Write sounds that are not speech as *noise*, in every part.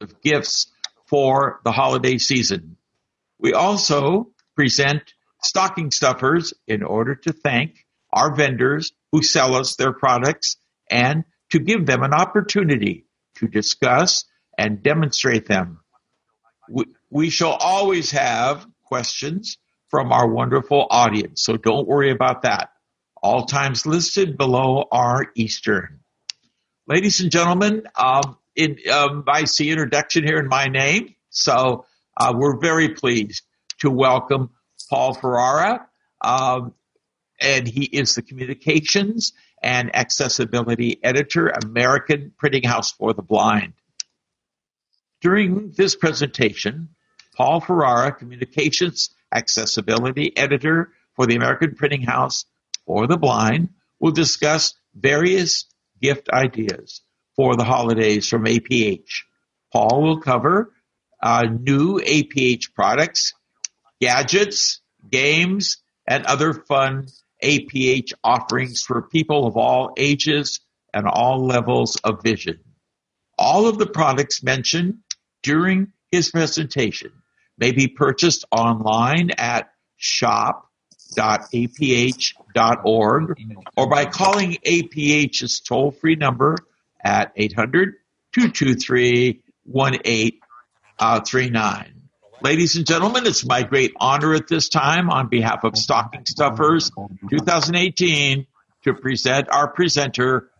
of gifts for the holiday season. We also present stocking stuffers in order to thank our vendors who sell us their products and to give them an opportunity to discuss and demonstrate them. We, we shall always have questions from our wonderful audience, so don't worry about that. All times listed below are Eastern. Ladies and gentlemen, um, in, um, I see introduction here in my name, so uh, we're very pleased to welcome Paul Ferrara, um, and he is the communications and accessibility editor, American Printing House for the Blind. During this presentation, Paul Ferrara, communications accessibility editor for the American Printing House for the Blind, will discuss various gift ideas for the holidays from APH. Paul will cover uh, new APH products, gadgets, games, and other fun APH offerings for people of all ages and all levels of vision. All of the products mentioned during his presentation may be purchased online at shop.aph.org or by calling APH's toll free number at 800 223 1839. Ladies and gentlemen, it's my great honor at this time on behalf of Stocking Stuffers 2018 to present our presenter,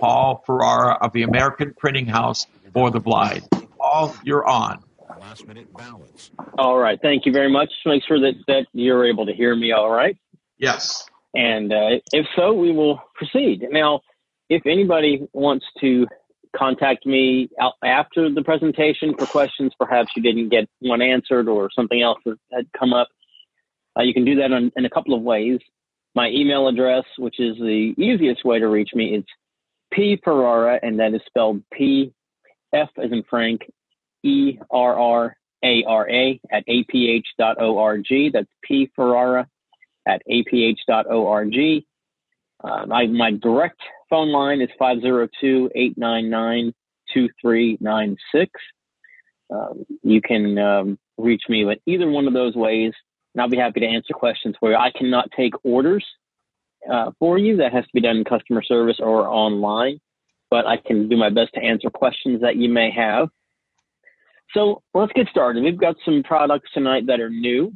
Paul Ferrara of the American Printing House for the Blind. Paul, you're on. Last minute ballots. All right. Thank you very much. Make sure that, that you're able to hear me all right. Yes. And uh, if so, we will proceed. Now, if anybody wants to contact me after the presentation for questions. Perhaps you didn't get one answered or something else had come up. Uh, you can do that in, in a couple of ways. My email address, which is the easiest way to reach me, is p ferrara, and that is spelled P F as in Frank E R R A R A at aph.org. That's p ferrara at aph.org. Uh, my, my direct phone line is 502-899-2396. Um, you can um, reach me with either one of those ways, and I'll be happy to answer questions for you. I cannot take orders uh, for you. That has to be done in customer service or online, but I can do my best to answer questions that you may have. So let's get started. We've got some products tonight that are new.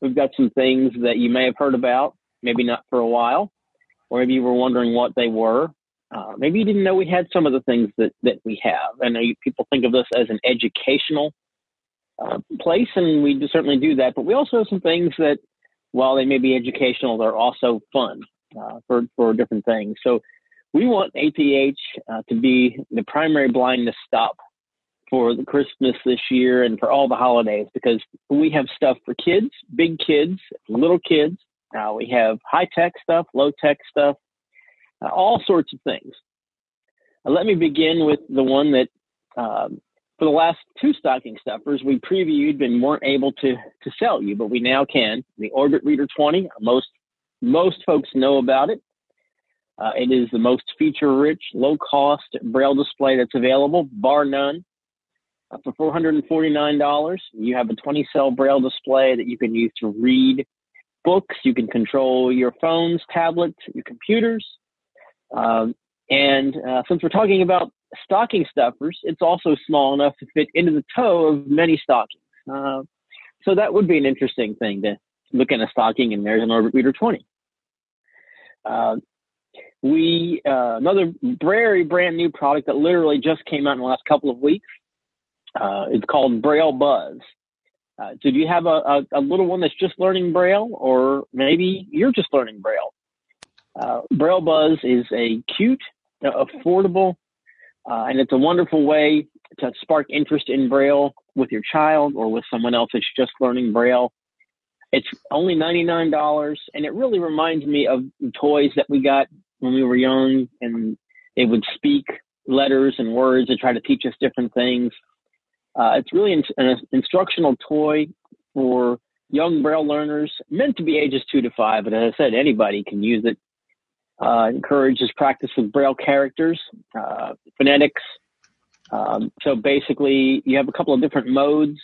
We've got some things that you may have heard about, maybe not for a while or maybe you were wondering what they were. Uh, maybe you didn't know we had some of the things that, that we have. I know you, people think of this as an educational uh, place, and we do certainly do that. But we also have some things that, while they may be educational, they're also fun uh, for, for different things. So we want APH uh, to be the primary blindness stop for the Christmas this year and for all the holidays because we have stuff for kids, big kids, little kids, uh, we have high tech stuff, low tech stuff, uh, all sorts of things. Uh, let me begin with the one that um, for the last two stocking stuffers we previewed and weren't able to to sell you, but we now can. The Orbit Reader 20. Most most folks know about it. Uh, it is the most feature-rich, low-cost braille display that's available, bar none. Uh, for $449, you have a 20-cell braille display that you can use to read books. You can control your phones, tablets, your computers. Um, and uh, since we're talking about stocking stuffers, it's also small enough to fit into the toe of many stockings. Uh, so that would be an interesting thing to look in a stocking, and there's an Orbit Reader 20. Uh, we uh, another very brand new product that literally just came out in the last couple of weeks. Uh, it's called Braille Buzz. Uh, so do you have a, a, a, little one that's just learning Braille, or maybe you're just learning Braille? Uh, Braille Buzz is a cute, uh, affordable, uh, and it's a wonderful way to spark interest in Braille with your child or with someone else that's just learning Braille. It's only $99, and it really reminds me of toys that we got when we were young, and it would speak letters and words and try to teach us different things. Uh, it's really an, an, instructional toy for young Braille learners, meant to be ages two to five, but as I said, anybody can use it. Uh, encourages practice with Braille characters, uh, phonetics, Um, so basically, you have a couple of different modes.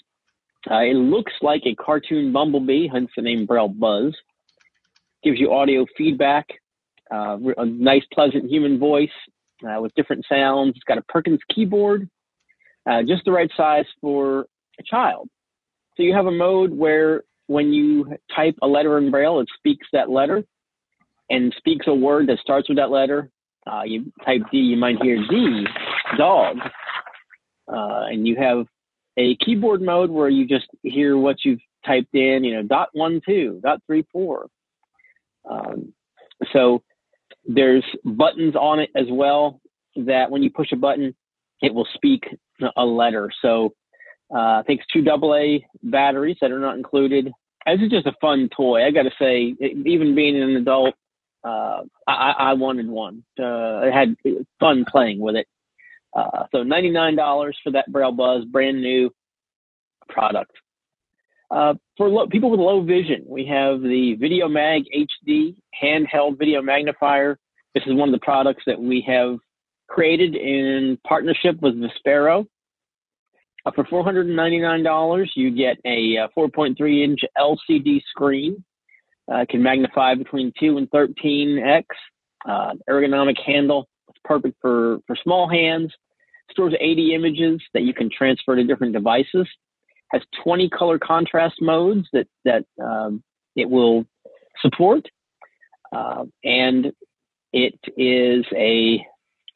Uh, it looks like a cartoon bumblebee, hence the name Braille Buzz. Gives you audio feedback, uh, a nice, pleasant human voice uh, with different sounds. It's got a Perkins keyboard, uh, just the right size for a child. So you have a mode where when you type a letter in Braille, it speaks that letter and speaks a word that starts with that letter. Uh, you type D, you might hear D, dog. Uh, and you have a keyboard mode where you just hear what you've typed in, you know, dot one, two, dot three, four. Um, so there's buttons on it as well that when you push a button, it will speak a letter. So uh, I think it's two AA batteries that are not included. This is just a fun toy. I got to say, even being an adult, uh, I, I, wanted one. Uh, I had fun playing with it. Uh, so $99 for that Braille Buzz, brand new product. Uh, for people with low vision, we have the Video Mag HD handheld video magnifier. This is one of the products that we have created in partnership with Vispero. Uh, for $499, you get a uh, 4.3 inch LCD screen. Uh, can magnify between 2 and 13x. Uh, ergonomic handle. It's perfect for, for small hands. Stores 80 images that you can transfer to different devices. Has 20 color contrast modes that, that um, it will support. Uh, and it is a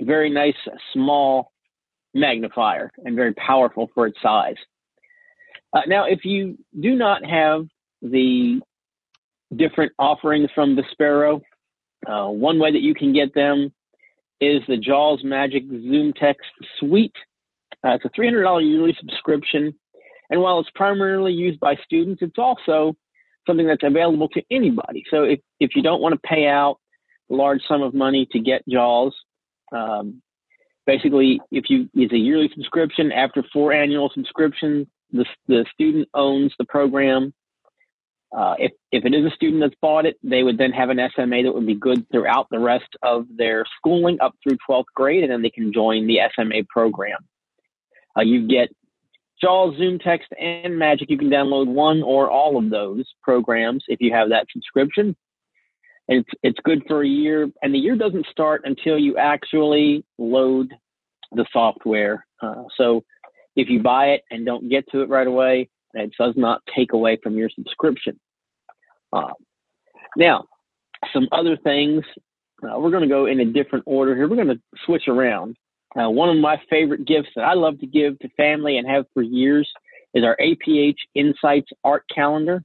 very nice small magnifier and very powerful for its size. Uh, now, if you do not have the different offerings from Vispero, uh, one way that you can get them is the JAWS Magic ZoomText Suite. Uh, it's a $300 yearly subscription. And while it's primarily used by students, it's also something that's available to anybody. So if, if you don't want to pay out a large sum of money to get JAWS, um, basically, if you it's a yearly subscription, after four annual subscriptions, the the student owns the program. Uh, if if it is a student that's bought it, they would then have an SMA that would be good throughout the rest of their schooling up through 12th grade, and then they can join the SMA program. Uh, you get JAWS, ZoomText, and Magic. You can download one or all of those programs if you have that subscription it's it's good for a year. And the year doesn't start until you actually load the software. Uh, so if you buy it and don't get to it right away, it does not take away from your subscription. Uh, now, some other things. Uh, we're going to go in a different order here. We're going to switch around. Uh, one of my favorite gifts that I love to give to family and have for years is our APH Insights Art Calendar.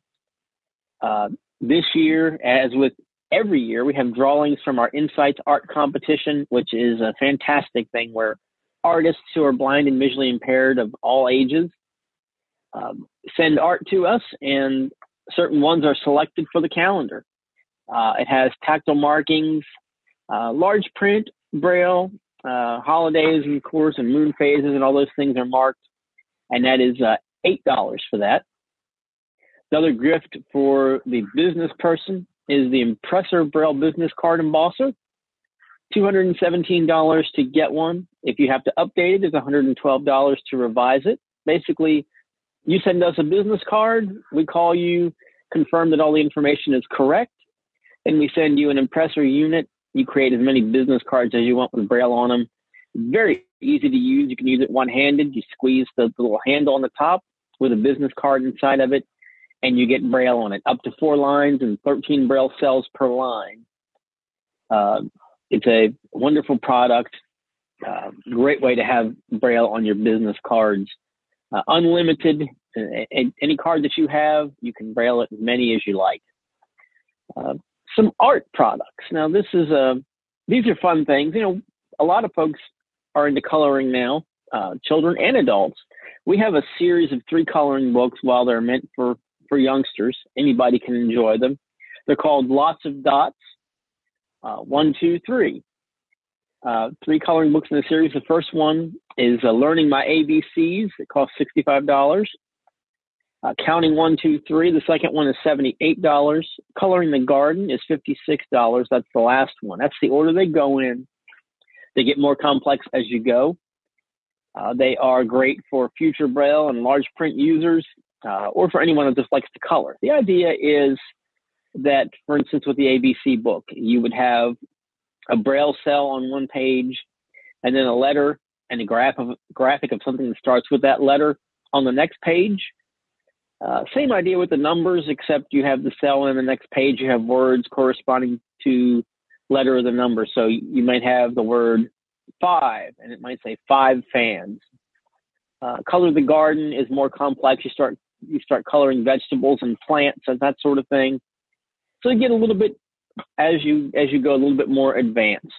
Uh, this year, as with every year we have drawings from our Insights Art Competition, which is a fantastic thing where artists who are blind and visually impaired of all ages um, send art to us, and certain ones are selected for the calendar. Uh, it has tactile markings, uh, large print, braille, uh, holidays, of course, and moon phases, and all those things are marked. And that is uh, $8 for that. Another gift for the business person is the Impressor Braille Business Card Embosser. $217 to get one. If you have to update it, it's $112 to revise it. Basically, you send us a business card, we call you, confirm that all the information is correct, and we send you an impressor unit. You create as many business cards as you want with Braille on them. Very easy to use. You can use it one handed. You squeeze the, the little handle on the top with a business card inside of it and you get Braille on it, up to four lines and 13 Braille cells per line. Uh, it's a wonderful product, uh, great way to have Braille on your business cards. Uh, unlimited, any card that you have, you can Braille it as many as you like. Uh, some art products. Now, this is a, uh, these are fun things. You know, a lot of folks are into coloring now, uh, children and adults. We have a series of three coloring books while they're meant for for youngsters. Anybody can enjoy them. They're called Lots of Dots. Uh, one, two, three. Uh, three coloring books in the series. The first one is uh, Learning My ABCs. It costs $65. Uh, counting one, two, three. The second one is $78. Coloring the Garden is $56. That's the last one. That's the order they go in. They get more complex as you go. Uh, they are great for future braille and large print users, uh, or for anyone that just likes to color. The idea is that, for instance, with the ABC book, you would have a braille cell on one page, and then a letter and a graph of, graphic of something that starts with that letter on the next page. Uh, same idea with the numbers, except you have the cell and the next page you have words corresponding to letter of the number. So you might have the word five, and it might say five fans. Uh, color the garden is more complex. You start you start coloring vegetables and plants and that sort of thing. So you get a little bit as you as you go a little bit more advanced.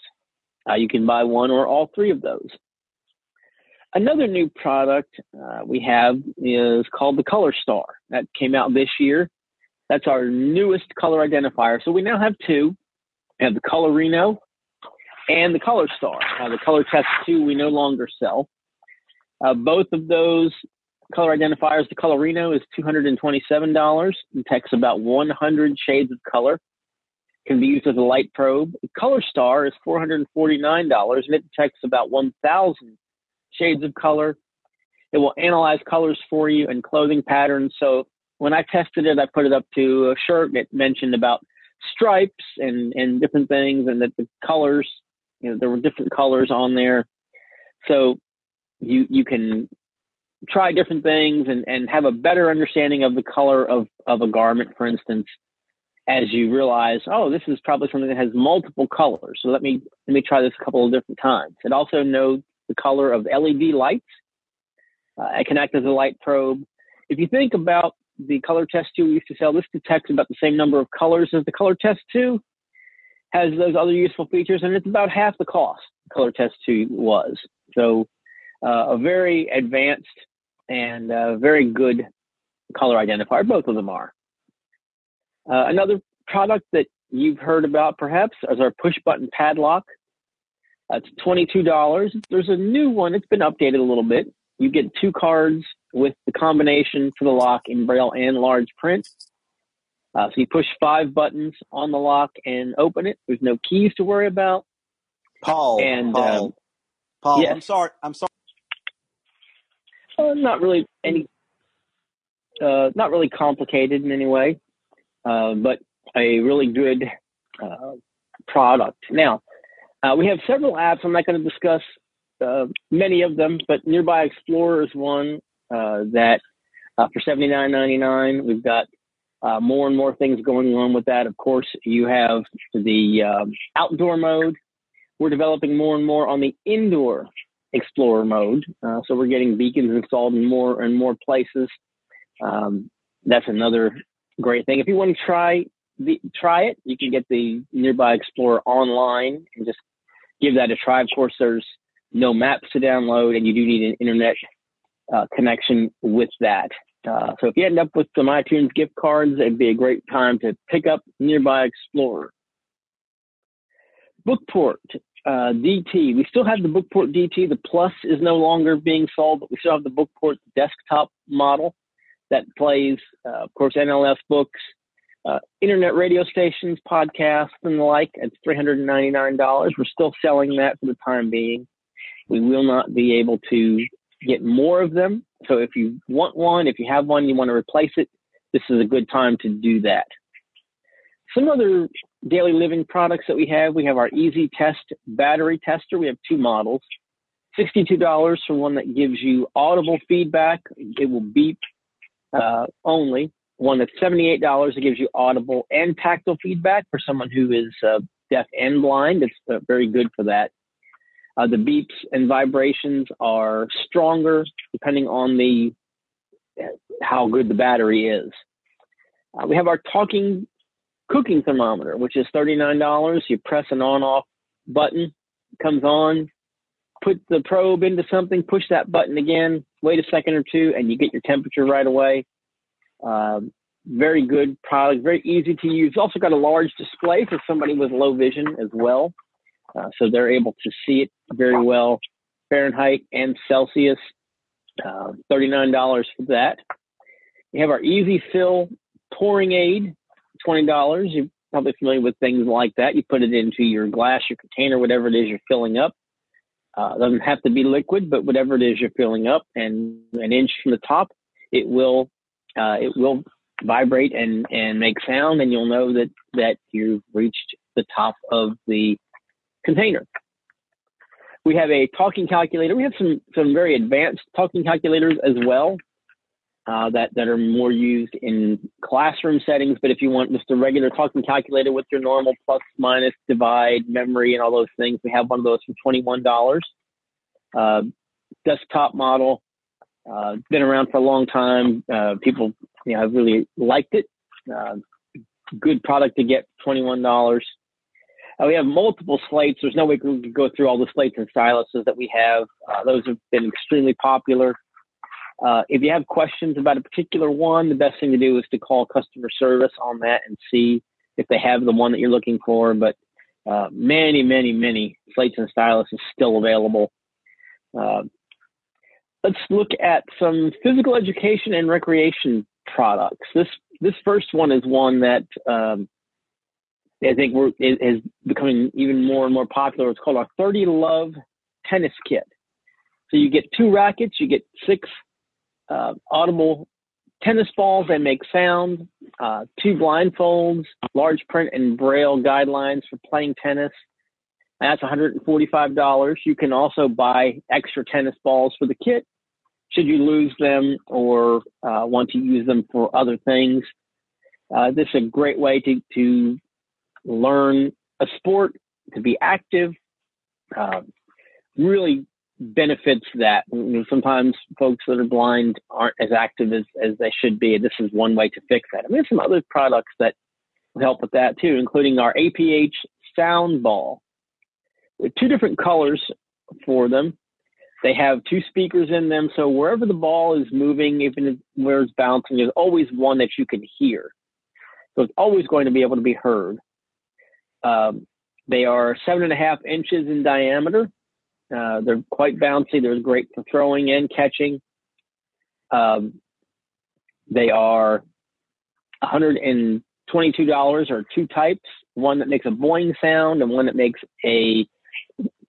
Uh, you can buy one or all three of those. Another new product uh, we have is called the Color Star. That came out this year. That's our newest color identifier. So we now have two. We have the Colorino and the Color Star. The Color Test 2 we no longer sell. Uh, both of those color identifiers, the Colorino is $227. It detects about 100 shades of color. Can be used as a light probe. Color Star is $449 and it detects about 1,000 shades of color. It will analyze colors for you and clothing patterns. So when I tested it, I put it up to a shirt. It mentioned about stripes and, and different things and that the colors, you know, there were different colors on there. So you, you can try different things and, and have a better understanding of the color of, of a garment, for instance, as you realize, oh, this is probably something that has multiple colors. So let me let me try this a couple of different times. It also knows the color of LED lights. Uh, it can act as a light probe. If you think about the color test 2 we used to sell, this detects about the same number of colors as the color test 2, has those other useful features, and it's about half the cost color test 2 was. So uh, a very advanced and uh, very good color identifier. Both of them are. Uh, another product that you've heard about perhaps is our push button padlock. It's $22. There's a new one. It's been updated a little bit. You get two cards with the combination for the lock in braille and large print. Uh, so you push five buttons on the lock and open it. There's no keys to worry about. Paul, and Paul, um, Paul, yes. I'm sorry. I'm sorry. Not really any, uh, not really complicated in any way, uh, but a really good uh, product. Now, uh, we have several apps. I'm not going to discuss uh, many of them, but Nearby Explorer is one that for $79.99 we've got more and more things going on with that. Of course, you have the um, outdoor mode. We're developing more and more on the indoor Explorer mode. Uh, so we're getting beacons installed in more and more places. Um, that's another great thing. If you want to try the try it, you can get the Nearby Explorer online and just give that a try. Of course, there's no maps to download, and you do need an internet uh, connection with that. Uh, so if you end up with some iTunes gift cards, it'd be a great time to pick up Nearby Explorer. Bookport uh, DT. We still have the Bookport DT. The Plus is no longer being sold, but we still have the Bookport desktop model that plays, uh, of course, NLS books, uh, internet radio stations, podcasts, and the like. It's $399. We're still selling that for the time being. We will not be able to get more of them. So if you want one, if you have one, you want to replace it, this is a good time to do that. Some other daily living products that we have, we have our Easy Test battery tester. We have two models. $62 for one that gives you audible feedback. It will beep uh, only. One that's $78 that gives you audible and tactile feedback for someone who is uh, deaf and blind. It's uh, very good for that. Uh, the beeps and vibrations are stronger depending on the how good the battery is. Uh, we have our talking cooking thermometer, which is $39. You press an on off button, comes on, put the probe into something, push that button again, wait a second or two, and you get your temperature right away. Um, very good product, very easy to use. Also got a large display for somebody with low vision as well. Uh, so they're able to see it very well, Fahrenheit and Celsius. Uh, $39 for that. We have our Easy Fill pouring aid twenty dollars. You're probably familiar with things like that. You put it into your glass, your container, whatever it is you're filling up. Uh, doesn't have to be liquid, but whatever it is you're filling up, and an inch from the top, it will uh, it will vibrate and and make sound, and you'll know that that you've reached the top of the container. We have a talking calculator. We have some some very advanced talking calculators as well uh, that that are more used in classroom settings. But if you want just a regular talking calculator with your normal plus, minus, divide, memory, and all those things, we have one of those for twenty one dollars. Uh, desktop model, uh, been around for a long time. Uh, people, you know, have really liked it. Uh, good product to get twenty one dollars. Uh, we have multiple slates. There's no way we can go through all the slates and styluses that we have. those have been extremely popular. Uh, if you have questions about a particular one, the best thing to do is to call customer service on that and see if they have the one that you're looking for. But uh, many, many, many slates and stylus is still available. Uh, let's look at some physical education and recreation products. This this first one is one that um, I think we're, is becoming even more and more popular. It's called our 30 Love Tennis Kit. So you get two rackets, you get six uh, audible tennis balls that make sound, uh, two blindfolds, large print and braille guidelines for playing tennis. That's $145. You can also buy extra tennis balls for the kit should you lose them or uh, want to use them for other things. Uh, this is a great way to, to learn a sport, to be active, uh, really benefits that. You know, sometimes folks that are blind aren't as active as, as they should be. This is one way to fix that. I mean, there's some other products that help with that too, including our APH sound ball. With two different colors for them. They have two speakers in them, so wherever the ball is moving, even where it's bouncing, there's always one that you can hear. So it's always going to be able to be heard. Um, they are seven and a half inches in diameter, uh, they're quite bouncy. They're great for throwing and catching. Um, they are $122 or two types, one that makes a boing sound and one that makes a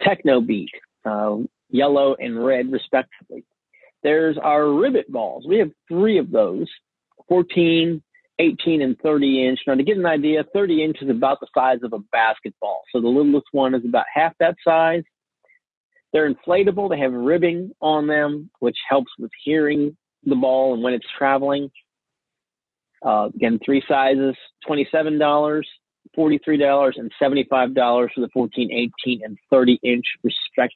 techno beat, uh, yellow and red respectively. There's our ribbit balls. We have three of those, 14, 18, and 30 inch. Now to get an idea, 30 inch is about the size of a basketball. So the littlest one is about half that size. They're inflatable. They have ribbing on them, which helps with hearing the ball and when it's traveling. Uh, again, three sizes, $27, $43, and $75 for the 14, 18, and 30 inch respect,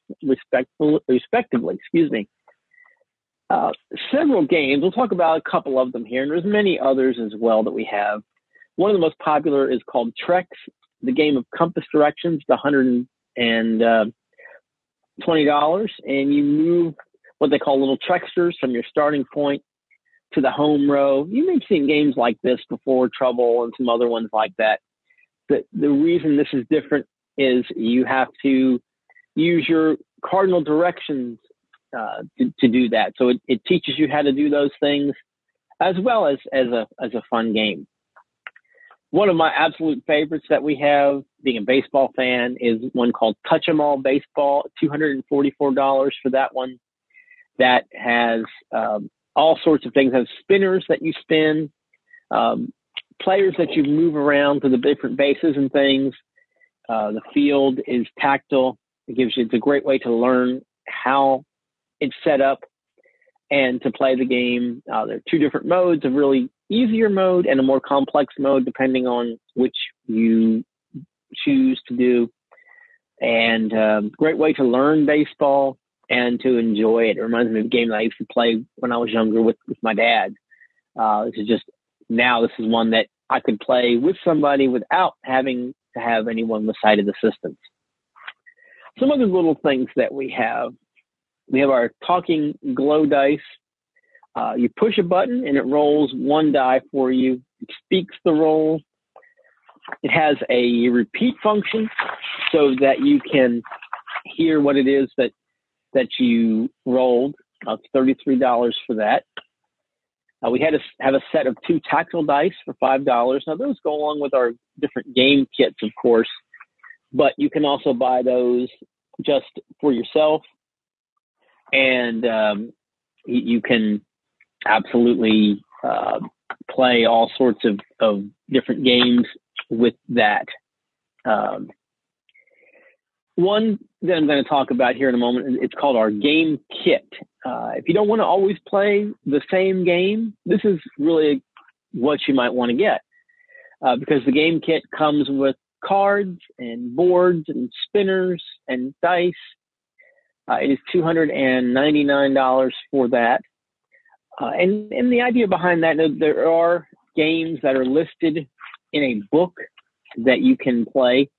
respectively. Excuse me. Uh, several games. We'll talk about a couple of them here, and there's many others as well that we have. One of the most popular is called Trex, the game of compass directions, the 100 and uh, $20 and you move what they call little trexters from your starting point to the home row. You may have seen games like this before, Trouble and some other ones like that. The, the reason this is different is you have to use your cardinal directions uh, to, to do that. So it, it teaches you how to do those things as well as, as a, as a fun game. One of my absolute favorites that we have, being a baseball fan, is one called Touch 'em All Baseball. Two hundred and forty-four dollars for that one. That has um, all sorts of things. It has spinners that you spin, um, players that you move around to the different bases and things. Uh, the field is tactile. It gives you. It's a great way to learn how it's set up and to play the game. Uh, there are two different modes of really easier mode and a more complex mode, depending on which you choose to do. And um, great way to learn baseball and to enjoy it. It reminds me of a game that I used to play when I was younger with, with my dad. Uh, this is just now, this is one that I could play with somebody without having to have anyone of assistance. Some other little things that we have we have our talking glow dice uh, you push a button and it rolls one die for you. It speaks the roll. It has a repeat function so that you can hear what it is that that you rolled. Uh, thirty-three dollars for that. Uh, we had to have a set of two tactile dice for five dollars. Now those go along with our different game kits, of course, but you can also buy those just for yourself, and um, you can absolutely uh, play all sorts of, of different games with that. Um, one that I'm going to talk about here in a moment, it's called our game kit. Uh, if you don't want to always play the same game, this is really what you might want to get uh, because the game kit comes with cards and boards and spinners and dice. Uh, it is $299 for that. Uh, and, and the idea behind that, there are games that are listed in a book that you can play.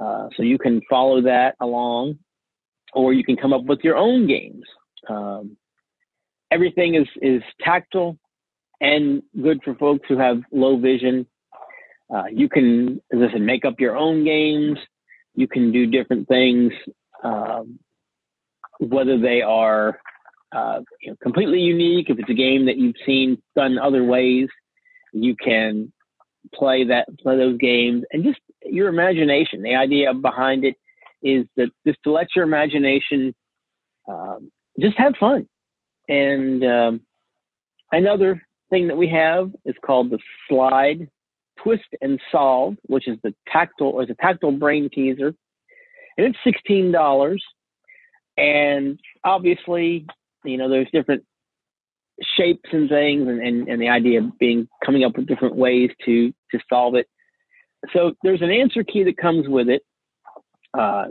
Uh, so you can follow that along, or you can come up with your own games. Um, everything is, is tactile and good for folks who have low vision. Uh, you can, said, make up your own games. You can do different things, um, whether they are uh, you know, completely unique. If it's a game that you've seen done other ways, you can play that, play those games, and just your imagination. The idea behind it is that just to let your imagination um, just have fun. And um, another thing that we have is called the slide twist and solve, which is the tactile or the tactile brain teaser, and it's sixteen dollars. And obviously, you know, there's different shapes and things, and, and, and the idea of being coming up with different ways to to solve it. So there's an answer key that comes with it, uh,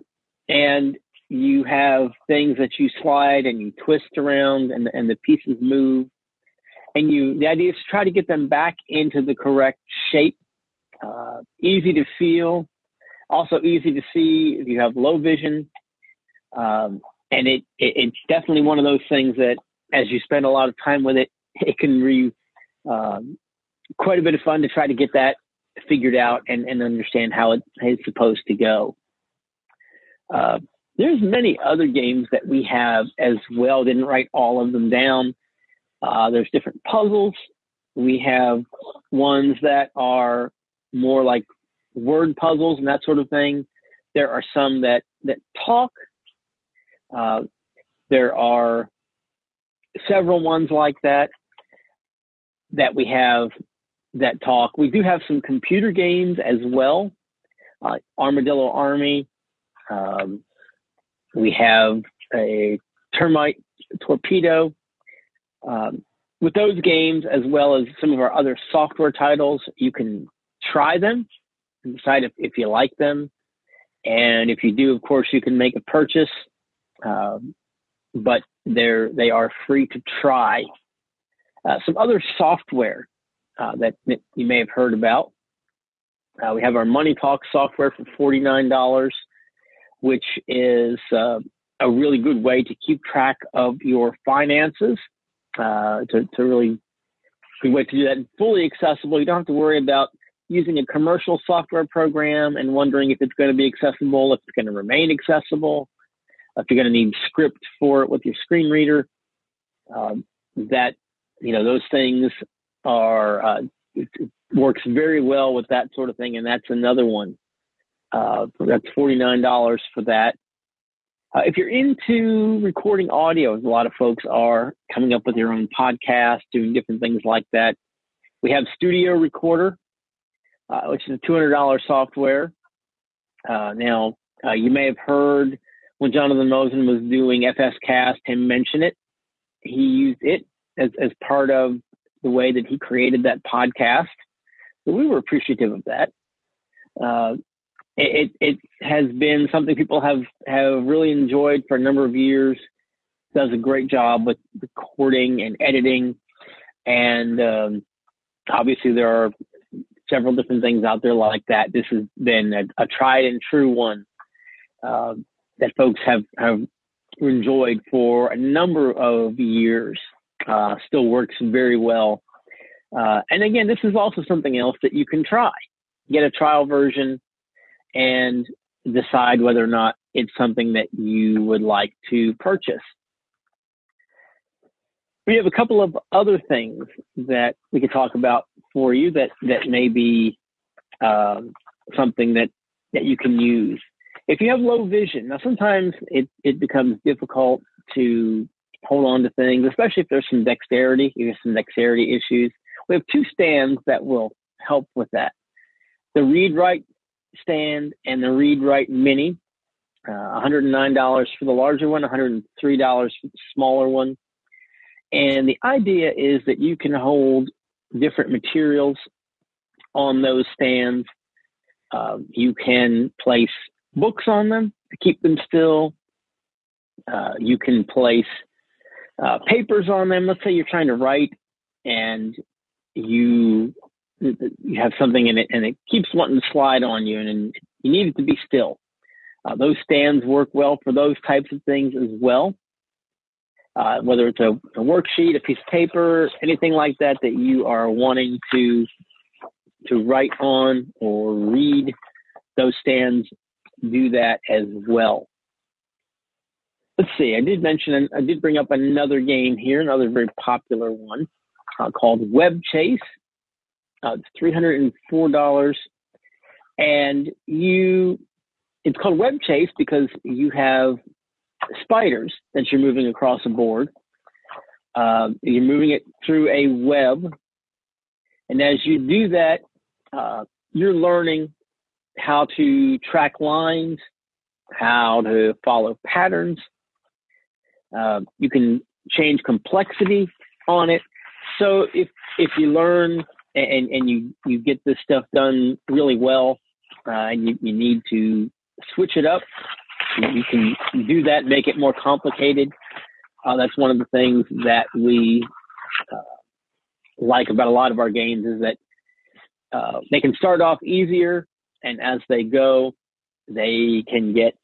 and you have things that you slide and you twist around, and and the pieces move. And you, the idea is to try to get them back into the correct shape. Uh, easy to feel, also easy to see if you have low vision. Um, and it, it, it's definitely one of those things that as you spend a lot of time with it, it can be um, quite a bit of fun to try to get that figured out and, and understand how it is supposed to go. Uh, there's many other games that we have as well. Didn't write all of them down. Uh, there's different puzzles. We have ones that are more like word puzzles and that sort of thing. There are some that that talk. Uh, there are several ones like that that we have that talk. We do have some computer games as well. Uh, Armadillo Army. Um, we have a termite torpedo. Um, with those games, as well as some of our other software titles, you can try them and decide if, if you like them. And if you do, of course, you can make a purchase. Um, but they're they are free to try. Uh, some other software uh, that, you may have heard about. Uh, we have our Money Talk software for forty nine dollars, which is uh, a really good way to keep track of your finances. Uh, to to really good way to do that fully accessible. You don't have to worry about using a commercial software program and wondering if it's going to be accessible, if it's going to remain accessible if you're going to need script for it with your screen reader, um, that you know those things are uh, it, it works very well with that sort of thing, and that's another one. Uh, that's forty nine dollars for that. Uh, if you're into recording audio, as a lot of folks are, coming up with your own podcast, doing different things like that, we have Studio Recorder, uh, which is a $200 software. Uh, now, uh, you may have heard when Jonathan Mosen was doing FSCast, him mention it. He used it as, as part of the way that he created that podcast. So we were appreciative of that. Uh, it, it has been something people have, have really enjoyed for a number of years. Does a great job with recording and editing. And um, obviously, there are several different things out there like that. This has been a, a tried and true one. Uh, that folks have, have enjoyed for a number of years. Uh, still works very well. Uh, and again, this is also something else that you can try. Get a trial version and decide whether or not it's something that you would like to purchase. We have a couple of other things that we could talk about for you that, that may be um, something that, that you can use if you have low vision, now sometimes it, it becomes difficult to hold on to things, especially if there's some dexterity, you have some dexterity issues. We have two stands that will help with that. The read write stand and the read write mini. Uh, $109 for the larger one, $103 for the smaller one. And the idea is that you can hold different materials on those stands. Uh, you can place books on them to keep them still. Uh, you can place uh, papers on them. Let's say you're trying to write and you you have something in it and it keeps wanting to slide on you and, and you need it to be still. Uh, those stands work well for those types of things as well. Uh, whether it's a, a, worksheet, a piece of paper, anything like that that you are wanting to to write on or read, those stands do that as well. Let's see. I did mention, I did bring up another game here, another very popular one uh, called Web Chase. Uh, it's three hundred and four dollars, and you. It's called Web Chase because you have spiders that you're moving across a board. Uh, you're moving it through a web, and as you do that, uh, you're learning how to track lines, how to follow patterns. Uh, you can change complexity on it. So if if you learn and and you you get this stuff done really well, uh, and you, you need to switch it up, you can do that, make it more complicated. Uh, that's one of the things that we uh, like about a lot of our games is that uh, they can start off easier and as they go, they can get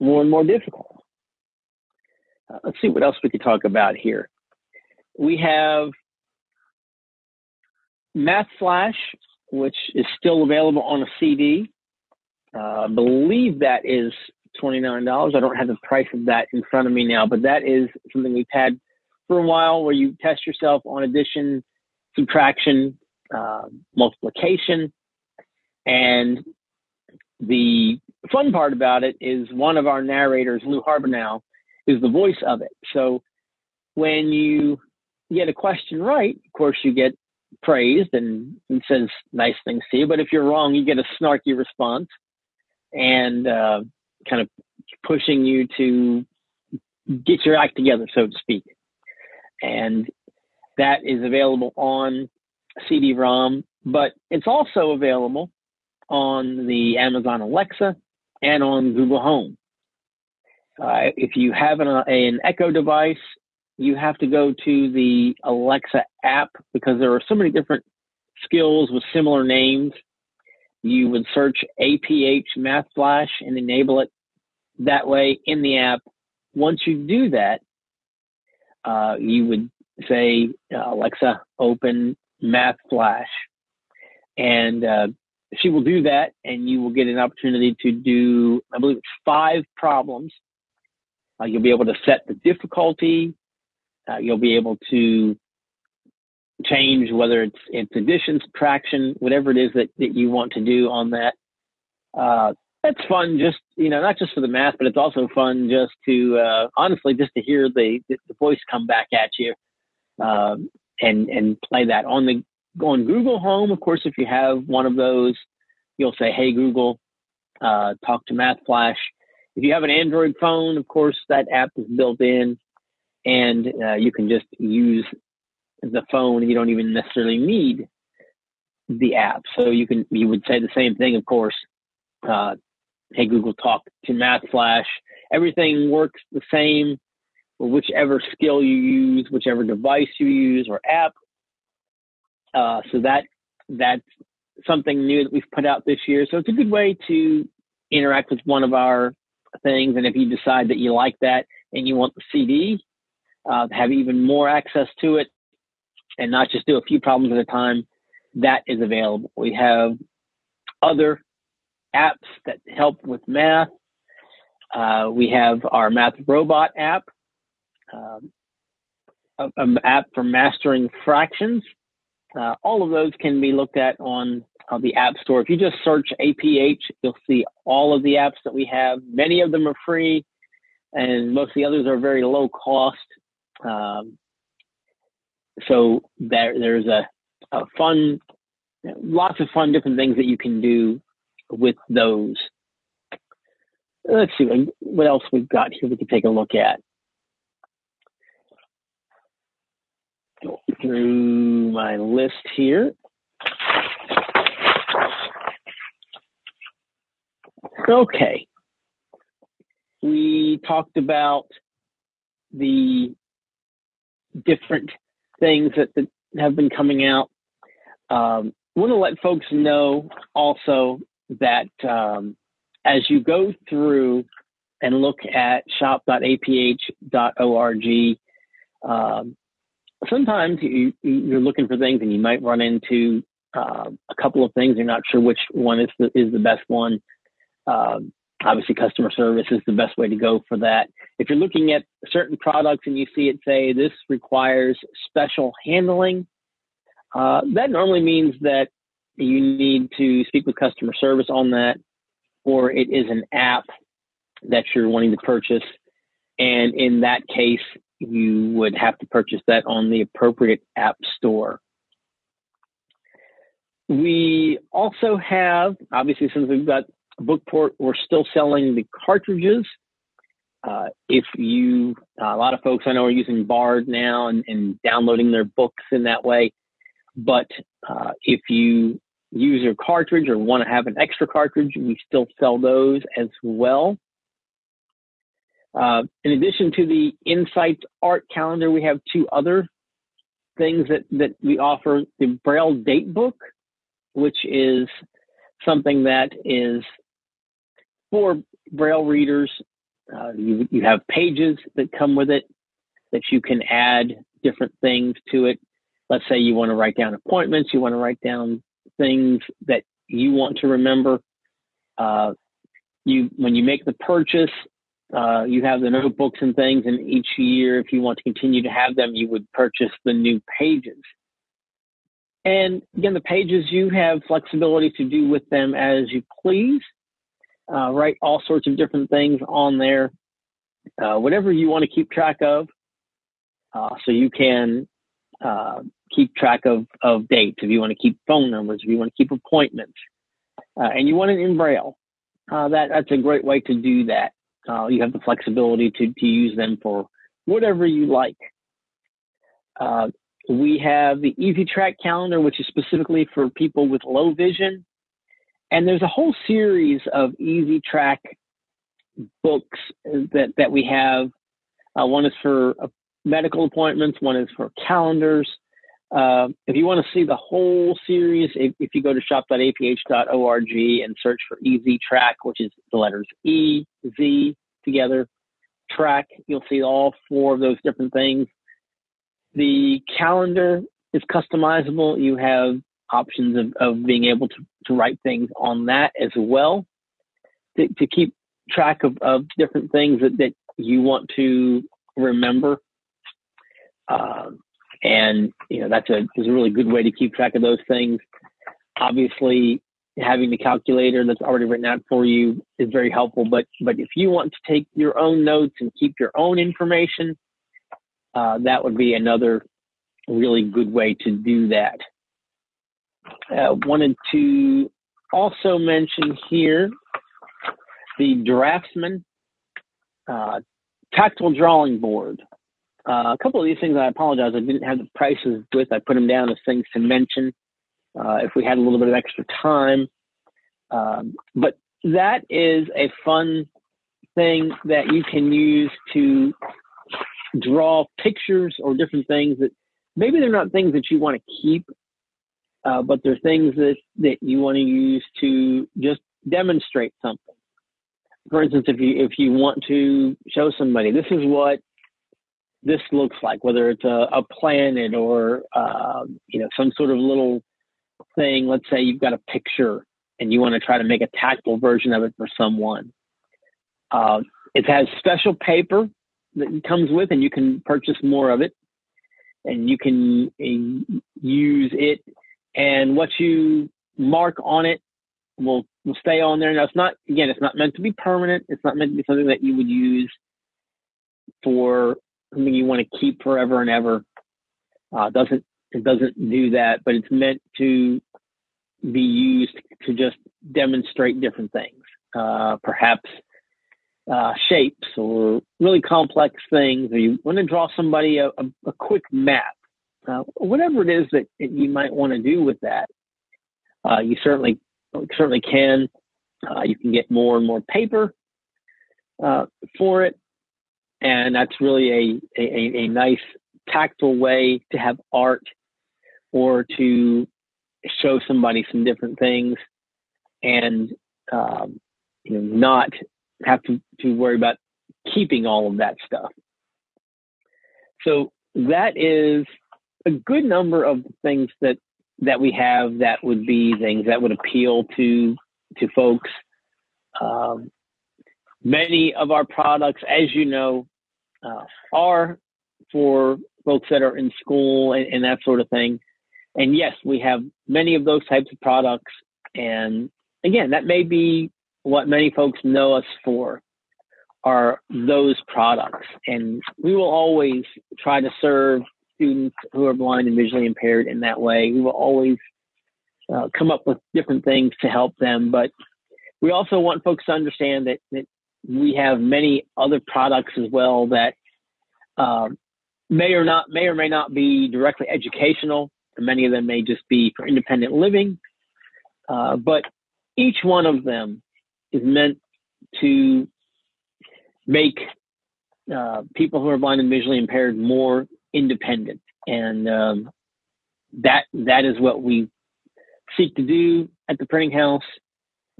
more and more difficult. Uh, let's see what else we could talk about here. We have Math Flash, which is still available on a CD. Uh, I believe that is $29. I don't have the price of that in front of me now, but that is something we've had for a while where you test yourself on addition, subtraction, uh, multiplication, and the fun part about it is one of our narrators, Lou Harborough, is the voice of it. So when you get a question right, of course, you get praised and, and says nice things to you. But if you're wrong, you get a snarky response and uh, kind of pushing you to get your act together, so to speak. And that is available on CD-ROM, but it's also available on the Amazon Alexa and on Google Home. Uh, if you have an, an Echo device, you have to go to the Alexa app because there are so many different skills with similar names. You would search APH Math Flash and enable it that way in the app. Once you do that, uh, you would say, uh, Alexa, open Math Flash. And uh, she will do that, and you will get an opportunity to do, I believe, it's five problems. Uh, you'll be able to set the difficulty. Uh, you'll be able to change whether it's it's addition, subtraction, whatever it is that, that you want to do on that. Uh, that's fun, just you know, not just for the math, but it's also fun just to uh, honestly just to hear the the voice come back at you um, and and play that on the on Google Home, of course, if you have one of those, you'll say, "Hey Google, uh, talk to Math Flash." If you have an Android phone, of course, that app is built in, and uh, you can just use the phone. You don't even necessarily need the app. So you can you would say the same thing, of course. Uh, hey Google, talk to Math Flash. Everything works the same, whichever skill you use, whichever device you use or app uh, so that that's something new that we've put out this year. So it's a good way to interact with one of our things. And if you decide that you like that and you want the CD, uh, have even more access to it, and not just do a few problems at a time, that is available. We have other apps that help with math. Uh, we have our Math Robot app, um, an app for mastering fractions. Uh, all of those can be looked at on uh, the App Store. If you just search APH, you'll see all of the apps that we have. Many of them are free, and most of the others are very low cost. Um, so there, there's a, a fun, lots of fun different things that you can do with those. Let's see what else we've got here we can take a look at. Go through my list here. Okay. We talked about the different things that, that have been coming out. Um, want to let folks know also that um, as you go through and look at shop.aph.org, um, sometimes you, you're looking for things and you might run into uh, a couple of things. You're not sure which one is the, is the best one. Um, obviously, customer service is the best way to go for that. If you're looking at certain products and you see it say this requires special handling, uh, that normally means that you need to speak with customer service on that, or it is an app that you're wanting to purchase. And in that case, you would have to purchase that on the appropriate app store. We also have, obviously, since we've got Bookport, we're still selling the cartridges. Uh, if you, uh, a lot of folks I know are using Bard now and, and downloading their books in that way. But uh, if you use your cartridge or want to have an extra cartridge, we still sell those as well. Uh, in addition to the Insights Art Calendar, we have two other things that, that we offer the Braille Date Book, which is something that is for Braille readers. Uh, you, you have pages that come with it that you can add different things to it. Let's say you want to write down appointments, you want to write down things that you want to remember. Uh, you when you make the purchase, uh, you have the notebooks and things, and each year, if you want to continue to have them, you would purchase the new pages. And again, the pages you have flexibility to do with them as you please. Uh, write all sorts of different things on there, uh, whatever you want to keep track of. Uh, so you can uh, keep track of, of dates, if you want to keep phone numbers, if you want to keep appointments, uh, and you want it in Braille. that that's a great way to do that. Uh, you have the flexibility to, to use them for whatever you like. Uh, we have the EZ Track calendar, which is specifically for people with low vision. And there's a whole series of EZ Track books that, that we have. Uh, one is for uh, medical appointments, one is for calendars. Uh, if you want to see the whole series, if, if you go to shop.aph.org and search for EZ Track, which is the letters E, Z together, track, you'll see all four of those different things. The calendar is customizable. You have options of, of being able to, to write things on that as well to, to keep track of, of different things that, that you want to remember. Um, and you know that's a is a really good way to keep track of those things. Obviously, having the calculator that's already written out for you is very helpful. But but if you want to take your own notes and keep your own information, uh, that would be another really good way to do that. Uh, wanted to also mention here the Draftsman uh, tactile drawing board. Uh, a couple of these things, I apologize, I didn't have the prices with. I put them down as things to mention uh, if we had a little bit of extra time. Um, but that is a fun thing that you can use to draw pictures or different things that maybe they're not things that you want to keep, uh, but they're things that, that you want to use to just demonstrate something. For instance, if you if you want to show somebody this is what this looks like, whether it's a, a planet or uh, you know some sort of little thing. Let's say you've got a picture and you want to try to make a tactile version of it for someone. Uh, it has special paper that comes with, and you can purchase more of it, and you can uh, use it. And what you mark on it will will stay on there. Now it's not again, it's not meant to be permanent. It's not meant to be something that you would use for something you want to keep forever and ever. Uh, doesn't it doesn't do that, but it's meant to be used to just demonstrate different things, uh, perhaps uh, shapes or really complex things, or you want to draw somebody a, a, a quick map, uh, whatever it is that you might want to do with that. Uh, you certainly certainly can. Uh, you can get more and more paper for it, and that's really a, a, a nice tactile way to have art or to show somebody some different things and um, you know not have to, to worry about keeping all of that stuff. So that is a good number of things that that we have that would be things that would appeal to to folks. Um, many of our products, as you know, uh, are for folks that are in school and, and, that sort of thing. And yes, we have many of those types of products. And again, that may be what many folks know us for are those products. And we will always try to serve students who are blind and visually impaired in that way. We will always uh, come up with different things to help them, but we also want folks to understand that, that we have many other products as well that um, may or not may or may not be directly educational. Many of them may just be for independent living, uh, but each one of them is meant to make uh, people who are blind and visually impaired more independent, and um, that that is what we seek to do at the printing house.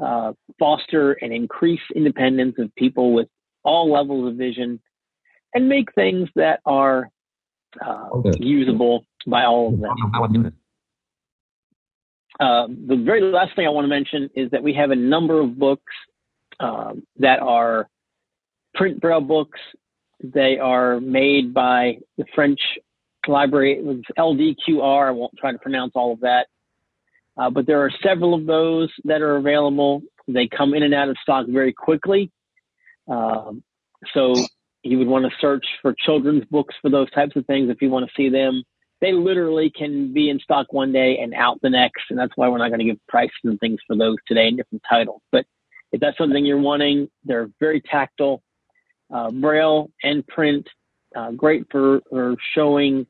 Uh, foster and increase independence of people with all levels of vision, and make things that are uh, okay. usable by all of them. Uh, the very last thing I want to mention is that we have a number of books um, that are print braille books they are made by the French library. It was LDQR. I won't try to pronounce all of that. Uh, but there are several of those that are available. They come in and out of stock very quickly. Um, so you would want to search for children's books for those types of things if you want to see them. They literally can be in stock one day and out the next, and that's why we're not going to give prices and things for those today in different titles. But if that's something you're wanting, they're very tactile uh, braille and print, uh, great for, for showing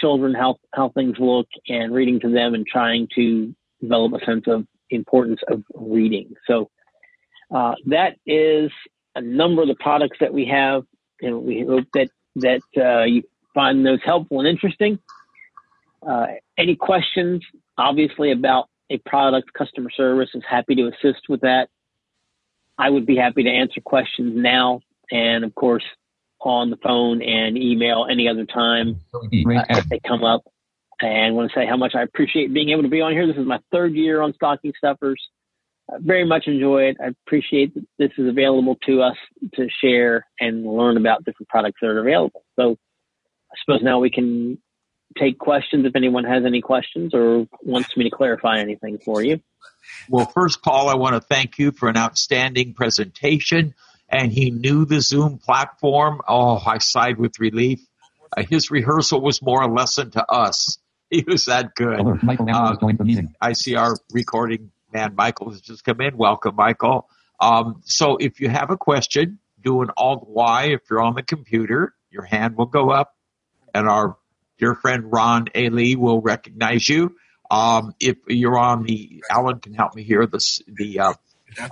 children how, how things look and reading to them and trying to develop a sense of importance of reading. So uh, that is a number of the products that we have, and we hope that that uh, you find those helpful and interesting. Uh, any questions, obviously, about a product, customer service is happy to assist with that. I would be happy to answer questions now and of course on the phone and email any other time uh, if they come up. And I want to say how much I appreciate being able to be on here. This is my third year on Stocking Stuffers. I very much enjoy it. I appreciate that this is available to us to share and learn about different products that are available. So I suppose now we can take questions if anyone has any questions or wants me to clarify anything for you. Well, first, Paul, I want to thank you for an outstanding presentation and he knew the Zoom platform. Oh, I sighed with relief. Uh, his rehearsal was more a lesson to us. *laughs* He was that good. Michael uh. I see our recording man, Michael, has just come in. Welcome, Michael. Um, so if you have a question, do an alt Y if you're on the computer. Your hand will go up, and our dear friend Ron Ailey will recognize you. Um, if you're on the, Alan can help me here. The the uh,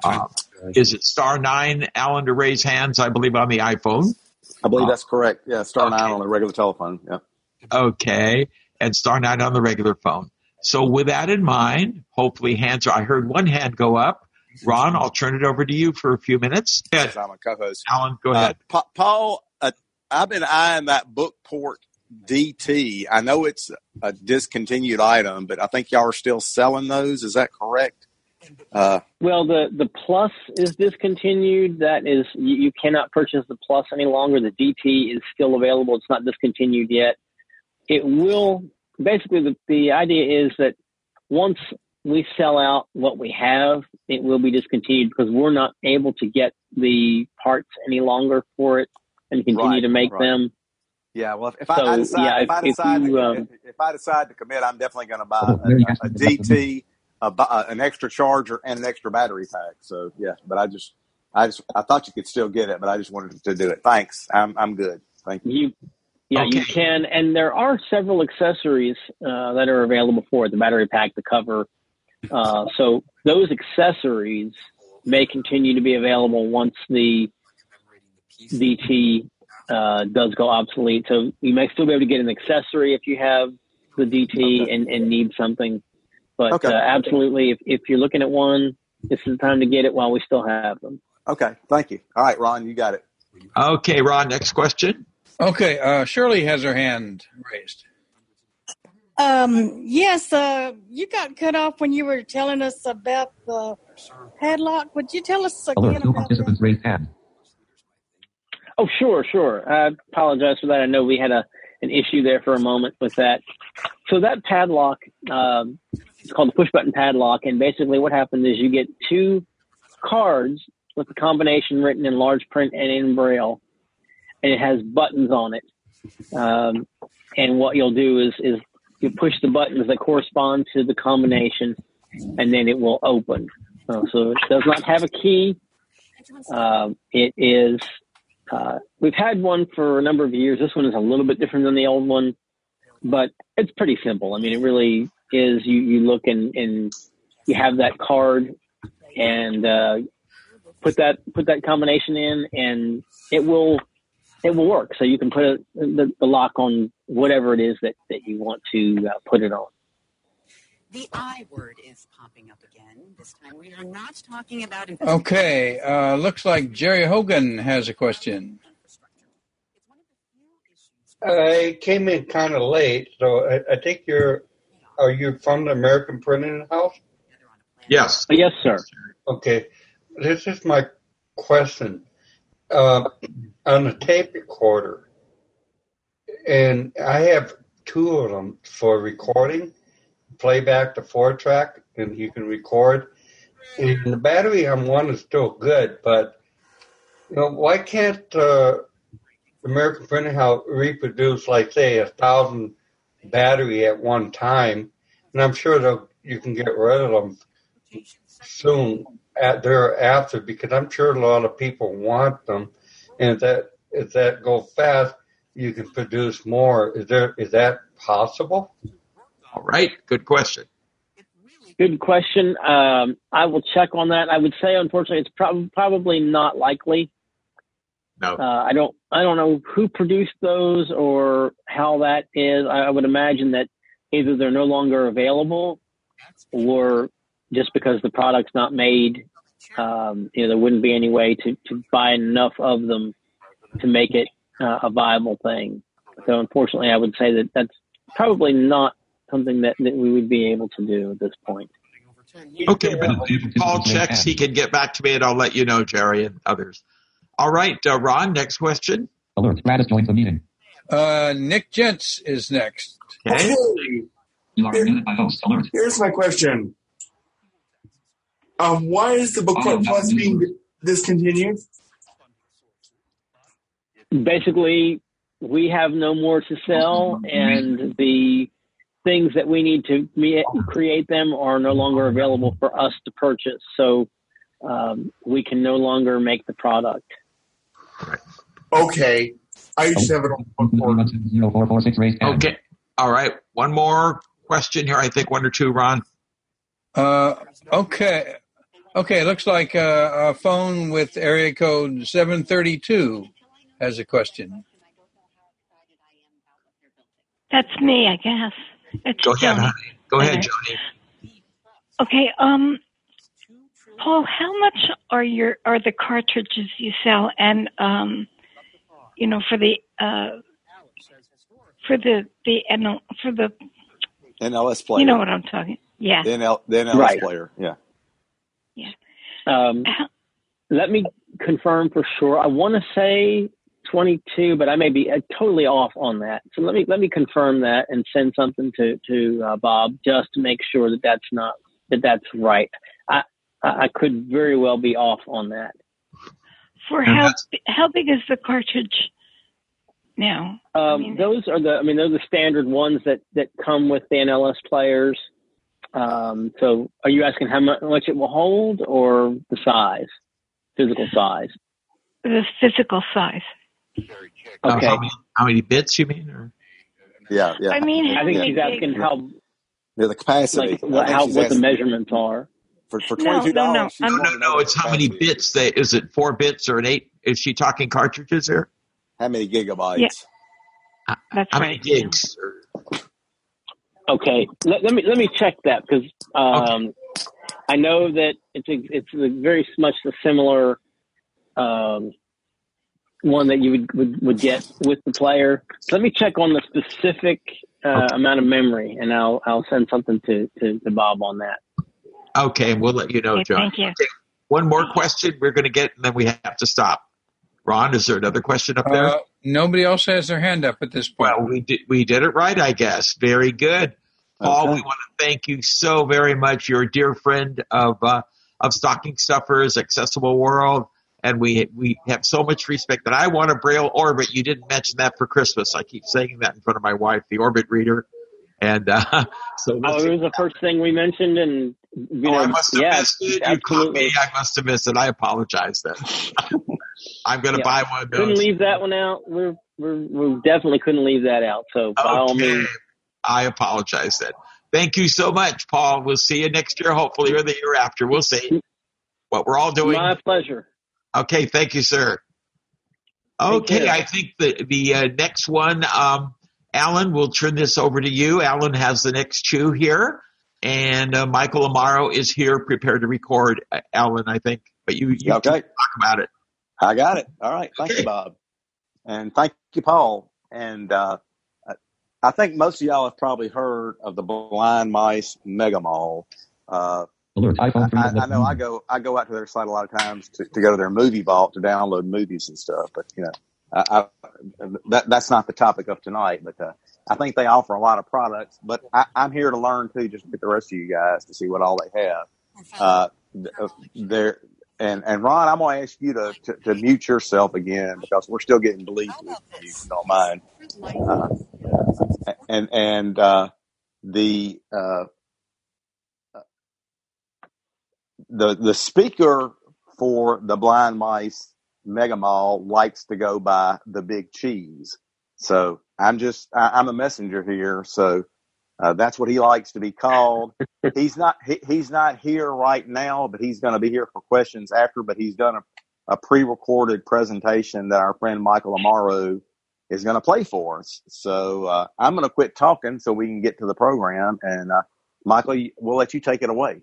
uh, is it star nine, Alan, to raise hands? I believe on the iPhone. I believe uh, that's correct. Yeah, star okay. nine on the regular telephone. Yeah. Okay, and star nine on the regular phone. So with that in mind, hopefully hands are. I heard one hand go up. Ron, I'll turn it over to you for a few minutes. Yes, I'm a co-host. Alan, go ahead. Uh, Paul, uh, I've been eyeing that Bookport DT. I know it's a discontinued item, but I think y'all are still selling those. Is that correct? Uh, well, the the plus is discontinued. That is, you, you, cannot purchase the plus any longer. The DT is still available. It's not discontinued yet. It will. Basically, the, the idea is that once we sell out what we have, it will be discontinued because we're not able to get the parts any longer for it and continue Right, to make right. them. Yeah, well, if, if So, I, I decide, yeah, if, I if- if decide, you, to, um, if, if I decide to commit, I'm definitely going to buy Oh, a, a go. DT, a, bu- uh, an extra charger, and an extra battery pack. So yeah, but I just, I just, I thought you could still get it, but I just wanted to do it. Thanks, I'm, I'm good. Thank you. You, yeah, you can, and there are several accessories uh, that are available for it: the battery pack, the cover. Uh, so those accessories may continue to be available once the DT uh, does go obsolete. So you may still be able to get an accessory if you have the DT Okay. and, and need something. But Okay. uh, absolutely, if, if you're looking at one, this is the time to get it while we still have them. Okay, thank you. All right, Ron, you got it. Okay, Ron, next question. Okay, uh, Shirley has her hand raised. Um, yes, uh, you got cut off when you were telling us about the padlock. Would you tell us Alert, again about that? participants raised hand. Oh, sure, sure. I apologize for that. I know we had a an issue there for a moment with that. So that padlock, um, it's called the push button padlock, and basically what happens is you get two cards with the combination written in large print and in braille, and it has buttons on it. Um, and what you'll do is is you push the buttons that correspond to the combination, and then it will open. Uh, so it does not have a key. Um, it is uh, we've had one for a number of years. This one is a little bit different than the old one, but it's pretty simple. I mean, it really is. You you look and, and you have that card and uh, put that put that combination in, and it will it will work. So you can put a, the, the lock on whatever it is that, that you want to uh, put it on. The I word is popping up again. This time we are not talking about Okay, uh, looks like Jerry Hogan has a question. I came in kind of late, so I, I think you're. Are you from the American Printing House? Yes. Yes, sir. Okay, this is my question. Uh, on a tape recorder, and I have two of them for recording, playback the four track, and you can record. And the battery on one is still good, but you know why can't uh, American Printing House reproduce, like say, a thousand battery at one time? And I'm sure they'll, you can get rid of them soon at thereafter because I'm sure a lot of people want them, and if that if that go fast, you can produce more. Is there is that possible? All right. Good question. Good question. Um, I will check on that. I would say, unfortunately, it's prob- probably not likely. No. Uh, I don't. I don't know who produced those or how that is. I, I would imagine that either they're no longer available, or just because the product's not made, um, you know, there wouldn't be any way to, to buy enough of them to make it uh, a viable thing. So, unfortunately, I would say that that's probably not something that, that we would be able to do at this point. Okay, but if Paul checks, he can get back to me and I'll let you know, Jerry and others. All right, uh, Ron, next question. Alert, Gladys joins the meeting. Uh, Nick Gents is next. Okay. Okay, You are muted by host. Alert. here's my question. Um, why is the Bookport Plus being discontinued? basically we have no more to sell and the things that we need to me- create them are no longer available for us to purchase so um, we can no longer make the product Okay, I used to have it on Book Club. Zero four four six raised hand. Okay. All right. One more question here. I think one or two, Ron. Uh, okay, okay. Looks like uh, a phone with area code seven thirty two has a question. That's me, I guess. It's Go ahead, Joni. honey. Go ahead, Johnny. Okay, um, Paul, how much are your are the cartridges you sell, and um, you know, for the uh, for the the NL for the NLS player. you know what I'm talking? Yeah. The, NL, the NLS Right. player. Yeah. um, How- let me confirm for sure i want to say 22 but i may be uh, totally off on that so let me let me confirm that and send something to to uh, bob just to make sure that that's not that that's right. I I I could very well be off on that. For And how how big is the cartridge now? Um, those are the I mean those are the standard ones that that come with the NLS players. Um, so are you asking how much it will hold or the size, physical size? The physical size. Uh, Okay. how, many, how many bits you mean? Or? Yeah, yeah. I mean, I think how she's big- asking how Yeah, the capacity. like what, how what the measurements are. For for No, twenty two no, no. dollars. No, no, no. It's how many bits they, is it four bits or an eight? Is she talking cartridges here? How many gigabytes? Yeah. That's How many gigs? Okay, let, let me let me check that because um, I know that it's a, it's a very much a similar um, one that you would, would would get with the player. Let me check on the specific uh, amount of memory, and I'll I'll send something to, to, to Bob on that. Okay, and we'll let you know, Okay, John. thank you. Okay, one more question we're going to get, and then we have to stop. Ron, is there another question up there? Uh, nobody else has their hand up at this point. Well, we did we did it right, I guess. Very good, Paul. Okay. We want to thank you so very much. You're a dear friend of uh, of Stocking Stuffers, Accessible World, and we we have so much respect. that I want a Braille Orbit. You didn't mention that for Christmas. I keep saying that in front of my wife, the Orbit reader, and uh, *laughs* so Oh, it was the first thing we mentioned, and you Oh, know, I must have yeah, missed it. You caught absolutely. me. I must have missed it. I apologize then. *laughs* I'm going to Yeah. buy one of Couldn't leave that one out. We're, we're we definitely couldn't leave that out. So by all Okay. means, I apologize then. Thank you so much, Paul. We'll see you next year, hopefully, or the year after. We'll see what we're all doing. my pleasure. Okay, thank you, sir. Okay. I think the the uh, next one, um, Alan, we'll turn this over to you. Alan has the next chew here, and uh, Michael Amaro is here, prepared to record. Uh, Alan, I think, but you you Okay. talk about it. I got it. All right. Thank Okay. you, Bob. And thank you, Paul. And uh, I think most of y'all have probably heard of the Blind Mice Mega Mall. Uh, Alert. I, I know I go I go out to their site a lot of times to, to go to their movie vault to download movies and stuff. But you know, I, I, that that's not the topic of tonight. But uh, I think they offer a lot of products. But I, I'm here to learn too, just with the rest of you guys to see what all they have. Uh, uh, there and and Ron, I'm going to ask you to, to to mute yourself again because we're still getting you. If you don't mind. Uh, and and uh, the uh, the the speaker for the Blind Mice Mega Mall likes to go by the Big Cheese. So I'm just I, I'm a messenger here. So uh, that's what he likes to be called. He's not he, he's not here right now, but he's going to be here for questions after. But he's done a, a pre-recorded presentation that our friend Michael Amaro is going to play for us. So uh, I'm going to quit talking so we can get to the program. And uh, Michael, we'll let you take it away.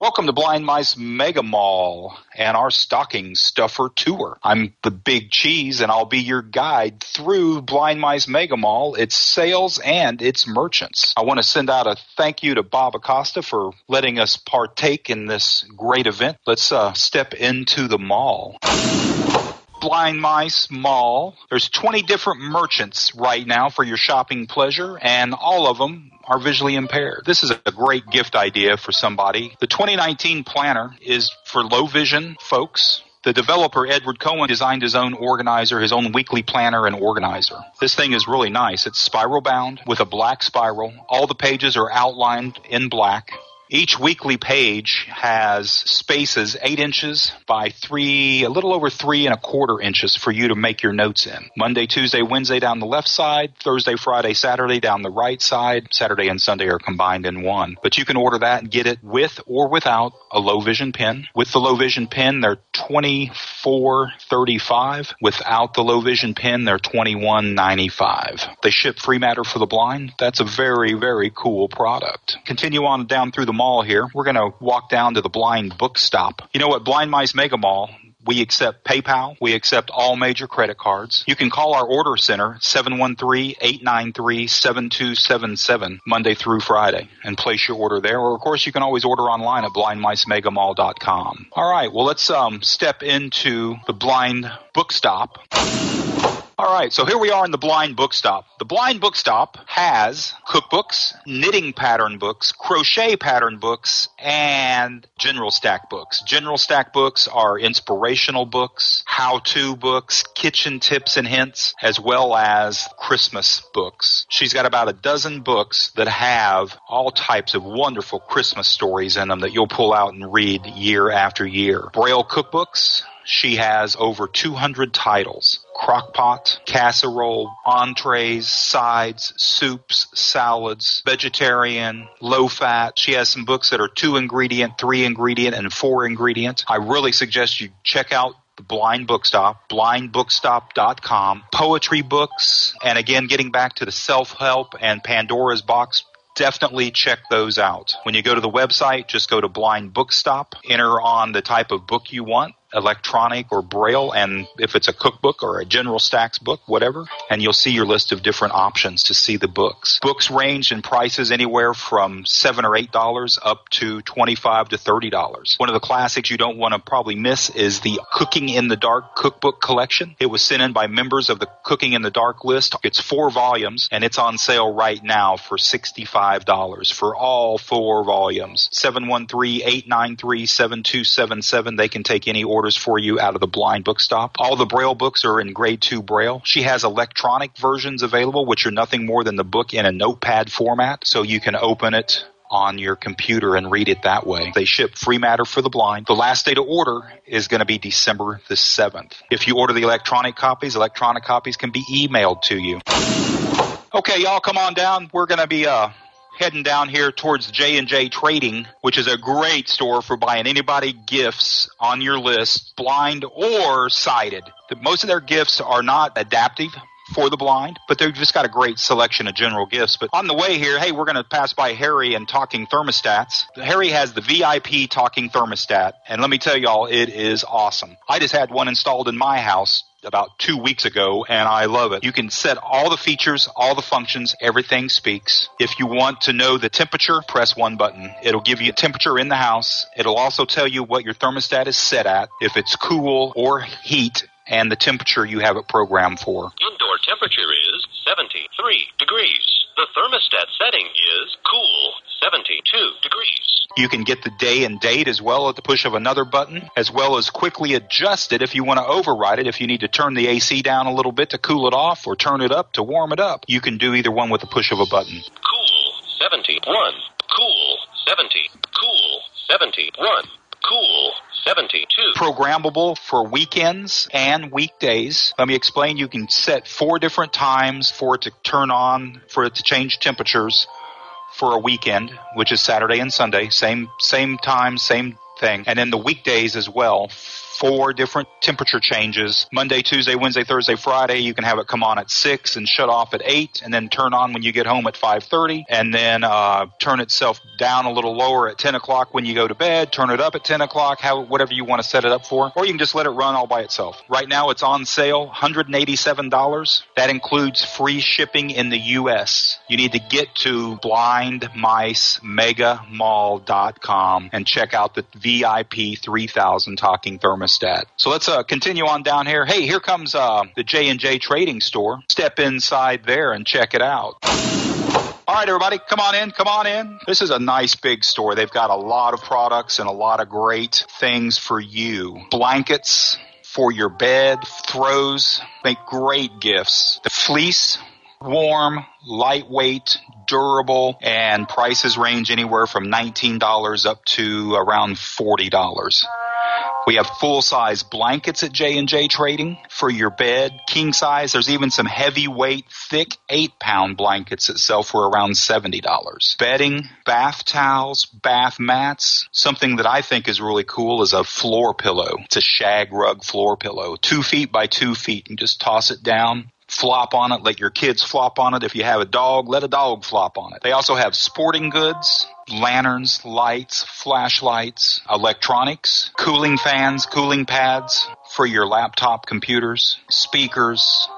Welcome to Blind Mice Mega Mall and our stocking stuffer tour. I'm the Big Cheese and I'll be your guide through Blind Mice Mega Mall, its sales and its merchants. I want to send out a thank you to Bob Acosta for letting us partake in this great event. Let's uh, step into the mall. Blind Mice Mall. There's 20 different merchants right now for your shopping pleasure, and all of them are visually impaired. This is a great gift idea for somebody. The 2019 planner is for low vision folks. The developer, Edward Cohen, designed his own organizer, his own weekly planner and organizer. This thing is really nice. It's spiral bound with a black spiral. All the pages are outlined in black. Each weekly page has spaces eight inches by three, a little over three and a quarter inches for you to make your notes in. Monday, Tuesday, Wednesday down the left side, Thursday, Friday, Saturday down the right side. Saturday and Sunday are combined in one. But you can order that and get it with or without a low vision pen. With the low vision pen, they're twenty four thirty five. Without the low vision pen, they're twenty one ninety five. They ship free matter for the blind. That's a very, very cool product. Continue on down through the mall here. We're going to walk down to the blind book stop. You know what? Blind Mice Mega Mall. We accept PayPal. We accept all major credit cards. You can call our order center 713-893-7277 Monday through Friday and place your order there. Or of course you can always order online at blindmicemegamall.com. All right, well let's um, step into the blind book stop. All right, so here we are in the Blind Bookstop. The Blind Bookstop has cookbooks, knitting pattern books, crochet pattern books, and general stack books. General stack books are inspirational books, how-to books, kitchen tips and hints, as well as Christmas books. She's got about a dozen books that have all types of wonderful Christmas stories in them that you'll pull out and read year after year. Braille cookbooks, she has over 200 titles. Crockpot, casserole, entrees, sides, soups, salads, vegetarian, low fat. She has some books that are two ingredient, three ingredient, and four ingredient. I really suggest you check out the Blind Bookstop, blindbookstop.com, poetry books, and again, getting back to the self-help and Pandora's box definitely check those out. When you go to the website, just go to Blind Bookstop, enter on the type of book you want, electronic or braille, and if it's a cookbook or a general stacks book, whatever, and you'll see your list of different options to see the books. Books range in prices anywhere from seven or eight dollars up to twenty-five to thirty dollars. One of the classics you don't want to probably miss is the Cooking in the Dark cookbook collection. It was sent in by members of the Cooking in the Dark list. It's four volumes, and it's on sale right now for sixty-five dollars for all four volumes. 713-893-7277. They can take any orders for you out of the blind bookstop. All the braille books are in grade 2 braille. She has electronic versions available which are nothing more than the book in a notepad format so you can open it on your computer and read it that way. They ship free matter for the blind. The last day to order is going to be December the 7th. If you order the electronic copies, electronic copies can be emailed to you. Okay, y'all come on down. We're going to be uh heading down here towards J&J Trading, which is a great store for buying anybody gifts on your list, blind or sighted. Most of their gifts are not adaptive for the blind, but they've just got a great selection of general gifts. But on the way here, hey, we're going to pass by Harry and Talking Thermostats. Harry has the VIP Talking Thermostat, and let me tell y'all, it is awesome. I just had one installed in my house about two weeks ago and I love it. You can set all the features, all the functions, everything speaks. If you want to know the temperature, press one button. It'll give you temperature in the house. It'll also tell you what your thermostat is set at, if it's cool or heat, and the temperature you have it programmed for. Indoor temperature is 73 degrees. The thermostat setting is cool, 72 degrees. You can get the day and date as well at the push of another button, as well as quickly adjust it if you want to override it. If you need to turn the AC down a little bit to cool it off or turn it up to warm it up, you can do either one with the push of a button. Cool, 71. Cool, 70. Cool, 71. Cool, 72. Programmable for weekends and weekdays. Let me explain. You can set four different times for it to turn on, for it to change temperatures for a weekend, which is Saturday and Sunday. Same same time, same thing. And then the weekdays as well. Four different temperature changes. Monday, Tuesday, Wednesday, Thursday, Friday. You can have it come on at six and shut off at eight, and then turn on when you get home at five thirty, and then uh, turn itself down a little lower at ten o'clock when you go to bed. Turn it up at ten o'clock. Whatever you want to set it up for, or you can just let it run all by itself. Right now, it's on sale, hundred and eighty-seven dollars. That includes free shipping in the U.S. You need to get to blindmicemegamall.com and check out the VIP 3000 talking thermostat. So let's uh, continue on down here. Hey, here comes uh, the J&J Trading Store. Step inside there and check it out. All right, everybody, come on in, come on in. This is a nice big store. They've got a lot of products and a lot of great things for you. Blankets for your bed, throws, make great gifts. The fleece, warm, lightweight, durable, and prices range anywhere from $19 up to around $40. We have full size blankets at J&J Trading for your bed, king size. There's even some heavyweight, thick 8 pound blankets that sell for around $70. Bedding, bath towels, bath mats. Something that I think is really cool is a floor pillow. It's a shag rug floor pillow. Two feet by two feet. and just toss it down flop on it, let your kids flop on it. If you have a dog, let a dog flop on it. They also have sporting goods, lanterns, lights, flashlights, electronics, cooling fans, cooling pads for your laptop computers, speakers,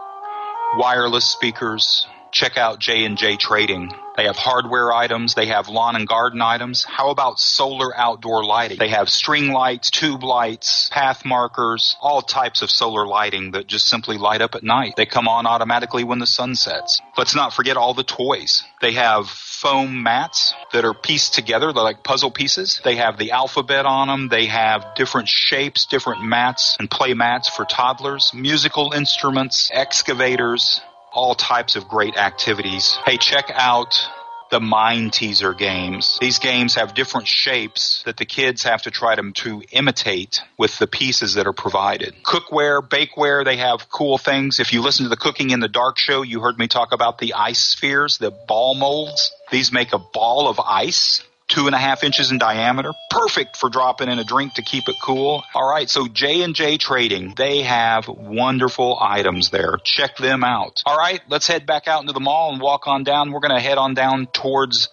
wireless speakers. Check out J&J Trading They have hardware items. They have lawn and garden items. How about solar outdoor lighting? They have string lights, tube lights, path markers, all types of solar lighting that just simply light up at night. They come on automatically when the sun sets. Let's not forget all the toys. They have foam mats that are pieced together. They're like puzzle pieces. They have the alphabet on them. They have different shapes, different mats and play mats for toddlers, musical instruments, excavators, all types of great activities. Hey, check out the mind teaser games. These games have different shapes that the kids have to try to, to imitate with the pieces that are provided. Cookware, bakeware, they have cool things. If you listen to the Cooking in the Dark show, you heard me talk about the ice spheres, the ball molds. These make a ball of ice two and a half inches in diameter. Perfect for dropping in a drink to keep it cool. All right, so J and J Trading, they have wonderful items there. Check them out. All right, let's head back out into the mall and walk on down. We're going to head on down towards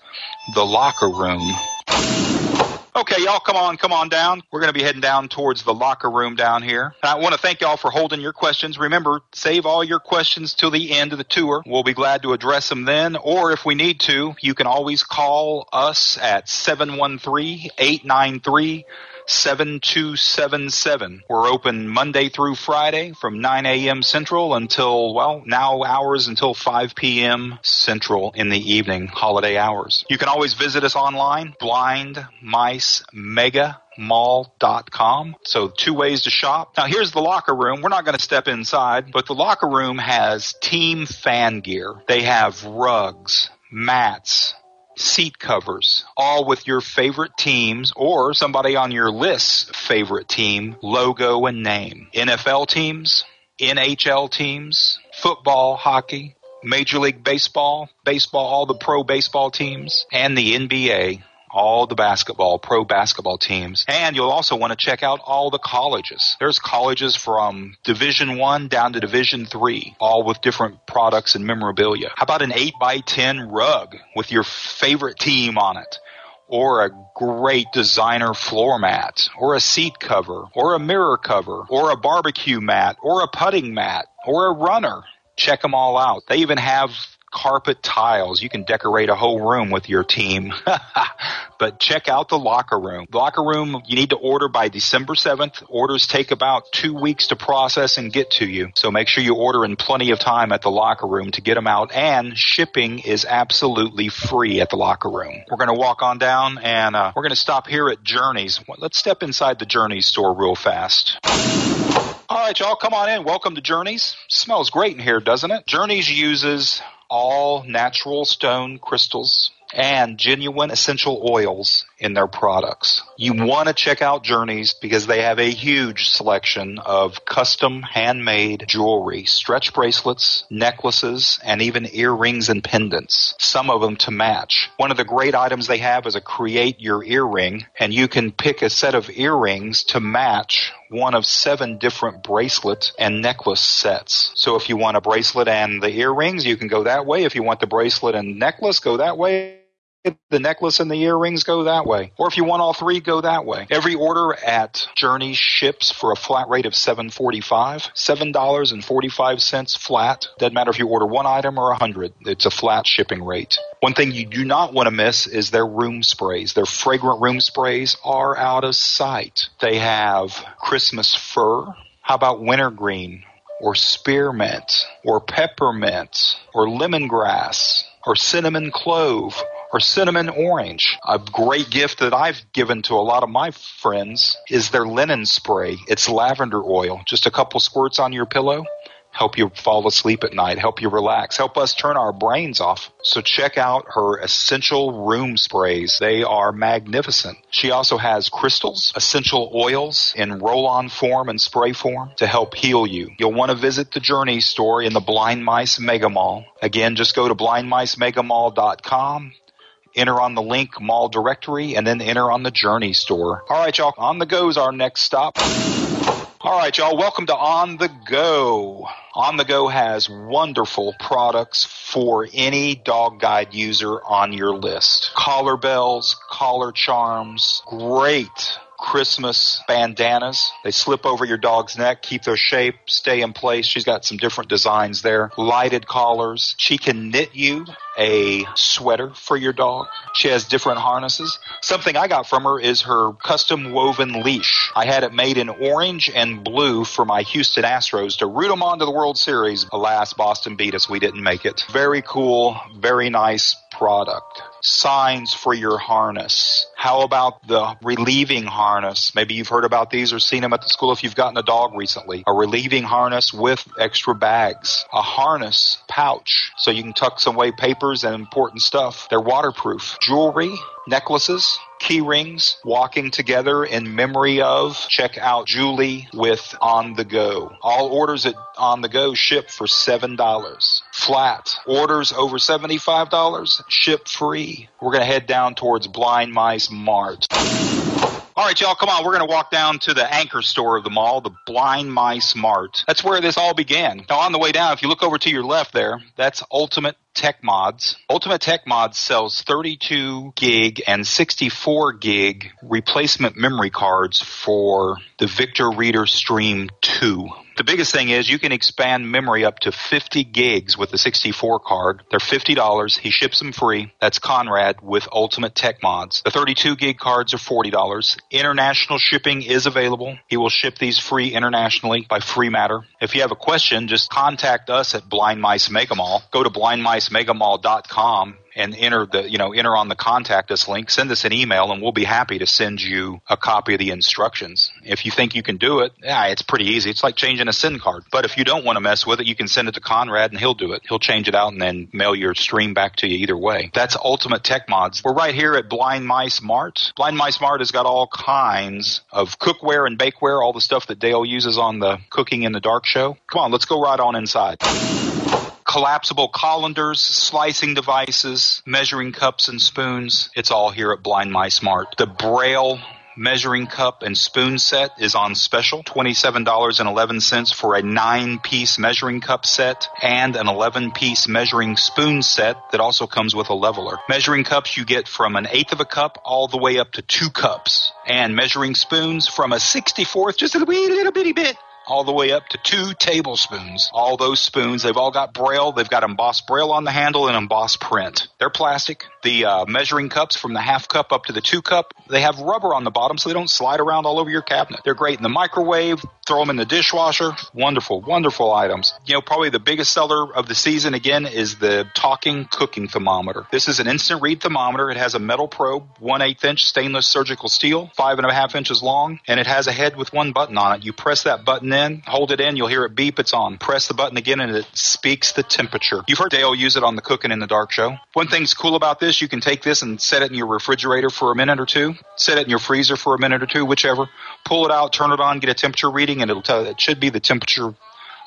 the locker room. Okay, y'all, come on, come on down. We're going to be heading down towards the locker room down here. And I want to thank y'all for holding your questions. Remember, save all your questions till the end of the tour. We'll be glad to address them then, or if we need to, you can always call us at 713 893 7277. We're open Monday through Friday from 9 a.m. Central until, well, now hours until 5 p.m. Central in the evening, holiday hours. You can always visit us online, Blind Mice mall.com. So two ways to shop. Now here's the locker room. We're not going to step inside, but the locker room has team fan gear. They have rugs, mats, seat covers, all with your favorite teams or somebody on your list's favorite team, logo and name. NFL teams, NHL teams, football, hockey, Major League Baseball, baseball, all the pro baseball teams, and the NBA all the basketball, pro basketball teams. And you'll also want to check out all the colleges. There's colleges from Division One down to Division Three, all with different products and memorabilia. How about an 8 by 10 rug with your favorite team on it? Or a great designer floor mat, or a seat cover, or a mirror cover, or a barbecue mat, or a putting mat, or a runner. Check them all out. They even have carpet tiles. You can decorate a whole room with your team. *laughs* but check out the locker room. Locker room, you need to order by December 7th. Orders take about two weeks to process and get to you. So make sure you order in plenty of time at the locker room to get them out. And shipping is absolutely free at the locker room. We're going to walk on down and uh, we're going to stop here at Journeys. Let's step inside the Journeys store real fast. All right, y'all, come on in. Welcome to Journeys. Smells great in here, doesn't it? Journeys uses all natural stone crystals and genuine essential oils in their products. You want to check out Journeys because they have a huge selection of custom handmade jewelry, stretch bracelets, necklaces, and even earrings and pendants, some of them to match. One of the great items they have is a create your earring and you can pick a set of earrings to match one of seven different bracelet and necklace sets. So if you want a bracelet and the earrings, you can go that way. If you want the bracelet and necklace, go that way the necklace and the earrings go that way. Or if you want all three, go that way. Every order at Journey ships for a flat rate of seven forty five, seven dollars and forty five cents flat. Doesn't matter if you order one item or a hundred. It's a flat shipping rate. One thing you do not want to miss is their room sprays. Their fragrant room sprays are out of sight. They have Christmas fir. How about wintergreen? Or spearmint, or peppermint, or lemongrass, or cinnamon clove, or cinnamon orange. A great gift that I've given to a lot of my friends is their linen spray. It's lavender oil. Just a couple squirts on your pillow. Help you fall asleep at night, help you relax, help us turn our brains off. So check out her essential room sprays. They are magnificent. She also has crystals, essential oils in roll-on form and spray form to help heal you. You'll want to visit the Journey store in the Blind Mice Mega Mall. Again, just go to blindmicemegamall.com enter on the link mall directory and then enter on the journey store. All right, y'all. On the go is our next stop. All right, y'all. Welcome to On the Go. On the Go has wonderful products for any dog guide user on your list. Collar bells, collar charms, great Christmas bandanas. They slip over your dog's neck, keep their shape, stay in place. She's got some different designs there. Lighted collars. She can knit you a sweater for your dog. She has different harnesses. Something I got from her is her custom woven leash. I had it made in orange and blue for my Houston Astros to root them on to the World Series. Alas, Boston beat us. We didn't make it. Very cool, very nice product. Signs for your harness. How about the relieving harness? Maybe you've heard about these or seen them at the school if you've gotten a dog recently. A relieving harness with extra bags. A harness pouch so you can tuck some away papers and important stuff. They're waterproof. Jewelry, necklaces, key rings, walking together in memory of. Check out Julie with On the Go. All orders at On the Go ship for $7. Flat. Orders over $75 ship free. We're going to head down towards Blind Mice Mart. All right, y'all, come on. We're going to walk down to the anchor store of the mall, the Blind Mice Mart. That's where this all began. Now, on the way down, if you look over to your left there, that's Ultimate Tech Mods. Ultimate Tech Mods sells 32 gig and 64 gig replacement memory cards for the Victor Reader Stream 2. The biggest thing is you can expand memory up to 50 gigs with the 64 card. They're $50. He ships them free. That's Conrad with Ultimate Tech Mods. The 32 gig cards are $40. International shipping is available. He will ship these free internationally by free matter. If you have a question, just contact us at Blind Mice Mega Mall. Go to blindmicemegamall.com and enter the you know enter on the contact us link send us an email and we'll be happy to send you a copy of the instructions. If you think you can do it yeah it's pretty easy. It's like changing a sim card. But if you don't want to mess with it you can send it to conrad and he'll do it. He'll change it out and then mail your stream back to you either way. That's ultimate tech mods. We're right here at blind mice mart. Blind mice mart has got all kinds of cookware and bakeware all the stuff that dale uses on the cooking in the dark show. Come on let's go right on inside collapsible colanders, slicing devices, measuring cups and spoons. It's all here at Blind Mice Mart. The Braille measuring cup and spoon set is on special $27.11 for a nine piece measuring cup set and an 11 piece measuring spoon set that also comes with a leveler. Measuring cups you get from an eighth of a cup all the way up to two cups and measuring spoons from a 64th, just a wee little bitty bit all the way up to two tablespoons. All those spoons, they've all got braille. They've got embossed braille on the handle and embossed print. They're plastic. The uh, measuring cups from the half cup up to the two cup, they have rubber on the bottom so they don't slide around all over your cabinet. They're great in the microwave. Throw them in the dishwasher. Wonderful, wonderful items. You know, probably the biggest seller of the season again is the talking cooking thermometer. This is an instant read thermometer. It has a metal probe, one eighth inch stainless surgical steel, five and a half inches long, and it has a head with one button on it. You press that button in, hold it in, you'll hear it beep, it's on. Press the button again and it speaks the temperature. You've heard Dale use it on the Cooking in the Dark show. One thing's cool about this, you can take this and set it in your refrigerator for a minute or two, set it in your freezer for a minute or two, whichever. Pull it out, turn it on, get a temperature reading, and it'll tell it should be the temperature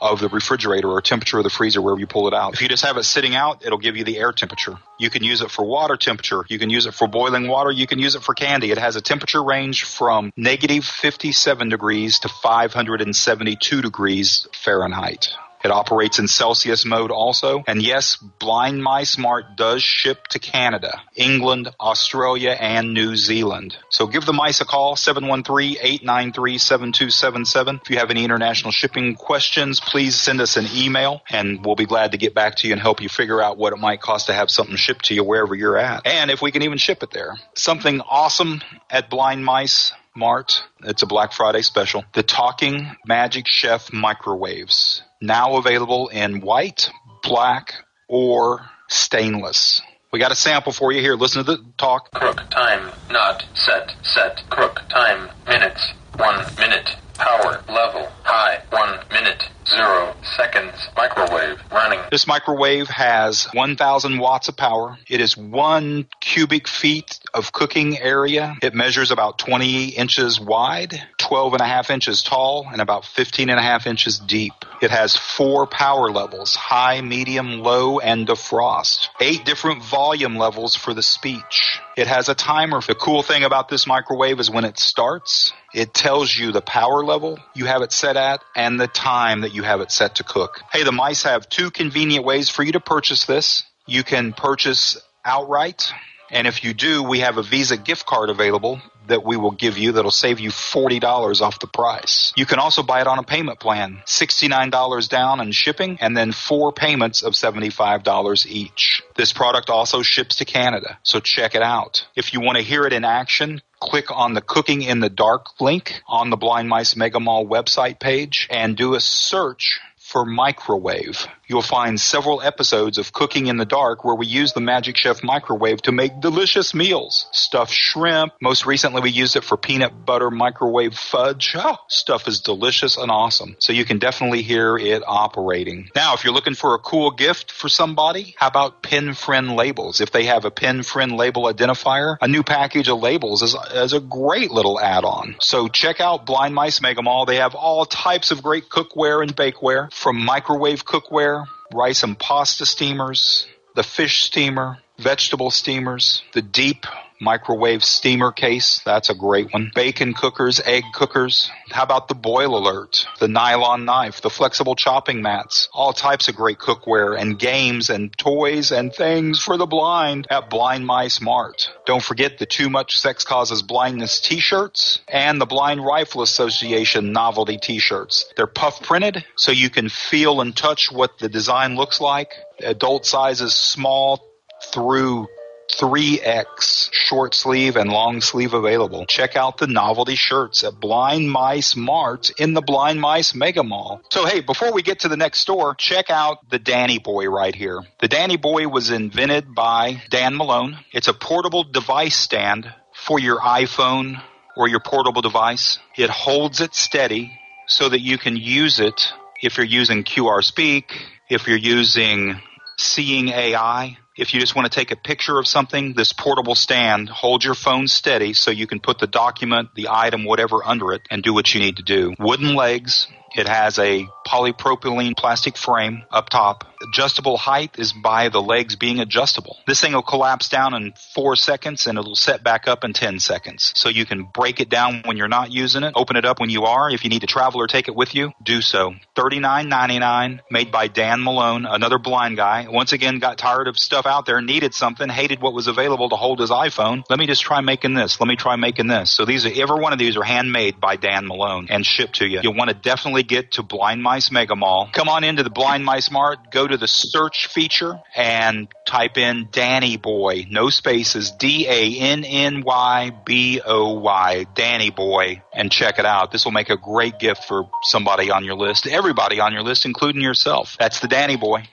of the refrigerator or temperature of the freezer wherever you pull it out. If you just have it sitting out, it'll give you the air temperature. You can use it for water temperature. You can use it for boiling water. You can use it for candy. It has a temperature range from negative 57 degrees to 572 degrees Fahrenheit. It operates in Celsius mode also. And yes, Blind Mice Mart does ship to Canada, England, Australia, and New Zealand. So give the mice a call, 713-893-7277. If you have any international shipping questions, please send us an email and we'll be glad to get back to you and help you figure out what it might cost to have something shipped to you wherever you're at. And if we can even ship it there. Something awesome at Blind Mice Mart. It's a Black Friday special. The Talking Magic Chef microwaves. Now available in white, black, or stainless. We got a sample for you here. Listen to the talk. Crook time not set set crook time minutes one minute power level high one minute zero seconds microwave running. This microwave has 1,000 watts of power. It is one cubic feet of cooking area. It measures about 20 inches wide, 12 and a half inches tall, and about 15 and a half inches deep. It has four power levels, high, medium, low, and defrost. Eight different volume levels for the speech. It has a timer. The cool thing about this microwave is when it starts, it tells you the power level you have it set at and the time that you have it set to cook. Hey, the mice have two convenient ways for you to purchase this. You can purchase outright. And if you do, we have a Visa gift card available. that we will give you that'll save you $40 off the price. You can also buy it on a payment plan, $69 down and shipping, and then four payments of $75 each. This product also ships to Canada, so check it out. If you want to hear it in action, click on the Cooking in the Dark link on the Blind Mice Mega Mall website page and do a search for microwave. You'll find several episodes of Cooking in the Dark where we use the Magic Chef microwave to make delicious meals. Stuffed shrimp. Most recently we used it for peanut butter microwave fudge. Oh, stuff is delicious and awesome. So you can definitely hear it operating. Now, if you're looking for a cool gift for somebody, how about Pen Friend labels? If they have a Pen Friend label identifier, a new package of labels is, is a great little add-on. So check out Blind Mice Mega Mall. They have all types of great cookware and bakeware from microwave cookware, rice and pasta steamers, the fish steamer, vegetable steamers, the deep microwave steamer case. That's a great one. Bacon cookers, egg cookers. How about the boil alert? The nylon knife, the flexible chopping mats. All types of great cookware and games and toys and things for the blind at Blind Mice Mart. Don't forget the Too Much Sex Causes Blindness t-shirts and the Blind Rifle Association novelty t-shirts. They're puff printed so you can feel and touch what the design looks like. Adult sizes small through 3X short sleeve and long sleeve available. Check out the novelty shirts at Blind Mice Mart in the Blind Mice Mega Mall. So hey, before we get to the next store, check out the Danny Boy right here. The Danny Boy was invented by Dan Malone. It's a portable device stand for your iPhone or your portable device. It holds it steady so that you can use it if you're using QR Speak, if you're using Seeing AI, if you just want to take a picture of something, this portable stand, hold your phone steady so you can put the document, the item, whatever under it and do what you need to do. Wooden legs. It has a polypropylene plastic frame up top. Adjustable height is by the legs being adjustable. This thing will collapse down in four seconds and it'll set back up in 10 seconds. So you can break it down when you're not using it, open it up when you are. If you need to travel or take it with you, do so. $39.99 made by Dan Malone, another blind guy. Once again, got tired of stuff out there, needed something, hated what was available to hold his iPhone. Let me just try making this. Let me try making this. So these are, every one of these are handmade by Dan Malone and shipped to you. You'll want to definitely get to Blind Mice Mega Mall. Come on into the Blind Mice Mart, go to the search feature and type in Danny Boy, no spaces, D A N N Y B O Y, Danny Boy, and check it out. This will make a great gift for somebody on your list, everybody on your list, including yourself. That's the Danny Boy.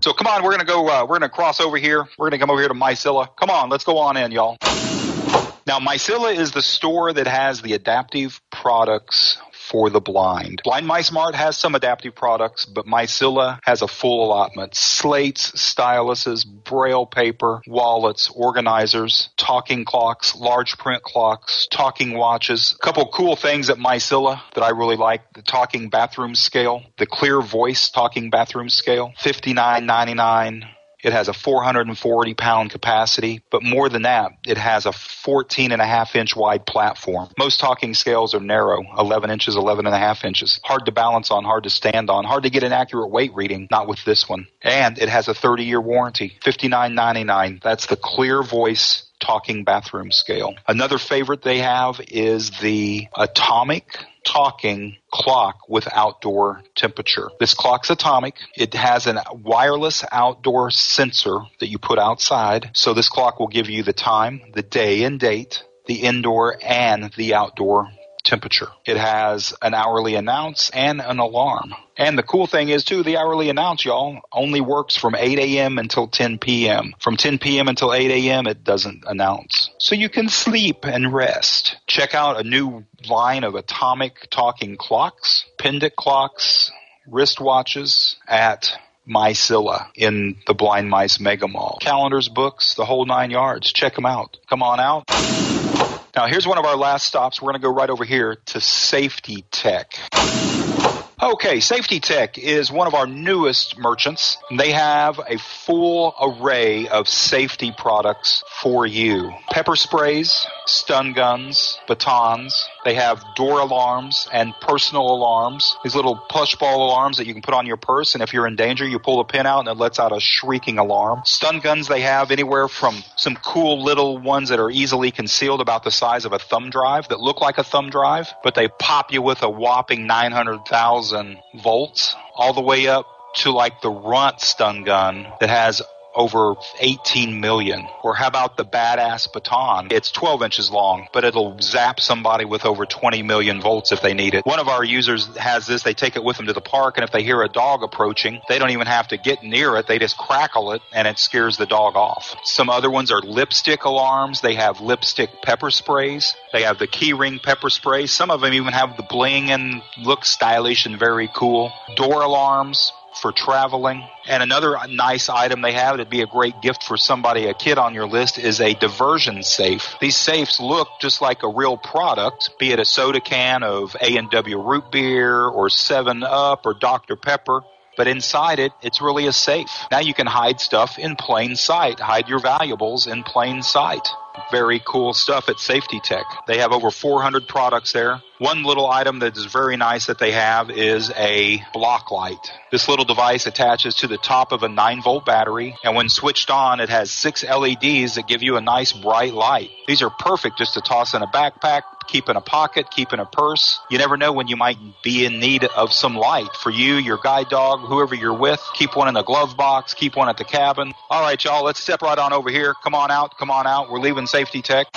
So come on, we're gonna go. Uh, we're gonna cross over here. We're gonna come over here to Mycilla. Come on, let's go on in, y'all. Now, Mycilla is the store that has the adaptive products for the blind. Blind Mice Mart has some adaptive products, but Mycilla has a full allotment. Slates, styluses, braille paper, wallets, organizers, talking clocks, large print clocks, talking watches. A couple cool things at Mycilla that I really like. The talking bathroom scale, the clear voice talking bathroom scale, fifty nine ninety nine. It has a 440 pound capacity, but more than that, it has a 14 and a half inch wide platform. Most talking scales are narrow, 11 inches, 11 and a half inches. Hard to balance on, hard to stand on, hard to get an accurate weight reading, not with this one. And it has a 30 year warranty, 59.99. That's the clear voice talking bathroom scale. Another favorite they have is the atomic talking clock with outdoor temperature. This clock's atomic. It has a wireless outdoor sensor that you put outside. So this clock will give you the time, the day and date, the indoor and the outdoor temperature. It has an hourly announce and an alarm. And the cool thing is too, the hourly announce, y'all, only works from 8 a.m. until 10 p.m. From 10 p.m. until 8 a.m., it doesn't announce. So you can sleep and rest. Check out a new line of atomic talking clocks, pendant clocks, wristwatches at Mycilla in the Blind Mice Mega Mall. Calendars, books, the whole nine yards. Check them out. Come on out. Now, here's one of our last stops. We're going to go right over here to Safety Tech. Okay, Safety Tech is one of our newest merchants. They have a full array of safety products for you. Pepper sprays, stun guns, batons. They have door alarms and personal alarms. These little push ball alarms that you can put on your purse, and if you're in danger, you pull the pin out and it lets out a shrieking alarm. Stun guns they have anywhere from some cool little ones that are easily concealed about the size of a thumb drive that look like a thumb drive, but they pop you with a whopping 900,000 volts all the way up to like the Runt stun gun that has over 18 million. Or how about the badass baton? It's 12 inches long, but it'll zap somebody with over 20 million volts if they need it. One of our users has this. They take it with them to the park, and if they hear a dog approaching, they don't even have to get near it. They just crackle it, and it scares the dog off. Some other ones are lipstick alarms. They have lipstick pepper sprays. They have the keyring pepper spray. Some of them even have the bling and look stylish and very cool. Door alarms for traveling. And another nice item they have that'd be a great gift for somebody, a kid on your list, is a diversion safe. These safes look just like a real product, be it a soda can of A&W root beer or 7 Up or Dr. Pepper. But inside it, it's really a safe. Now you can hide stuff in plain sight, hide your valuables in plain sight. Very cool stuff at Safety Tech. They have over 400 products there. One little item that is very nice that they have is a BlockLite. This little device attaches to the top of a 9 volt battery, and when switched on, it has six LEDs that give you a nice bright light. These are perfect just to toss in a backpack, keep in a pocket, keep in a purse. You never know when you might be in need of some light. For you, your guide dog, whoever you're with, keep one in the glove box, keep one at the cabin. All right, y'all, let's step right on over here. Come on out, come on out. We're leaving Safety Tech.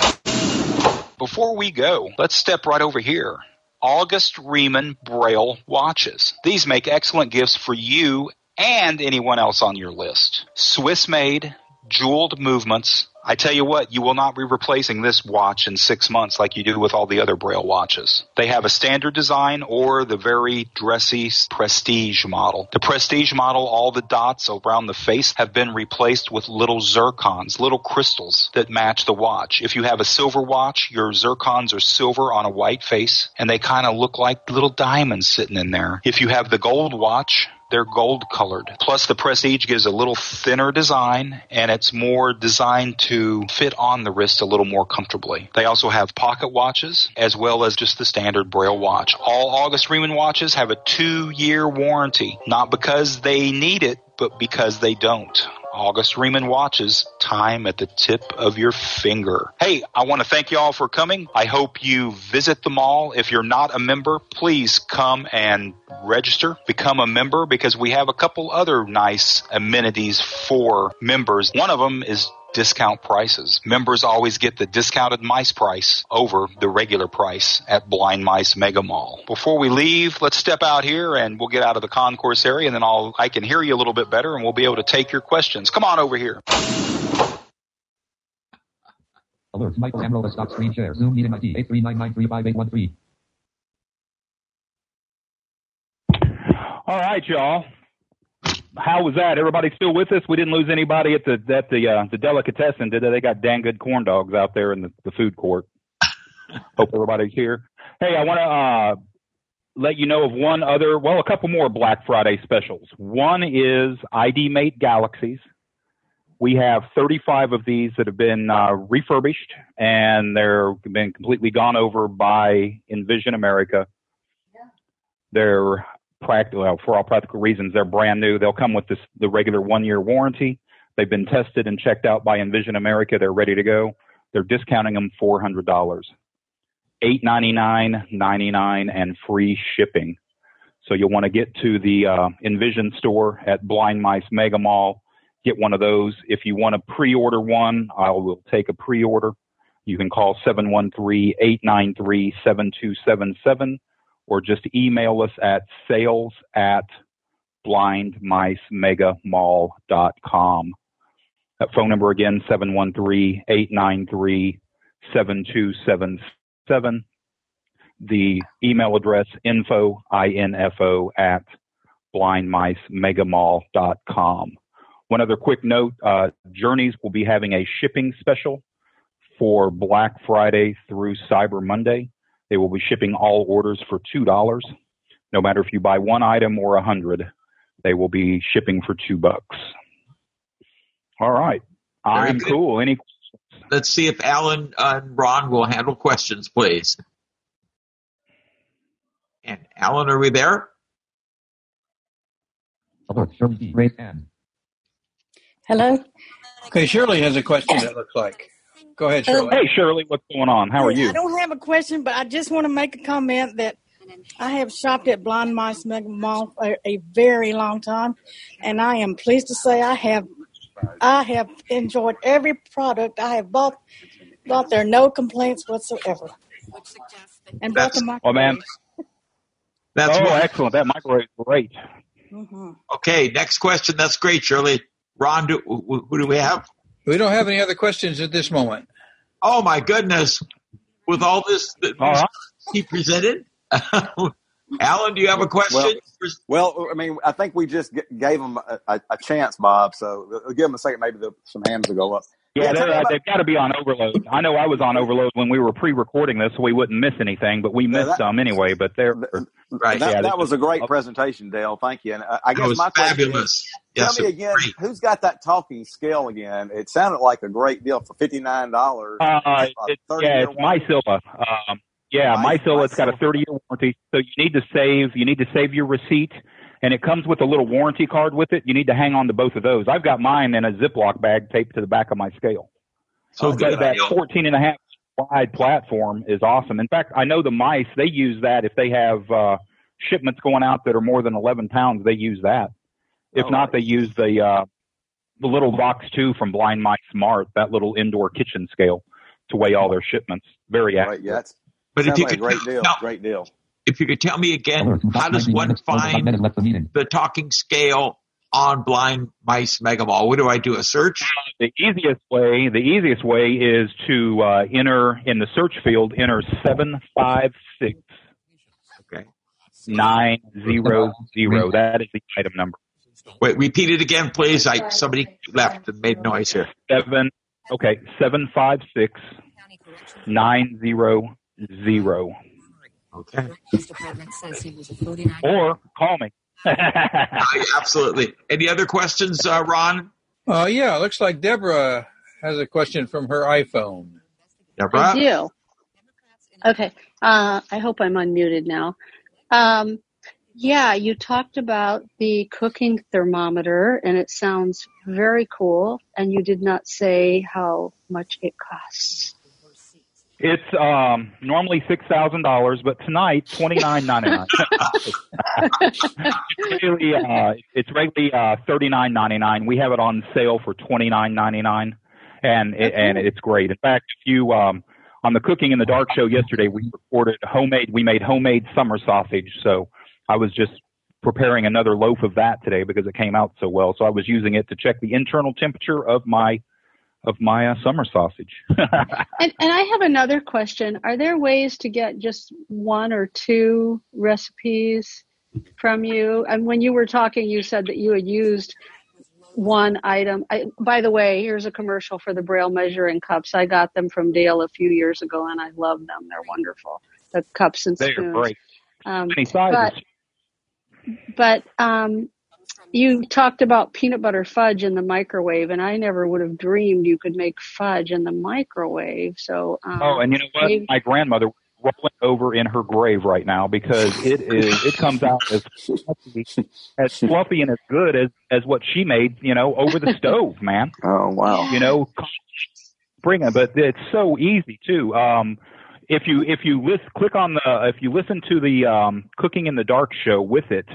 Before we go, let's step right over here. August Riemann Braille watches. These make excellent gifts for you and anyone else on your list. Swiss made, jeweled movements. I tell you what, you will not be replacing this watch in six months like you do with all the other Braille watches. They have a standard design or the very dressy prestige model. The prestige model, all the dots around the face have been replaced with little zircons, little crystals that match the watch. If you have a silver watch, your zircons are silver on a white face and they kind of look like little diamonds sitting in there. If you have the gold watch, they're gold colored. Plus the Prestige gives a little thinner design and it's more designed to fit on the wrist a little more comfortably. They also have pocket watches as well as just the standard Braille watch. All August Riemann watches have a two year warranty, not because they need it, but because they don't. August Riemann watches, time at the tip of your finger. Hey, I want to thank you all for coming. I hope you visit the mall. If you're not a member, please come and register, become a member because we have a couple other nice amenities for members. One of them is discount prices. Members always get the discounted mice price over the regular price at Blind Mice Mega Mall. Before we leave, let's step out here and we'll get out of the concourse area and then I'll, I can hear you a little bit better and we'll be able to take your questions. Come on over here. Alert. Michael Amrola stop screen share. Zoom meeting ID 839935813. All right, y'all. How was that? Everybody still with us? We didn't lose anybody at the at the uh, the delicatessen, did they? They got dang good corn dogs out there in the, the food court. *laughs* Hope everybody's here. Hey, I want to uh, let you know of one other, well, a couple more Black Friday specials. One is ID Mate Galaxies. We have 35 of these that have been uh, refurbished and they're been completely gone over by Envision America. They're practical, well, for all practical reasons, they're brand new. They'll come with this, the regular one year warranty. They've been tested and checked out by Envision America. They're ready to go. They're discounting them $400. Eight ninety nine, ninety nine, and free shipping. So you'll want to get to the uh, Envision store at Blind Mice Mega Mall. Get one of those. If you want to pre-order one, I will take a pre-order. You can call 713-893-7277 or just email us at sales at blindmicemegamall.com. That phone number again, 713-893-7277. The email address, info, I-N-F-O, at blindmicemegamall.com. One other quick note, uh, Journeys will be having a shipping special for Black Friday through Cyber Monday. They will be shipping all orders for $2. No matter if you buy one item or a hundred, they will be shipping for two bucks. All right. Very I'm good. cool. Any questions? let's see if Alan and Ron will handle questions, please. And Alan, are we there? Alert, Shirley D. Raise. Hello? Okay, Shirley has a question, it looks like. Go ahead, Shirley. Hey, Shirley, what's going on? How are you? I don't have a question, but I just want to make a comment that I have shopped at Blind Mice Mega Mall for a very long time, and I am pleased to say I have I have enjoyed every product I have bought. Bought there, no complaints whatsoever. And bought the Oh, man. That's oh, wonderful. excellent. That microwave is great. Mhm. Okay, next question. That's great, Shirley. Ron, do, who, who do we have? We don't have any other questions at this moment. Oh my goodness! With all this that All right. he presented, *laughs* Alan, do you have a question? Well, well, I mean, I think we just g- gave them a, a, a chance, Bob. So uh, give them a second. Maybe the, some hands will go up. Yeah, tell they, me about- they've got to be on overload. I know I was on overload when we were pre-recording this, so we wouldn't miss anything, but we missed that- some anyway. But they're right. that, yeah, that was a great is- presentation, Dale. Thank you. And uh, I guess was my fabulous. is, Yes, tell me again, great. who's got that talking scale again? It sounded like a great deal for fifty nine dollars. Uh, it, yeah, it's MySilla. Um, yeah, My- MySilla. It's got a 30 year warranty, so you need to save. You need to save your receipt, and it comes with a little warranty card with it. You need to hang on to both of those. I've got mine in a Ziploc bag taped to the back of my scale. So But good. that 14 and a half wide platform is awesome. In fact, I know the mice they use that if they have uh, shipments going out that are more than 11 pounds. They use that. If All not, right. they use the uh, the little Vox 2 from Blind Mice Mart, that little indoor kitchen scale to weigh all their shipments. Very Right, accurate. yeah, that's But if you like a could great deal. now, Great deal. If you could tell me again, how does one minutes, over five find minutes left of the the talking scale on Blind Mice Mega Mall? What do I do? A search? The easiest way, the easiest way is to uh, enter in the search field, enter seven five six Okay. nine zero zero. That is the item number. Wait, repeat it again, please. I somebody left and made noise here. Seven. Okay, seven five six nine zero zero. Okay. Or call me. *laughs* Absolutely. Any other questions, uh, Ron? Uh, yeah, it looks like Deborah has a question from her iPhone. Deborah? I do. Okay. Uh, I hope I'm unmuted now. Um, yeah, you talked about the cooking thermometer, and it sounds very cool. And you did not say how much it costs. It's um, normally six thousand dollars, but tonight twenty nine ninety nine. it's *laughs* really uh, it's regularly uh, thirty nine ninety nine. We have it on sale for twenty nine ninety nine, and it, and it's great. In fact, if you um, on the Cooking in the Dark show yesterday, we recorded homemade. We made homemade summer sausage. So I was just preparing another loaf of that today because it came out so well. So I was using it to check the internal temperature of my of my uh, summer sausage. *laughs* And, and I have another question. Are there ways to get just one or two recipes from you? And when you were talking, you said that you had used one item. I, by the way, here's a commercial for the Braille measuring cups. I got them from Dale a few years ago, and I love them. They're wonderful. The cups and spoons. They are great. Um, Many sizes. but but um, you talked about peanut butter fudge in the microwave, and I never would have dreamed you could make fudge in the microwave. So um, Oh, and you know what? maybe- My grandmother rolling over in her grave right now because it is it comes out as fluffy, as fluffy and as good as as what she made, you know, over the stove, *laughs* man. Oh wow. You know, bring it, but it's so easy too. Um, if you if you list, click on the if you listen to the um, Cooking in the Dark show with it,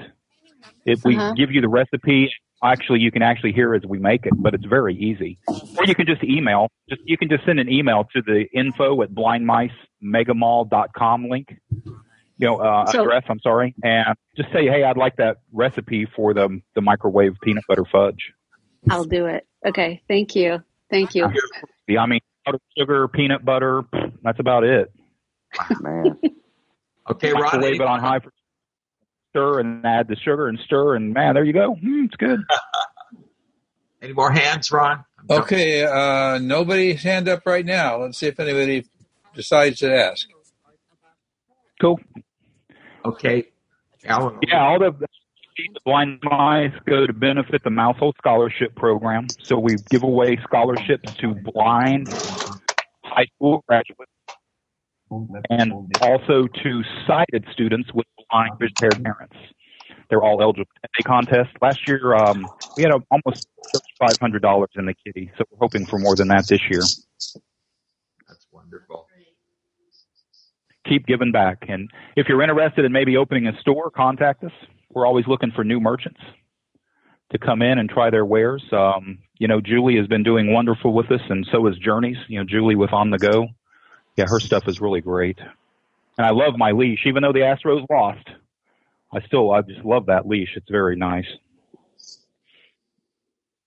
if we Uh-huh. give you the recipe, actually you can actually hear as we make it, but it's very easy. Or you can just email. Just you can just send an email to the info at blindmicemegamall.com link. You know, uh, So- address. I'm sorry, and just say, hey, I'd like that recipe for the the microwave peanut butter fudge. I'll do it. Okay, thank you, thank you. Yeah, I mean, powdered sugar, peanut butter. That's about it. *laughs* Man. Okay, Ron. Microwave it on high for stir and add the sugar and stir and man, there you go. Mm, it's good. *laughs* Any more hands, Ron? Okay, uh, nobody's hand up right now. Let's see if anybody decides to ask. Cool. Okay. Alan. Yeah, all the, the blind mice go to benefit the Mousehold Scholarship Program. So we give away scholarships to blind high school graduates, and also to sighted students with vision parents. They're all eligible contest. Last year, um, we had a, almost $3,500 in the kitty, so we're hoping for more than that this year. That's wonderful. Keep giving back. And if you're interested in maybe opening a store, contact us. We're always looking for new merchants to come in and try their wares. Um, you know, Julie has been doing wonderful with us, and so is Journeys. You know, Julie with On the Go. Yeah, her stuff is really great. And I love my leash, even though the Astros lost. I still, I just love that leash. It's very nice.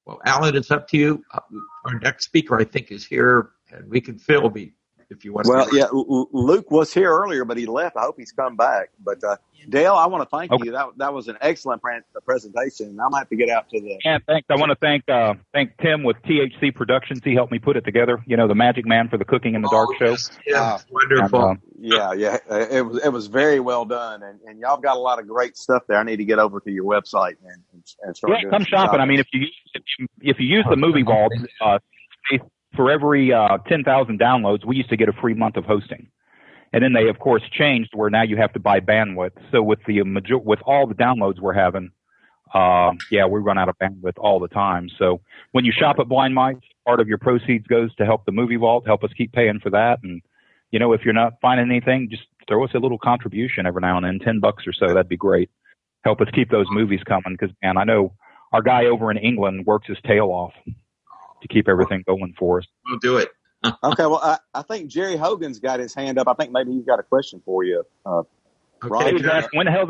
Well, Alan, it's up to you. Uh, Our next speaker, I think, is here, and we can fill me if you want. Well, to. yeah, Luke was here earlier, but he left. I hope he's come back. But uh, Dale, I want to thank you. That that was an excellent pre- presentation. I'm gonna have to get out to the. And thanks. I want to thank uh, thank Tim with THC Productions. He helped me put it together. You know, the Magic Man for the Cooking in the Dark show. Yeah, wonderful. And, uh, yeah, yeah. uh, It was it was very well done, and, and y'all got a lot of great stuff there. I need to get over to your website and and, and start. Yeah, doing come some shopping. I mean, if you if you, if you use the movie vault, uh, for every uh, ten thousand downloads, we used to get a free month of hosting, and then they of course changed where now you have to buy bandwidth. So with the major with all the downloads we're having, uh, yeah, we run out of bandwidth all the time. So when you shop at Blind Mice, part of your proceeds goes to help the movie vault, help us keep paying for that, and you know if you're not finding anything, just throw us a little contribution every now and then, ten bucks or so. That'd be great. Help us keep those movies coming because man, I know our guy over in England works his tail off to keep everything going for us. We'll do it. *laughs* okay, well, I, I think Jerry Hogan's got his hand up. I think maybe he's got a question for you. Uh, Hey, Roger. Jack, when the hell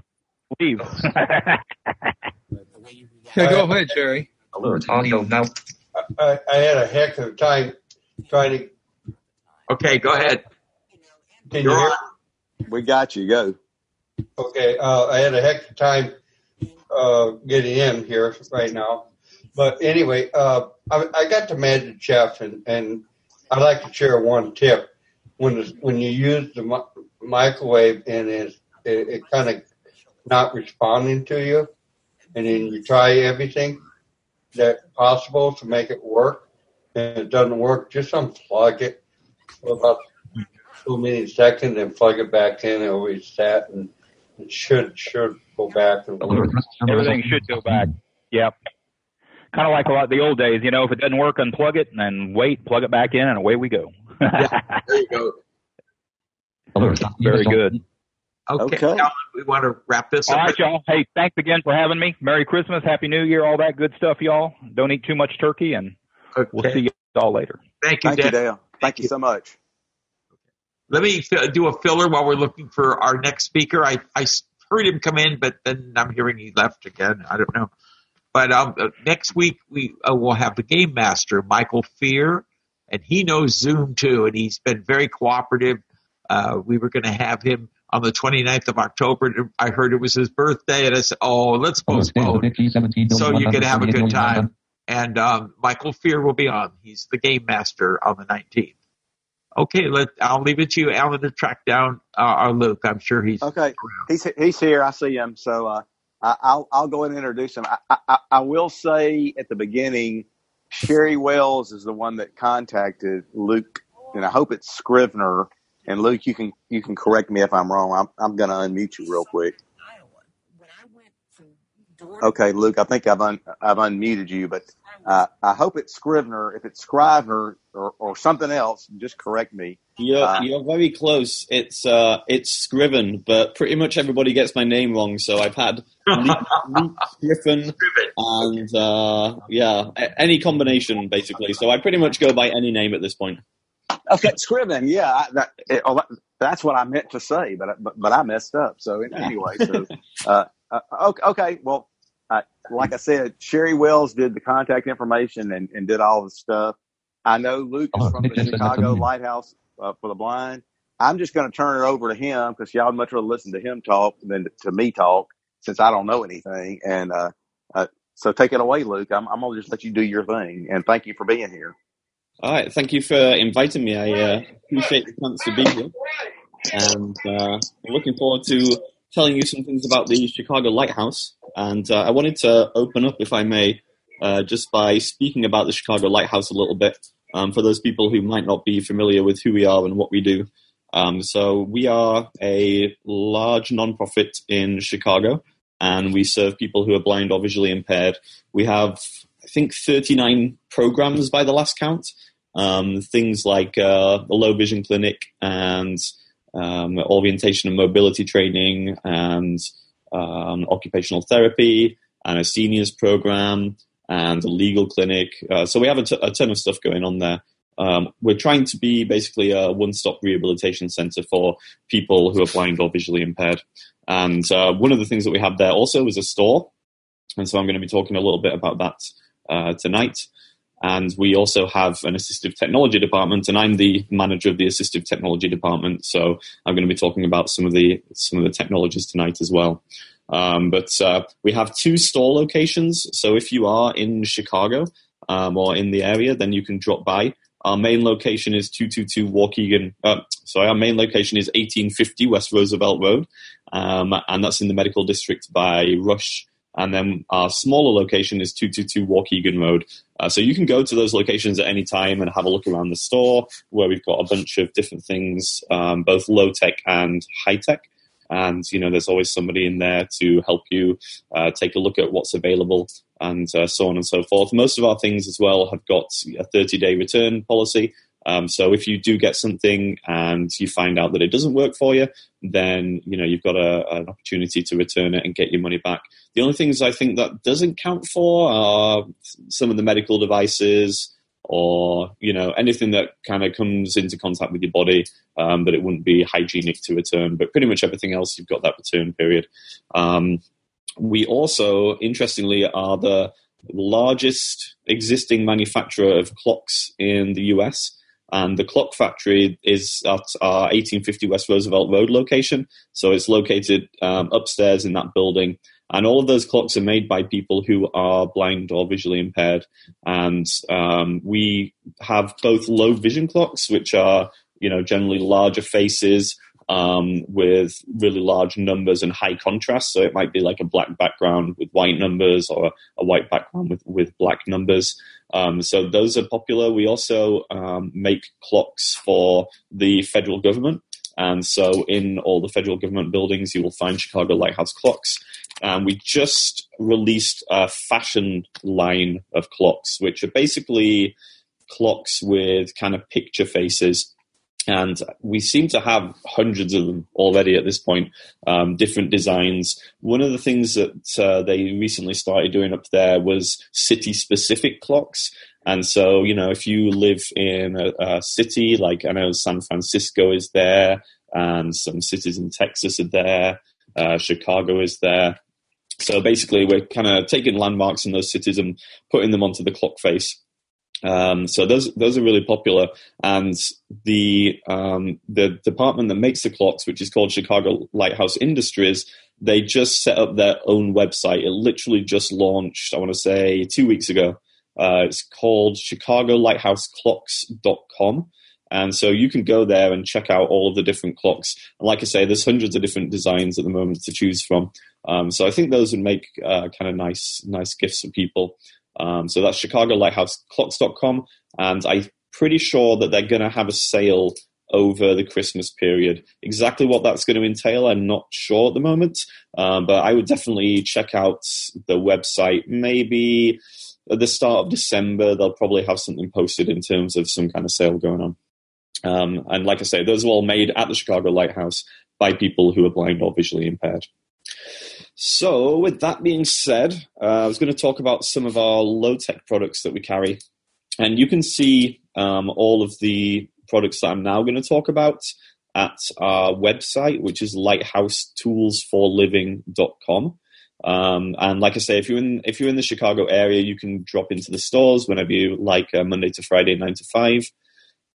did you leave? *laughs* Yeah, go ahead, Jerry. audio now. I, I had a heck of a time trying to. Okay, go ahead. Can you You're hear? on. We got you. Go. Okay, uh, I had a heck of a time uh, getting in here right now. But anyway, uh, I, I got to Magic Chef, and, and I'd like to share one tip. When when you use the mi- microwave and it's, it, it kind of not responding to you, and then you try everything that possible to make it work, and it doesn't work, just unplug it for about two many seconds and plug it back in and reset, and it should should go back and work. Everything should go back. Yep. Kind of like a lot of the old days, you know, if it doesn't work, unplug it and then wait, plug it back in, and away we go. *laughs* There you go. Very good. Okay, Okay. Alan, we want to wrap this All up. right, y'all. Hey, thanks again for having me. Merry Christmas, Happy New Year, all that good stuff, y'all. Don't eat too much turkey, and we'll see you all later. Thank you, Thank you, Dale. Thank you so much. Let me do a filler while we're looking for our next speaker. I heard him come in, but then I'm hearing he left again. I don't know. But um, uh, next week we uh, will have the game master, Michael Fear, and he knows Zoom too, and he's been very cooperative. Uh, we were going to have him on the 29th of October. I heard it was his birthday, and I said, "Oh, let's postpone." so you can have a good time. And um, Michael Fear will be on. He's the game master on the 19th. Okay, let I'll leave it to you, Alan, to track down uh, our Luke. I'm sure he's Okay, he's he's here. I see him. So uh, I, I'll I'll go ahead and introduce him. I, I I will say at the beginning, Sherry Wells is the one that contacted Luke, and I hope it's Scrivener. And Luke, you can you can correct me if I'm wrong. I'm I'm gonna unmute you real quick. Okay, Luke, I think I've un, I've unmuted you, but uh, I hope it's Scrivener. If it's Scrivener or, or something else, just correct me. You're Uh, you're very close. It's uh it's Scriven, but pretty much everybody gets my name wrong. So I've had Luke, Luke *laughs* Griffin and uh yeah, a- any combination basically. So I pretty much go by any name at this point. Okay, Scriven. Yeah, that, it, oh, that, that's what I meant to say, but I- but, but I messed up. So anyway, so *laughs* uh, uh, okay, okay, well, uh, like I said, Sherry Wells did the contact information and, and did all the stuff. I know Luke is from the Chicago Lighthouse uh, for the Blind. I'm just going to turn it over to him because y'all would much rather listen to him talk than to me talk since I don't know anything. And uh, uh, so take it away, Luke. I'm, I'm going to just let you do your thing. And thank you for being here. All right, thank you for inviting me. I uh, appreciate the chance to be here, and uh, I'm looking forward to telling you some things about the Chicago Lighthouse. And uh, I wanted to open up, if I may, uh, just by speaking about the Chicago Lighthouse a little bit. um, for those people who might not be familiar with who we are and what we do. Um, so we are a large nonprofit in Chicago, and we serve people who are blind or visually impaired. We have, I think, 39 programs by the last count. Um, things like uh, the low vision clinic and um, orientation and mobility training and um, occupational therapy and a seniors program and a legal clinic. Uh, so we have a, t- a ton of stuff going on there. Um, we're trying to be basically a one-stop rehabilitation center for people who are blind or visually impaired. And uh, one of the things that we have there also is a store. And so I'm going to be talking a little bit about that uh, tonight. And we also have an assistive technology department, and I'm the manager of the assistive technology department. So I'm going to be talking about some of the some of the technologies tonight as well. Um, but uh, we have two store locations. So if you are in Chicago um, or in the area, then you can drop by. Our main location is 222 Waukegan. Uh, sorry, our main location is 1850 West Roosevelt Road, um, and that's in the medical district by Rush. And then our smaller location is 222 Waukegan Road. Uh, so you can go to those locations at any time and have a look around the store where we've got a bunch of different things, um, both low tech and high tech. And, you know, there's always somebody in there to help you uh, take a look at what's available and uh, so on and so forth. Most of our things as well have got a 30 day return policy. Um, so if you do get something and you find out that it doesn't work for you, then you know you've got a, an opportunity to return it and get your money back. The only things I think that doesn't count for are some of the medical devices or you know anything that kind of comes into contact with your body, um, but it wouldn't be hygienic to return. But pretty much everything else, you've got that return period. Um, we also, interestingly, are the largest existing manufacturer of clocks in the US. And the clock factory is at our 1850 West Roosevelt Road location. So it's located um, upstairs in that building. And all of those clocks are made by people who are blind or visually impaired. And um, we have both low vision clocks, which are you know generally larger faces um, with really large numbers and high contrast. So it might be like a black background with white numbers or a white background with, with black numbers. Um, so those are popular. We also um, make clocks for the federal government. And so in all the federal government buildings, you will find Chicago Lighthouse clocks. And we just released a fashion line of clocks, which are basically clocks with kind of picture faces and we seem to have hundreds of them already at this point, um, different designs. One of the things that uh, they recently started doing up there was city specific clocks. And so, you know, if you live in a, a, city, like I know San Francisco is there, and some cities in Texas are there, uh, Chicago is there. So basically, we're kind of taking landmarks in those cities and putting them onto the clock face. Um, so those those are really popular, and the um, the department that makes the clocks, which is called Chicago Lighthouse Industries, they just set up their own website. It literally just launched, I want to say, two weeks ago. Uh, it's called ChicagoLighthouseClocks.com. And so you can go there and check out all of the different clocks. And like I say, there's hundreds of different designs at the moment to choose from. Um, so I think those would make uh, kind of nice, nice gifts for people. Um, so that's ChicagoLighthouseClocks.com, and I'm pretty sure that they're going to have a sale over the Christmas period. Exactly what that's going to entail, I'm not sure at the moment, um, but I would definitely check out the website. Maybe at the start of December, they'll probably have something posted in terms of some kind of sale going on. Um, and like I say, those are all made at the Chicago Lighthouse by people who are blind or visually impaired. So, with that being said, uh, I was going to talk about some of our low tech products that we carry. And you can see um, all of the products that I'm now going to talk about at our website, which is lighthousetoolsforliving.com. Um, and like I say, if you're in if you're in the Chicago area, you can drop into the stores whenever you like, uh, Monday to Friday, nine to five.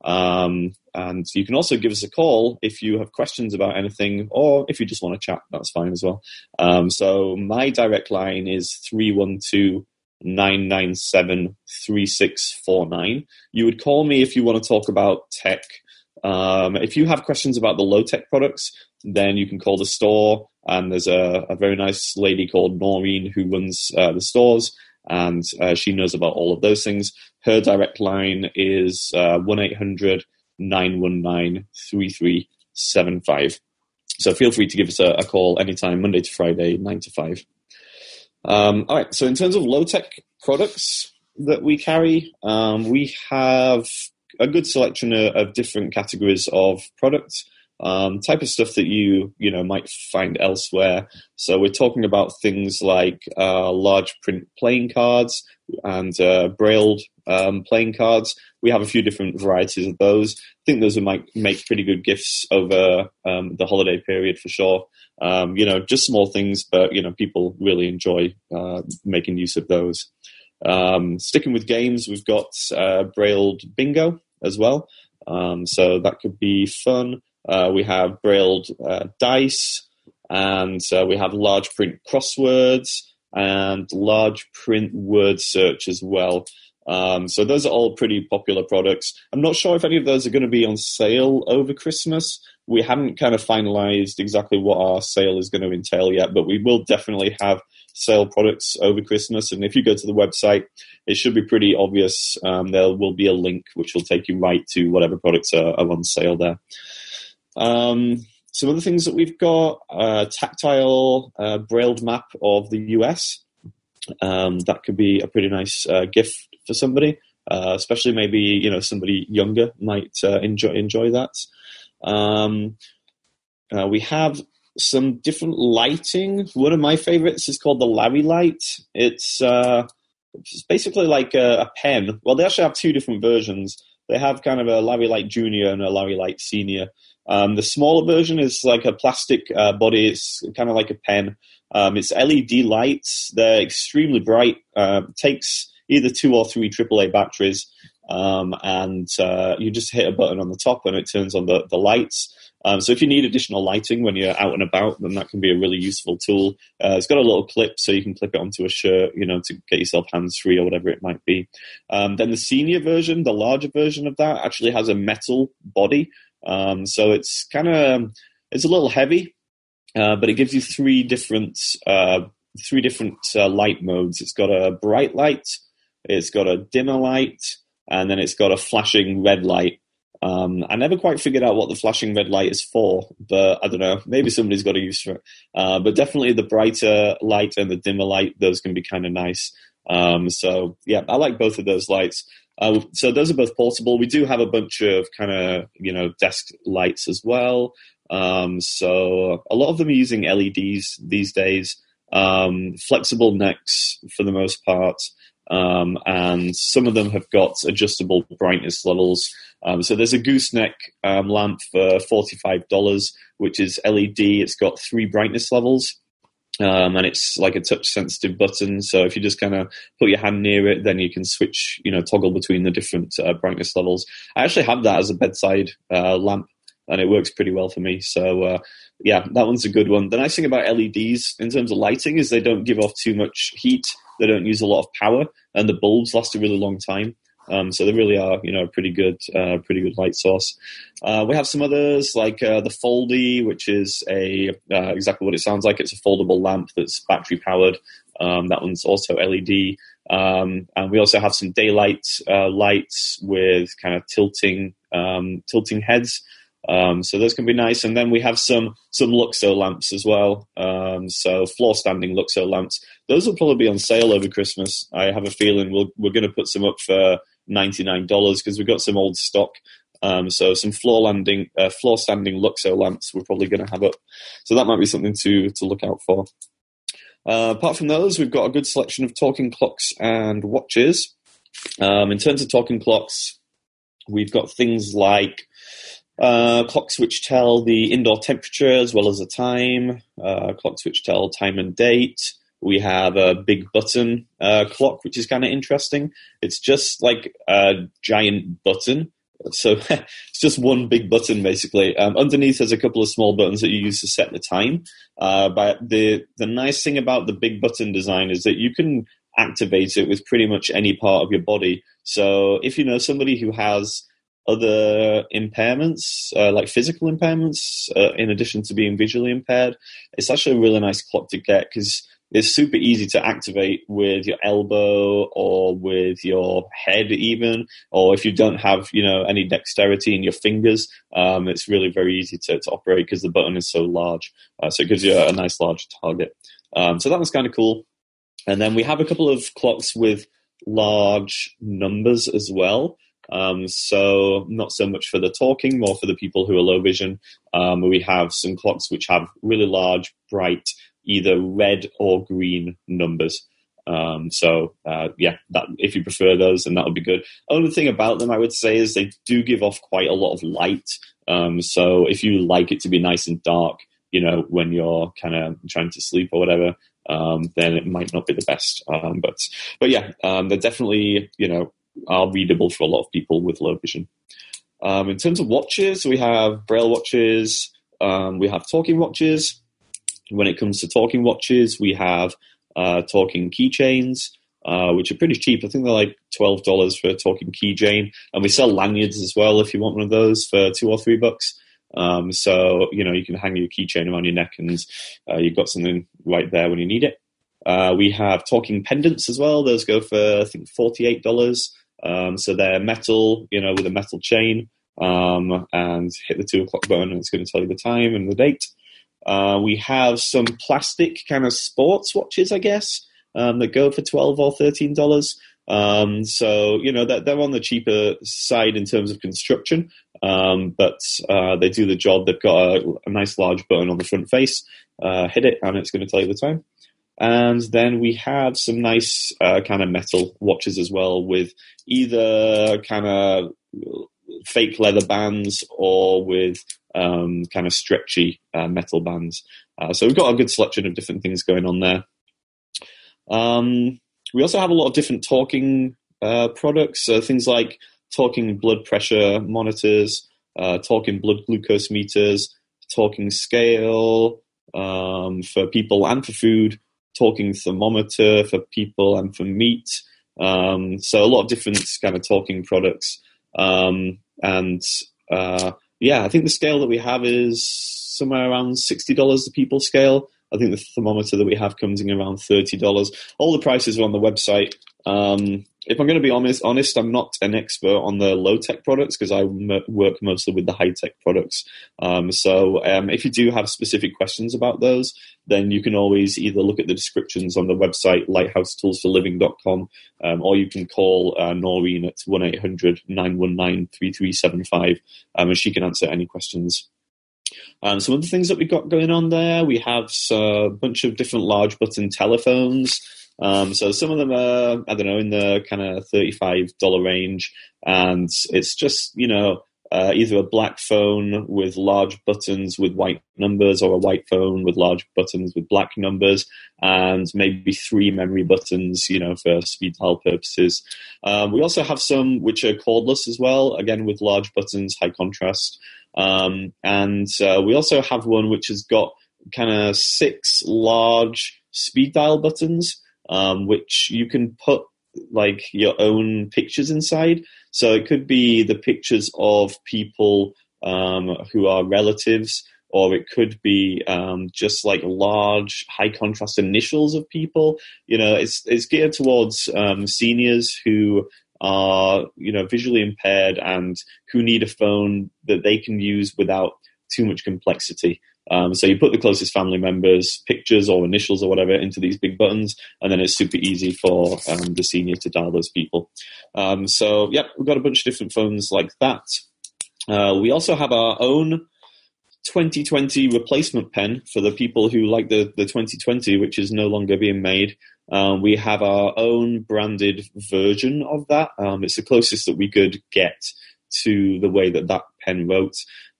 Um, and you can also give us a call if you have questions about anything or if you just want to chat, that's fine as well. Um, so my direct line is 312 997 3649. You would call me if you want to talk about tech. Um, if you have questions about the low tech products, then you can call the store. And there's a, a very nice lady called Noreen who runs uh, the stores and uh, she knows about all of those things. her direct line is uh, one 919 3375 So feel free to give us a, a, call anytime, Monday to Friday, 9 to 5. Um, all right, so in terms of low tech products that we carry, um, we have a good selection of, of different categories of products um, type of stuff that you you know might find elsewhere. So we're talking about things like uh, large print playing cards and uh, brailled um, playing cards. We have a few different varieties of those. I think those might make pretty good gifts over um, the holiday period for sure. Um, you know, just small things, but you know, people really enjoy uh, making use of those. Um, sticking with games, we've got uh, bingo as well. Um, so that could be fun. Uh, we have brailled uh, dice, and uh, we have large print crosswords and large print word search as well. Um, so those are all pretty popular products. I'm not sure if any of those are going to be on sale over Christmas. We haven't kind of finalized exactly what our sale is going to entail yet, but we will definitely have sale products over Christmas. And if you go to the website, it should be pretty obvious. Um, there will be a link which will take you right to whatever products are, are on sale there. Um, some other things that we've got: uh, tactile uh, brailled map of the US. Um, that could be a pretty nice uh, gift for somebody, uh, especially maybe you know somebody younger might uh, enjoy enjoy that. Um, uh, we have some different lighting. One of my favorites is called the Larry Light. It's it's basically like a, a, pen. Well, they actually have two different versions. They have kind of a Larry Light Junior and a Larry Light Senior. Um, the smaller version is like a plastic uh, body. It's kind of like a pen. Um, it's LED lights. They're extremely bright. Uh, takes either two or three AAA batteries, um, and uh, you just hit a button on the top and it turns on the, the lights. Um, so if you need additional lighting when you're out and about, then that can be a really useful tool. Uh, it's got a little clip so you can clip it onto a shirt, you know, to get yourself hands free or whatever it might be. Um, then the senior version, the larger version of that, actually has a metal body. Um, so it's kind of it's a little heavy, uh, but it gives you three different uh, three different uh, light modes. It's got a bright light, it's got a dimmer light, and then it's got a flashing red light. Um, I never quite figured out what the flashing red light is for, but I don't know. Maybe somebody's got a use for it. Uh, but definitely the brighter light and the dimmer light, those can be kind of nice. Um, so yeah, I like both of those lights. Uh, so those are both portable. We do have a bunch of kind of you know desk lights as well. Um, so a lot of them are using LEDs these days. Um, flexible necks for the most part, um, and some of them have got adjustable brightness levels. Um, so there's a gooseneck um, lamp for forty-five dollars, which is LED. It's got three brightness levels. Um, and it's like a touch sensitive button. So if you just kind of put your hand near it, then you can switch, you know, toggle between the different uh, brightness levels. I actually have that as a bedside uh, lamp, and it works pretty well for me. So uh, yeah, that one's a good one. The nice thing about LEDs in terms of lighting is they don't give off too much heat. They don't use a lot of power, and the bulbs last a really long time. Um, so they really are, you know, a pretty good, uh, pretty good light source. Uh, we have some others like uh, the Foldy, which is a uh, exactly what it sounds like. It's a foldable lamp that's battery powered. Um, that one's also LED. Um, and we also have some daylight uh, lights with kind of tilting um, tilting heads. Um, so those can be nice. And then we have some some Luxo lamps as well. Um, so floor standing Luxo lamps. Those will probably be on sale over Christmas. I have a feeling we'll, we're going to put some up for $99 because we've got some old stock. Um, so some floor landing, uh, floor standing Luxo lamps we're probably going to have up. So that might be something to to look out for. Uh, apart from those, we've got a good selection of talking clocks and watches. Um, in terms of talking clocks, we've got things like uh, clocks which tell the indoor temperature as well as the time, uh, clocks which tell time and date, we have a big button uh, clock, which is kind of interesting. It's just like a giant button. So *laughs* it's just one big button basically. Um, underneath there's a couple of small buttons that you use to set the time. Uh, but the the nice thing about the big button design is that you can activate it with pretty much any part of your body. So if you know somebody who has other impairments, uh, like physical impairments, uh, in addition to being visually impaired, it's actually a really nice clock to get because it's super easy to activate with your elbow or with your head even, or if you don't have, you know, any dexterity in your fingers, um, it's really very easy to, to operate because the button is so large. Uh, so it gives you a, nice large target. Um, so that was kind of cool. And then we have a couple of clocks with large numbers as well. Um, so not so much for the talking, more for the people who are low vision. Um, we have some clocks which have really large, bright, either red or green numbers. Um, so uh, yeah, that, if you prefer those, then that would be good. Only thing about them, I would say, is they do give off quite a lot of light. Um, so if you like it to be nice and dark, you know, when you're kind of trying to sleep or whatever, um, then it might not be the best. Um, but but yeah, um, they're definitely you know are readable for a lot of people with low vision. Um, in terms of watches, we have braille watches, um, we have talking watches. When it comes to talking watches, we have uh, talking keychains, uh, which are pretty cheap. I think they're like twelve dollars for a talking keychain, and we sell lanyards as well if you want one of those for two or three bucks. Um, so you know you can hang your keychain around your neck, and uh, you've got something right there when you need it. Uh, we have talking pendants as well. Those go for I think forty eight dollars. Um, so they're metal, you know, with a metal chain, um, and hit the two o'clock button, and it's going to tell you the time and the date. Uh, we have some plastic kind of sports watches, I guess, um, that go for twelve or thirteen dollars. Um, so you know that they're on the cheaper side in terms of construction, um, but uh, they do the job. They've got a, a, nice large button on the front face. Uh, hit it, and it's going to tell you the time. And then we have some nice uh, kind of metal watches as well, with either kind of fake leather bands or with um, kind of stretchy uh, metal bands. Uh, so we've got a good selection of different things going on there. Um, we also have a lot of different talking uh, products, so things like talking blood pressure monitors, uh, talking blood glucose meters, talking scale um, for people and for food, talking thermometer for people and for meat. Um, so a lot of different kind of talking products. Um, and uh, yeah, I think the scale that we have is somewhere around sixty dollars the people scale. I think the thermometer that we have comes in around thirty dollars. All the prices are on the website. Um, if I'm going to be honest, honest, I'm not an expert on the low tech products because I m- work mostly with the high tech products. Um, so um, if you do have specific questions about those, then you can always either look at the descriptions on the website lighthousetoolsforliving.com um, or you can call uh, Noreen at 1 800 919 3375 um, and she can answer any questions. Um, some the things that we've got going on there, we have a bunch of different large button telephones. Um, so some of them are, I don't know, in the kind of $35 range. And it's just, you know, uh, either a black phone with large buttons with white numbers or a white phone with large buttons with black numbers and maybe three memory buttons, you know, for speed dial purposes. Um, we also have some which are cordless as well, again with large buttons, high contrast. Um, and uh, we also have one which has got kind of six large speed dial buttons um, which you can put like your own pictures inside. So it could be the pictures of people um, who are relatives, or it could be um, just like large, high contrast initials of people. You know, it's it's geared towards um, seniors who are you know visually impaired and who need a phone that they can use without too much complexity. Um, so you put the closest family members' pictures or initials or whatever into these big buttons, and then it's super easy for um, the senior to dial those people. Um, so, yep, we've got a bunch of different phones like that. Uh, we also have our own 2020 replacement pen for the people who like the, the 2020, which is no longer being made. Um, we have our own branded version of that. Um, it's the closest that we could get to the way that that pen wrote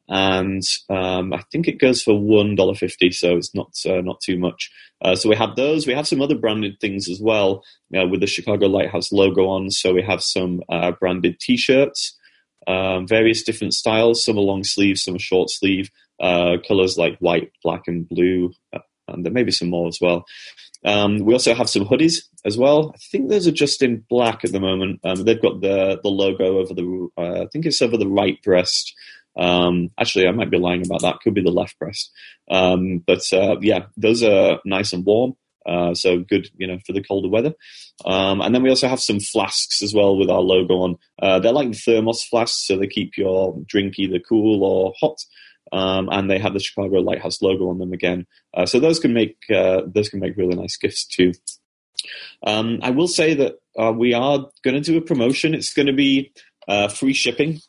and um, I think it goes for one dollar fifty, so it's not uh, not too much. Uh, so we have those. We have some other branded things as well uh, with the Chicago Lighthouse logo on. So we have some uh, branded T-shirts, um, various different styles. Some are long sleeve, some are short sleeve. Uh, colors like white, black, and blue, uh, and there may be some more as well. Um, we also have some hoodies as well. I think those are just in black at the moment. Um, they've got the the logo over the. I think it's over the right breast. Um, actually, I might be lying about that. Could be the left breast. Um, but uh, yeah, those are nice and warm. Uh, so good, you know, for the colder weather. Um, and then we also have some flasks as well with our logo on. Uh, they're like thermos flasks, so they keep your drink either cool or hot. Um, and they have the Chicago Lighthouse logo on them again. Uh, so those can make uh, those can make really nice gifts too. Um, I will say that uh, we are going to do a promotion. It's going to be uh, free shipping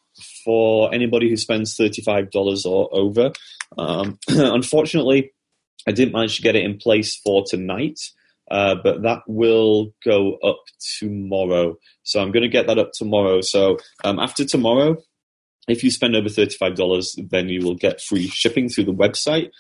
for anybody who spends thirty-five dollars or over. Um, *clears throat* unfortunately, I didn't manage to get it in place for tonight, uh, but that will go up tomorrow. So I'm going to get that up tomorrow. So um, after tomorrow, if you spend over $35, then you will get free shipping through the website.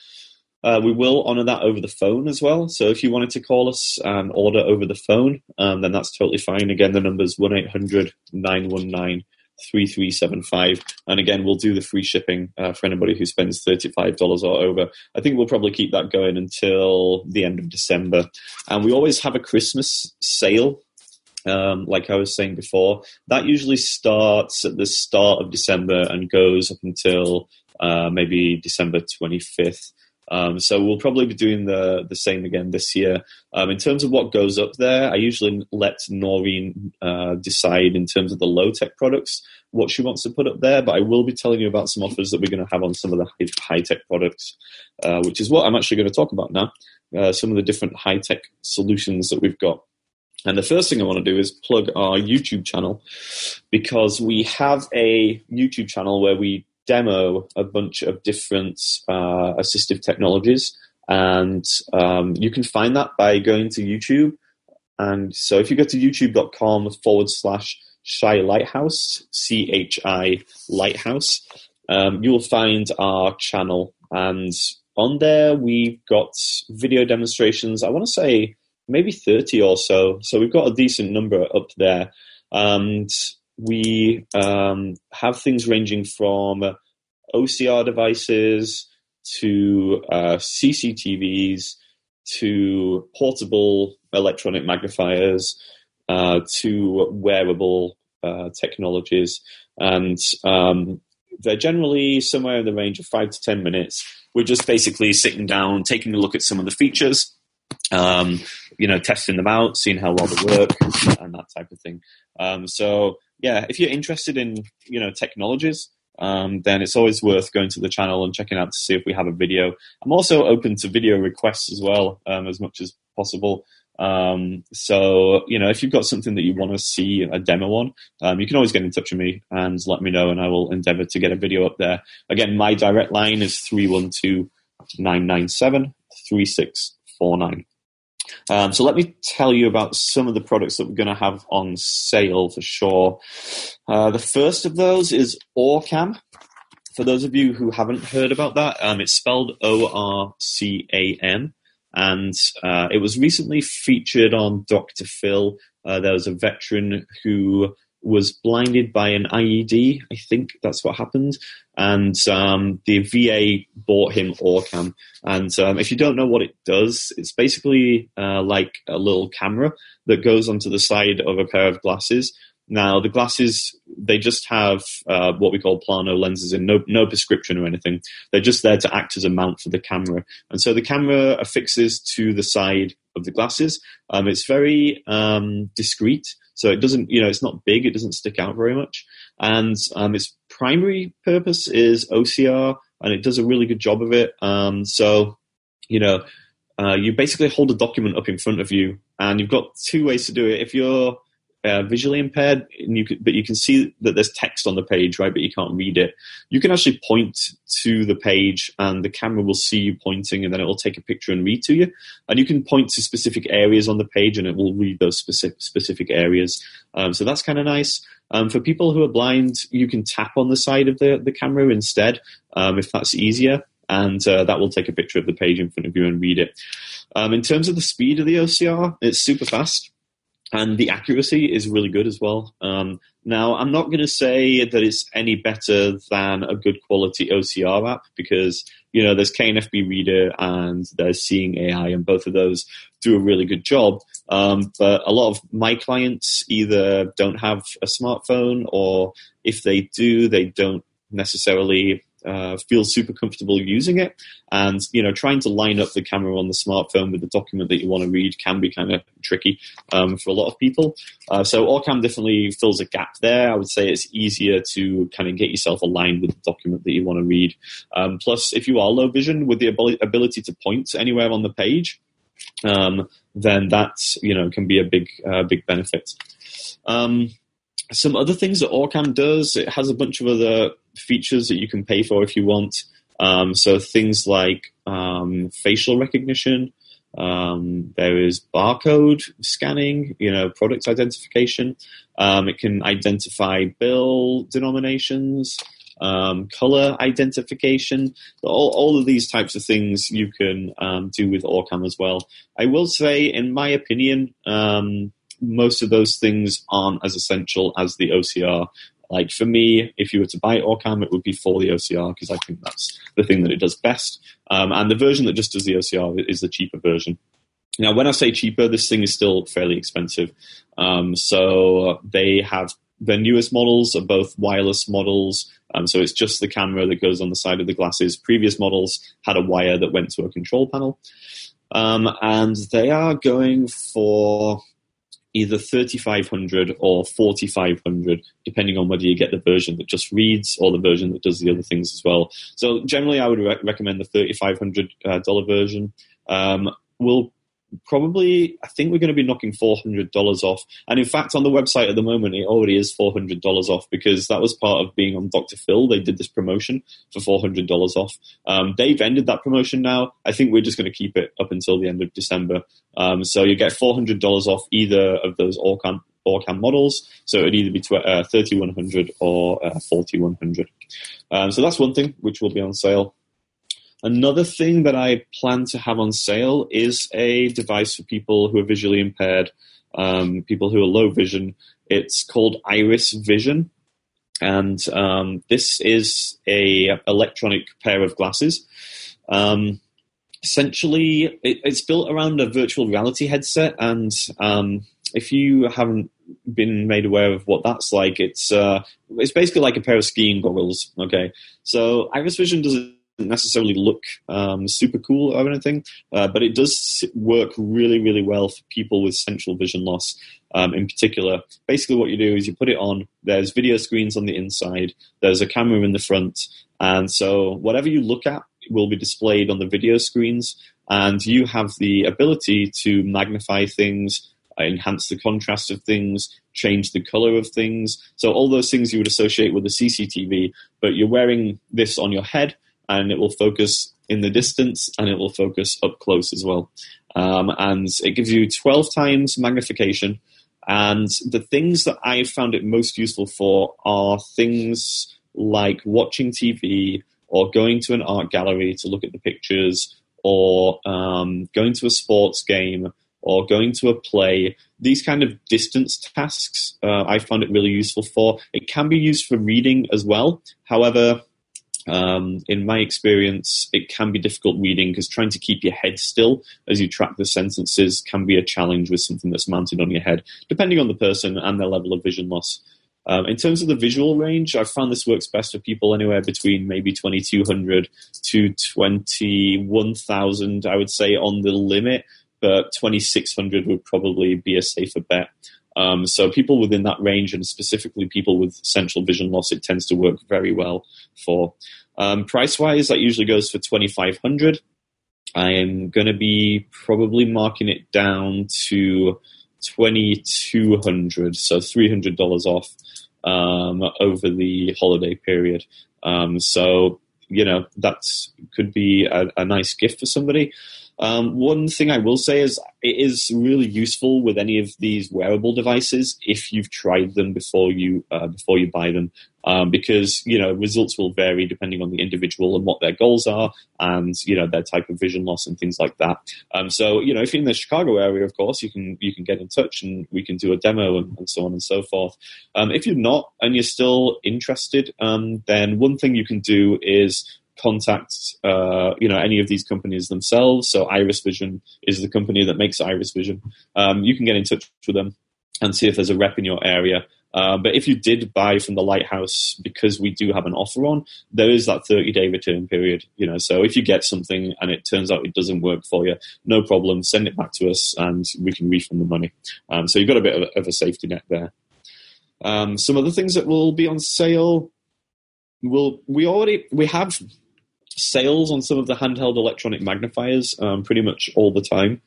Uh, we will honor that over the phone as well. So if you wanted to call us and order over the phone, um, then that's totally fine. Again, the number is 1 800 919 3375. And again, we'll do the free shipping uh, for anybody who spends $35 or over. I think we'll probably keep that going until the end of December. And we always have a Christmas sale um, like I was saying before, that usually starts at the start of December and goes up until uh, maybe December 25th. Um, so we'll probably be doing the the same again this year. Um, in terms of what goes up there, I usually let Noreen uh, decide in terms of the low tech products what she wants to put up there. But I will be telling you about some offers that we're going to have on some of the high tech products, uh, which is what I'm actually going to talk about now. Uh, some of the different high tech solutions that we've got. And the first thing I want to do is plug our YouTube channel because we have a YouTube channel where we demo a bunch of different uh, assistive technologies. And um, you can find that by going to YouTube. And so if you go to youtube.com forward slash Shy Lighthouse, C H I Lighthouse, um, you'll find our channel. And on there, we've got video demonstrations. I want to say maybe 30 or so. So we've got a decent number up there. And we um, have things ranging from OCR devices to uh, CCTVs to portable electronic magnifiers uh, to wearable uh, technologies. And um, they're generally somewhere in the range of five to 10 minutes. We're just basically sitting down, taking a look at some of the features um, you know, testing them out, seeing how well they work, and that type of thing. Um, so yeah, if you're interested in you know technologies, um, then it's always worth going to the channel and checking out to see if we have a video. I'm also open to video requests as well, um, as much as possible. Um, so you know, if you've got something that you want to see a demo on, um, you can always get in touch with me and let me know, and I will endeavour to get a video up there. Again, my direct line is 312 997 3649. Um, so let me tell you about some of the products that we're going to have on sale for sure. Uh, the first of those is Orcam. For those of you who haven't heard about that, um, it's spelled O R C A M, and uh, it was recently featured on Dr. Phil. Uh, there was a veteran who was blinded by an IED. I think that's what happened. And um, the VA bought him Orcam. And um, if you don't know what it does, it's basically uh, like a little camera that goes onto the side of a pair of glasses. Now, the glasses, they just have uh, what we call plano lenses and no, no prescription or anything. They're just there to act as a mount for the camera. And so the camera affixes to the side of the glasses. Um, it's very um, discreet. So it doesn't, you know, it's not big. It doesn't stick out very much. And um, its primary purpose is OCR, and it does a really good job of it. Um, so, you know, uh, you basically hold a document up in front of you, and you've got two ways to do it. If you're uh, visually impaired, you but you can see that there's text on the page, right? But you can't read it. You can actually point to the page, and the camera will see you pointing, and then it will take a picture and read to you. And you can point to specific areas on the page, and it will read those specific specific areas. Um, so that's kind of nice. Um, for people who are blind, you can tap on the side of the the camera instead, um, if that's easier. And uh, that will take a picture of the page in front of you and read it. Um, in terms of the speed of the OCR, it's super fast and the accuracy is really good as well. Um, now, I'm not going to say that it's any better than a good quality OCR app because you know there's KNFB Reader and there's Seeing AI, and both of those do a really good job. Um, but a lot of my clients either don't have a smartphone, or if they do, they don't necessarily uh, feel super comfortable using it. And you know, trying to line up the camera on the smartphone with the document that you want to read can be kind of tricky um, for a lot of people. Uh, so Orcam definitely fills a gap there. I would say it's easier to kind of get yourself aligned with the document that you want to read. Um, plus, if you are low vision, with the ability, to point anywhere on the page, um, then that you know can be a big uh, big benefit. Um, some other things that Orcam does, it has a bunch of other features that you can pay for if you want. Um, so things like um, facial recognition, um, there is barcode scanning, you know, product identification. Um, it can identify bill denominations, um, color identification. All, all of these types of things you can um, do with Orcam as well. I will say, in my opinion, most of those things aren't as essential as the OCR. Like for me, if you were to buy Orcam, it would be for the OCR because I think that's the thing that it does best. Um, and the version that just does the OCR is the cheaper version. Now, when I say cheaper, this thing is still fairly expensive. Um, so they have the newest models are both wireless models. Um, so it's just the camera that goes on the side of the glasses. Previous models had a wire that went to a control panel. Um, and they are going for either 3500 or 4500 depending on whether you get the version that just reads or the version that does the other things as well. So generally i would re- recommend the $3500 uh, version. Um, we'll probably I think we're going to be knocking four hundred dollars off. And in fact, on the website at the moment, it already is four hundred dollars off because that was part of being on Dr. Phil. They did this promotion for four hundred dollars off. Um, they've ended that promotion now. I think we're just going to keep it up until the end of December. Um, so you get four hundred dollars off either of those Orcam Orcam models. So it would either be tw- uh, 3100 or uh, 4100. Um, so that's one thing which will be on sale. Another thing that I plan to have on sale is a device for people who are visually impaired, um, people who are low vision. It's called Iris Vision, and um, this is a electronic pair of glasses. Um, essentially, it, it's built around a virtual reality headset, and um, if you haven't been made aware of what that's like, it's uh, it's basically like a pair of skiing goggles. Okay, so Iris Vision doesn't necessarily look um, super cool or anything, uh, but it does work really, really well for people with central vision loss. Um, in particular, basically, what you do is you put it on. There's video screens on the inside. There's a camera in the front, and so whatever you look at will be displayed on the video screens, and you have the ability to magnify things, enhance the contrast of things, change the color of things. So all those things you would associate with a CCTV, but you're wearing this on your head and it will focus in the distance and it will focus up close as well. Um, and it gives you 12 times magnification. And the things that I found it most useful for are things like watching TV or going to an art gallery to look at the pictures or um, going to a sports game or going to a play. These kind of distance tasks uh, I found it really useful for. It can be used for reading as well. However, um, in my experience, it can be difficult reading because trying to keep your head still as you track the sentences can be a challenge with something that's mounted on your head, depending on the person and their level of vision loss. Um, in terms of the visual range, I've found this works best for people anywhere between maybe 2200 to 21,000, I would say, on the limit, but 2600 would probably be a safer bet. Um, so people within that range, and specifically people with central vision loss, it tends to work very well for. Um, price wise, that usually goes for twenty five hundred. I am going to be probably marking it down to twenty two hundred, so three hundred dollars off um, over the holiday period. Um, so you know that could be a, a nice gift for somebody. Um, one thing I will say is it is really useful with any of these wearable devices if you've tried them before you uh, before you buy them, um, because you know results will vary depending on the individual and what their goals are, and you know their type of vision loss and things like that. Um, so you know if you're in the Chicago area, of course you can you can get in touch and we can do a demo and, and so on and so forth. Um, if you're not and you're still interested, um, then one thing you can do is contact uh, you know any of these companies themselves. So Iris Vision is the company that makes Iris Vision. Um, you can get in touch with them and see if there's a rep in your area Uh, but if you did buy from the lighthouse because we do have an offer on, there is that 30 day return period. You know, so if you get something and it turns out it doesn't work for you, no problem, send it back to us and we can refund the money. Um, so you've got a bit of a, of a safety net there. Um, some other things that will be on sale. Will we already we have sales on some of the handheld electronic magnifiers um, pretty much all the time.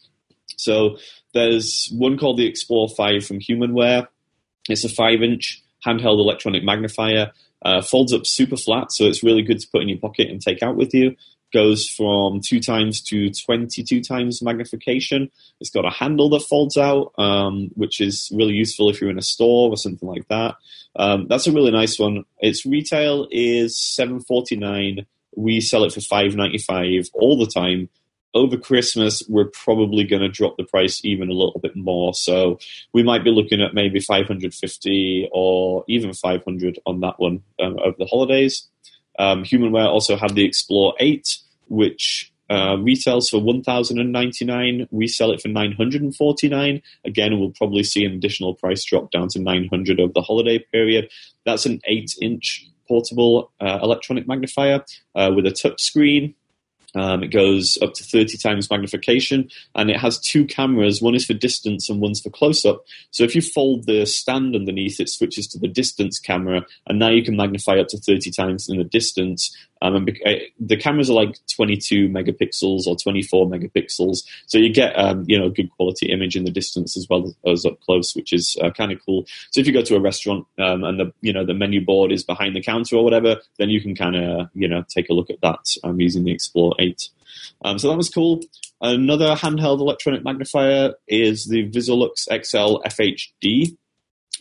So there's one called the Explore 5 from Humanware. It's a 5 inch handheld electronic magnifier. Uh, folds up super flat, so it's really good to put in your pocket and take out with you. Goes from 2 times to 22 times magnification. It's got a handle that folds out, um, which is really useful if you're in a store or something like that. Um, that's a really nice one. Its retail is 749 we sell it for 5.95 all the time over Christmas, we're probably going to drop the price even a little bit more. So we might be looking at maybe 550 or even 500 on that one um, over the holidays. Um, Humanware also have the Explore 8, which uh, retails for 1099 We sell it for 949 Again, we'll probably see an additional price drop down to 900 over the holiday period. That's an 8 inch portable uh, electronic magnifier uh, with a touch screen. Um, it goes up to 30 times magnification and it has two cameras. One is for distance and one's for close up. So if you fold the stand underneath, it switches to the distance camera and now you can magnify up to 30 times in the distance. Um, and the cameras are like 22 megapixels or 24 megapixels, so you get um, you know a good quality image in the distance as well as up close, which is uh, kind of cool. So if you go to a restaurant um, and the you know the menu board is behind the counter or whatever, then you can kind of you know take a look at that um, using the Explore 8. Um, so that was cool. Another handheld electronic magnifier is the Visolux XL FHD.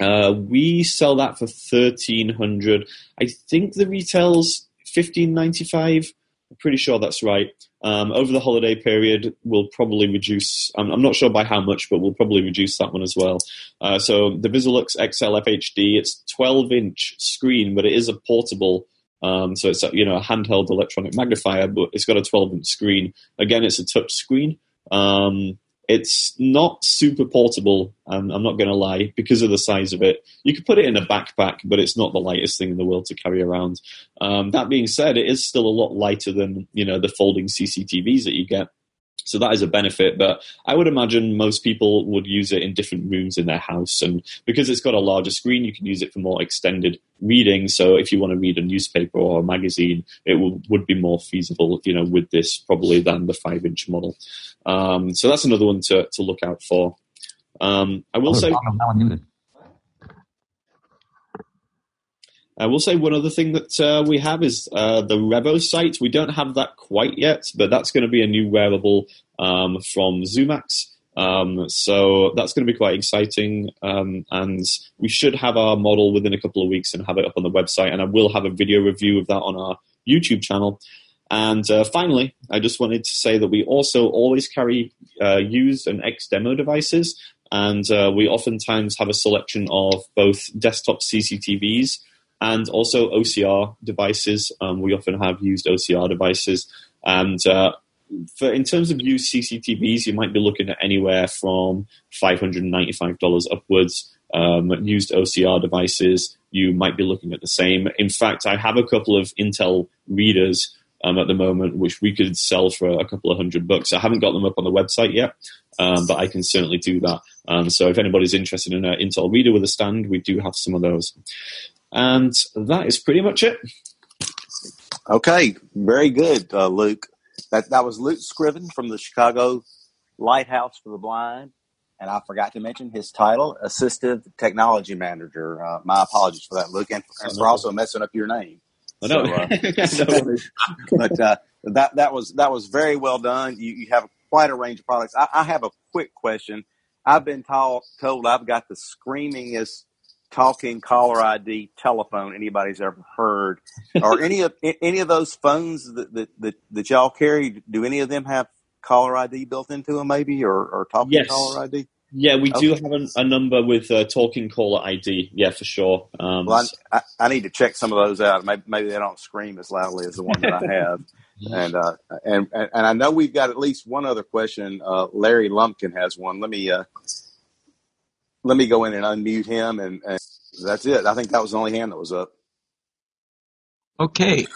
Uh, we sell that for thirteen hundred. I think the retails fifteen ninety five. I'm pretty sure that's right. Um, over the holiday period, we'll probably reduce. I'm, I'm, not sure by how much, but we'll probably reduce that one as well. Uh, so the Visolux XL FHD, it's 12 inch screen, but it is a portable. Um, so it's a, you know a handheld electronic magnifier, but it's got a 12 inch screen. Again, it's a touch screen. Um, it's not super portable, um, I'm not going to lie, because of the size of it. You could put it in a backpack, but it's not the lightest thing in the world to carry around. Um, that being said, it is still a lot lighter than you know the folding CCTVs that you get. So that is a benefit, but I would imagine most people would use it in different rooms in their house. And because it's got a larger screen, you can use it for more extended reading. So if you want to read a newspaper or a magazine, it will, would be more feasible, you know, with this probably than the five inch model. Um, so that's another one to, to look out for. Um, I will Oh, say. Bob, now unmuted. I will say one other thing that uh, we have is uh, the Revo site. We don't have that quite yet, but that's going to be a new wearable um, from Zoomax. Um, so that's going to be quite exciting, um, and we should have our model within a couple of weeks and have it up on the website. And I will have a video review of that on our YouTube channel. And uh, finally, I just wanted to say that we also always carry uh, used and ex demo devices, and uh, we oftentimes have a selection of both desktop CCTVs and also OCR devices. Um, we often have used OCR devices, and uh, for in terms of used CCTVs, you might be looking at anywhere from five hundred and ninety-five dollars upwards. Um, used OCR devices, you might be looking at the same. In fact, I have a couple of Intel readers um, at the moment, which we could sell for a couple of hundred bucks. I haven't got them up on the website yet, um, but I can certainly do that. Um, so if anybody's interested in an Intel reader with a stand, we do have some of those. And that is pretty much it. Okay, very good, uh, Luke. That that was Luke Scriven from the Chicago Lighthouse for the Blind, and I forgot to mention his title, Assistive Technology Manager. Uh, my apologies for that, Luke, and, and for also messing up your name. I know. So, uh, *laughs* but uh, that that was that was very well done. You, you have quite a range of products. I, I have a quick question. I've been told told I've got the screamingest talking caller ID telephone anybody's ever heard. or any of any of those phones that that, that, that y'all carry? Do any of them have caller ID built into them, maybe, or, or talking Yes. caller ID? Yeah, we do have a, a number with uh, talking caller ID. Yeah, for sure. Um, Well, I, I, I need to check some of those out. Maybe, maybe they don't scream as loudly as the one that I *laughs* have. and, uh, and and and I know we've got at least one other question. Uh, Larry Lumpkin has one. Let me uh, let me go in and unmute him and, and that's it. I think that was the only hand that was up. Okay.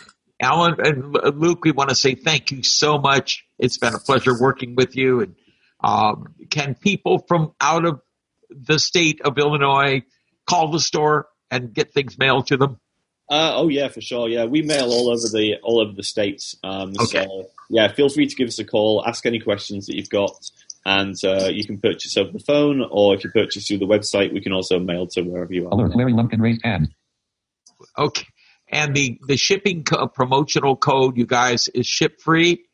Alan and Luke, we want to say thank you so much. It's been a pleasure working with you. And um, can people from out of the state of Illinois call the store and get things mailed to them? Uh, oh yeah, for sure. Yeah, we mail all over the all over the states. Um, Okay. So yeah, feel free to give us a call. Ask any questions that you've got, and uh, you can purchase over the phone, or if you purchase through the website, we can also mail to wherever you are. Alert. Larry Lumpkin raised hand. Okay. And the, the shipping co- promotional code, you guys, is ship free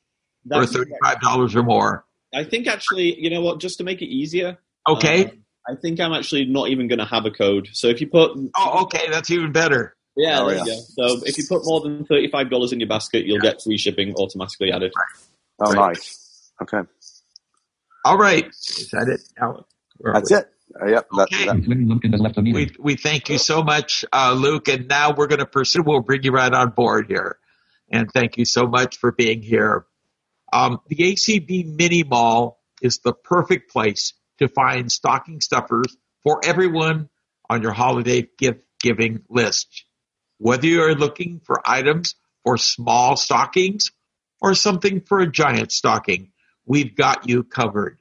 for $35 or more. I think actually, you know what? Just to make it easier, Okay. um, I think I'm actually not even going to have a code. So if you put Oh, okay. That's even better. Yeah, Oh, there yeah. you go. So if you put more than thirty-five dollars in your basket, you'll get free shipping automatically added. Oh, Right. nice. Okay. All right. Is that it, Alan? Where That's we? it. Uh, yep. Okay. that, Larry Lumpkin has left the meeting. We, we thank you so much, uh, Luke. And now we're going to pursue, we'll bring you right on board here. And thank you so much for being here. Um, the ACB Mini Mall is the perfect place to find stocking stuffers for everyone on your holiday gift giving list. Whether you're looking for items for small stockings or something for a giant stocking, we've got you covered.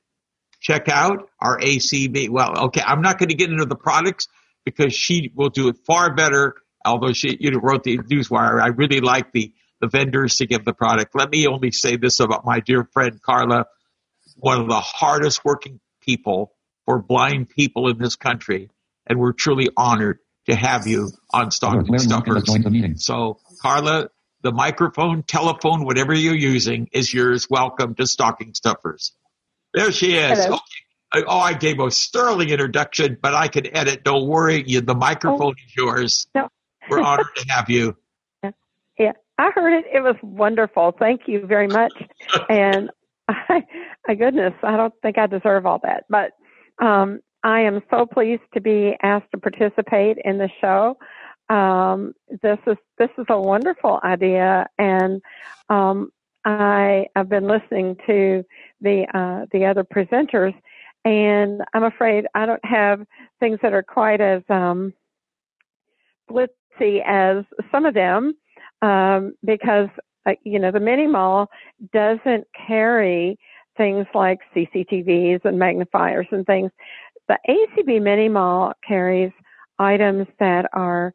Check out our ACB. Well, okay, I'm not going to get into the products because she will do it far better. Although she, you know, wrote the newswire, I really like the the vendors to give the product. Let me only say this about my dear friend Carla, one of the hardest working people for blind people in this country, and we're truly honored to have you on. Stocking Larry Stuffers. joined the meeting. So, Carla, the microphone, telephone, whatever you're using is yours. Welcome to Stocking Stuffers. There she is. Hello. Okay. Oh, I gave a sterling introduction, but I can edit. Don't worry. You, the microphone is yours. No. We're honored to have you. *laughs* Yeah, I heard it. It was wonderful. Thank you very much. *laughs* and I, my goodness, I don't think I deserve all that, but um, I am so pleased to be asked to participate in the show. Um, this is this is a wonderful idea, and um, I have been listening to the uh, the other presenters, and I'm afraid I don't have things that are quite as um, glitzy as some of them um, because uh, you know the mini mall doesn't carry things like CCTVs and magnifiers and things. The ACB mini mall carries items that are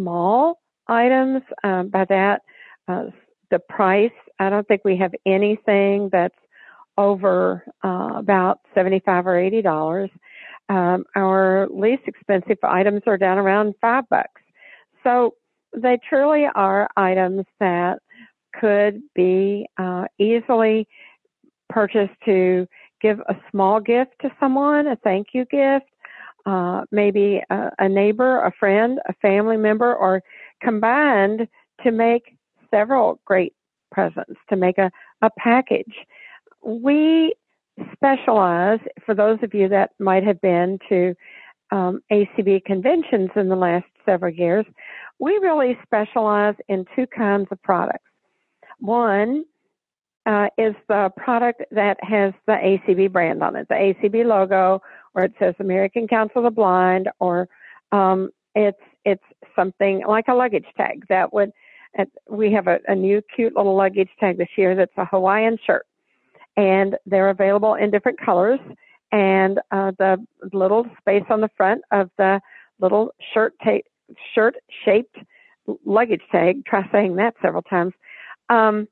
small items. Um, by that, uh, the price. I don't think we have anything that's over uh, about seventy-five or eighty dollars. Um, our least expensive items are down around five bucks. So they truly are items that could be uh, easily purchased to give a small gift to someone, a thank you gift, uh, maybe a, a neighbor, a friend, a family member, or combined to make several great presents, to make a, a package. We specialize, for those of you that might have been to um, ACB conventions in the last several years, we really specialize in two kinds of products. One uh, is the product that has the ACB brand on it, the ACB logo, or it says American Council of the Blind, or um, it's it's something like a luggage tag that would. uh, We have a, a new cute little luggage tag this year that's a Hawaiian shirt, and they're available in different colors. And uh, the little space on the front of the little shirt ta- shirt shaped luggage tag. Try saying that several times. Um,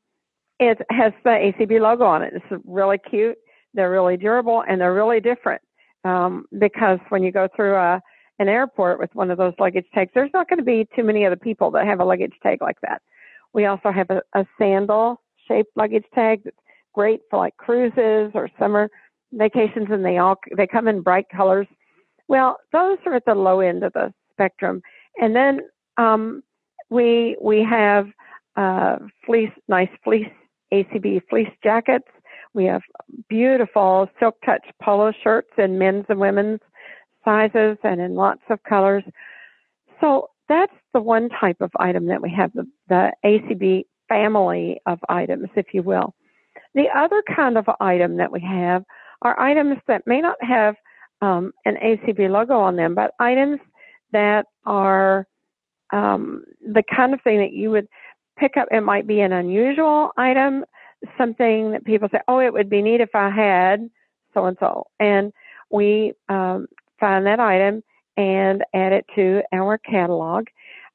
it has the ACB logo on it. It's really cute. They're really durable and they're really different. Um, because when you go through a, an airport with one of those luggage tags, there's not going to be too many other people that have a luggage tag like that. We also have a, a sandal shaped luggage tag that's great for like cruises or summer vacations and they all, they come in bright colors. Well, those are at the low end of the spectrum. And then, um, we, we have, uh, fleece, nice fleece, ACB fleece jackets. We have beautiful silk touch polo shirts in men's and women's sizes and in lots of colors. So that's the one type of item that we have, the, the ACB family of items, if you will. The other kind of item that we have are items that may not have um, an ACB logo on them, but items that are um, the kind of thing that you would pick up. It might be an unusual item, something that people say, "Oh, it would be neat if I had so and so," and we um, find that item and add it to our catalog.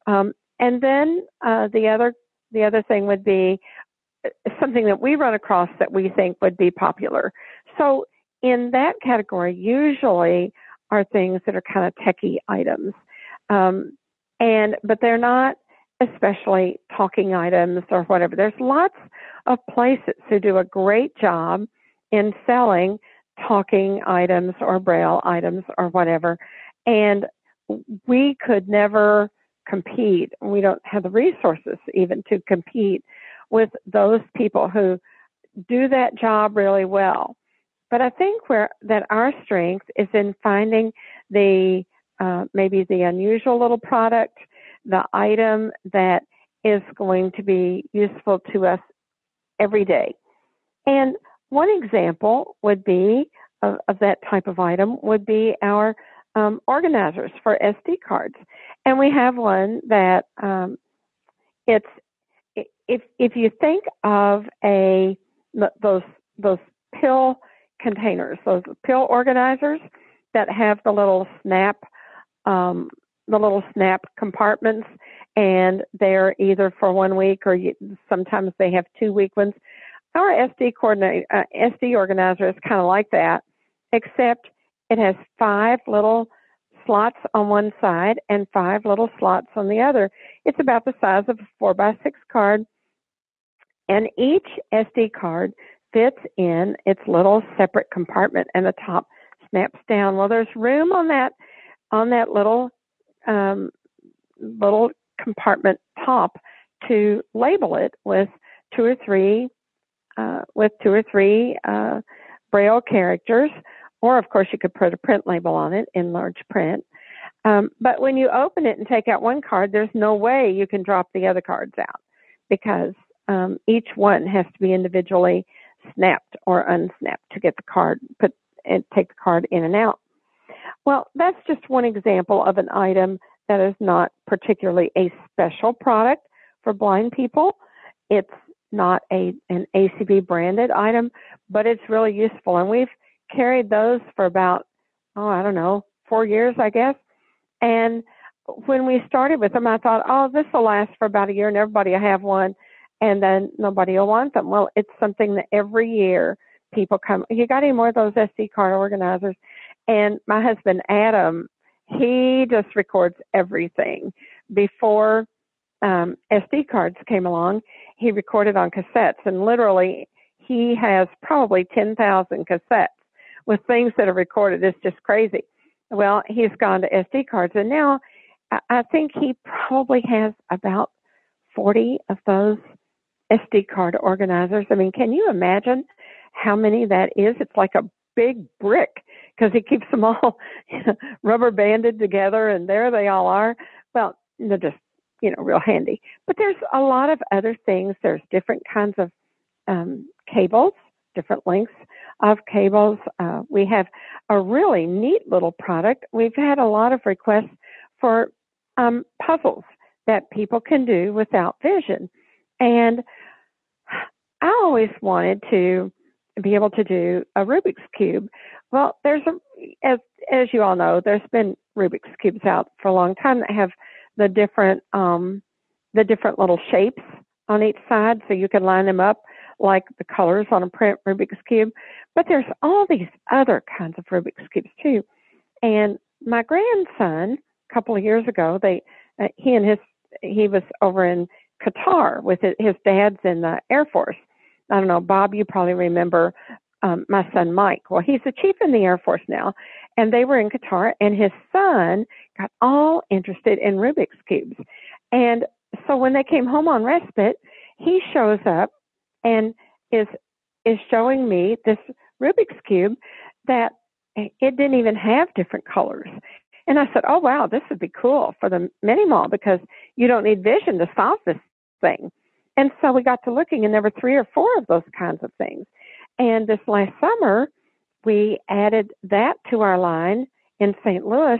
Um, and then uh, the other the other thing would be uh, something that we run across that we think would be popular. So in that category, usually are things that are kind of techie items, um, and but they're not especially talking items or whatever. There's lots of places who do a great job in selling talking items or braille items or whatever, and we could never compete. We don't have the resources even to compete with those people who do that job really well. But I think where that our strength is in finding the uh, maybe the unusual little product, the item that is going to be useful to us every day. And one example would be of, of that type of item would be our um, organizers for SD cards, and we have one that um, it's if if you think of a those those pill containers, those pill organizers that have the little snap um, the little snap compartments, and they're either for one week or you, sometimes they have two week ones. Our SD coordinator, uh, SD organizer is kind of like that, except it has five little slots on one side and five little slots on the other. It's about the size of a four by six card, and each SD card fits in its little separate compartment, and the top snaps down. Well, there's room on that on that little um, little compartment top to label it with two or three uh, with two or three uh, braille characters or, of course, you could put a print label on it in large print. Um, but when you open it and take out one card, there's no way you can drop the other cards out because um, each one has to be individually snapped or unsnapped to get the card put and take the card in and out. Well, that's just one example of an item that is not particularly a special product for blind people. It's not a an ACB branded item, but it's really useful, and we've carried those for about, oh, I don't know, four years, I guess. And when we started with them, I thought, oh, this will last for about a year and everybody will have one and then nobody will want them. Well, it's something that every year people come, you got any more of those SD card organizers? And my husband, Adam, he just records everything. Before um, SD cards came along, he recorded on cassettes and literally he has probably 10,000 cassettes with things that are recorded. It's just crazy. Well, he's gone to SD cards, and now I think he probably has about 40 of those SD card organizers. I mean, can you imagine how many that is? It's like a big brick because he keeps them all *laughs* rubber banded together, and there they all are. Well, they're just you know real handy. But there's a lot of other things. There's different kinds of um, cables, different lengths of cables. Uh, we have a really neat little product. We've had a lot of requests for um, puzzles that people can do without vision. And I always wanted to be able to do a Rubik's Cube. Well, there's a, as, as you all know, there's been Rubik's Cubes out for a long time that have the different, um, the different little shapes on each side so you can line them up like the colors on a print Rubik's Cube. But there's all these other kinds of Rubik's Cubes too. And my grandson, a couple of years ago, they, uh, he and his, he was over in Qatar with his, his dad's in the Air Force. I don't know, Bob, you probably remember um, my son Mike. Well, he's a chief in the Air Force now, and they were in Qatar, and his son got all interested in Rubik's cubes. And so when they came home on respite, he shows up and is is showing me this Rubik's cube that it didn't even have different colors. And I said, "Oh wow, this would be cool for the mini mall because you don't need vision to solve this thing." And so we got to looking, and there were three or four of those kinds of things. And this last summer, we added that to our line in St. Louis,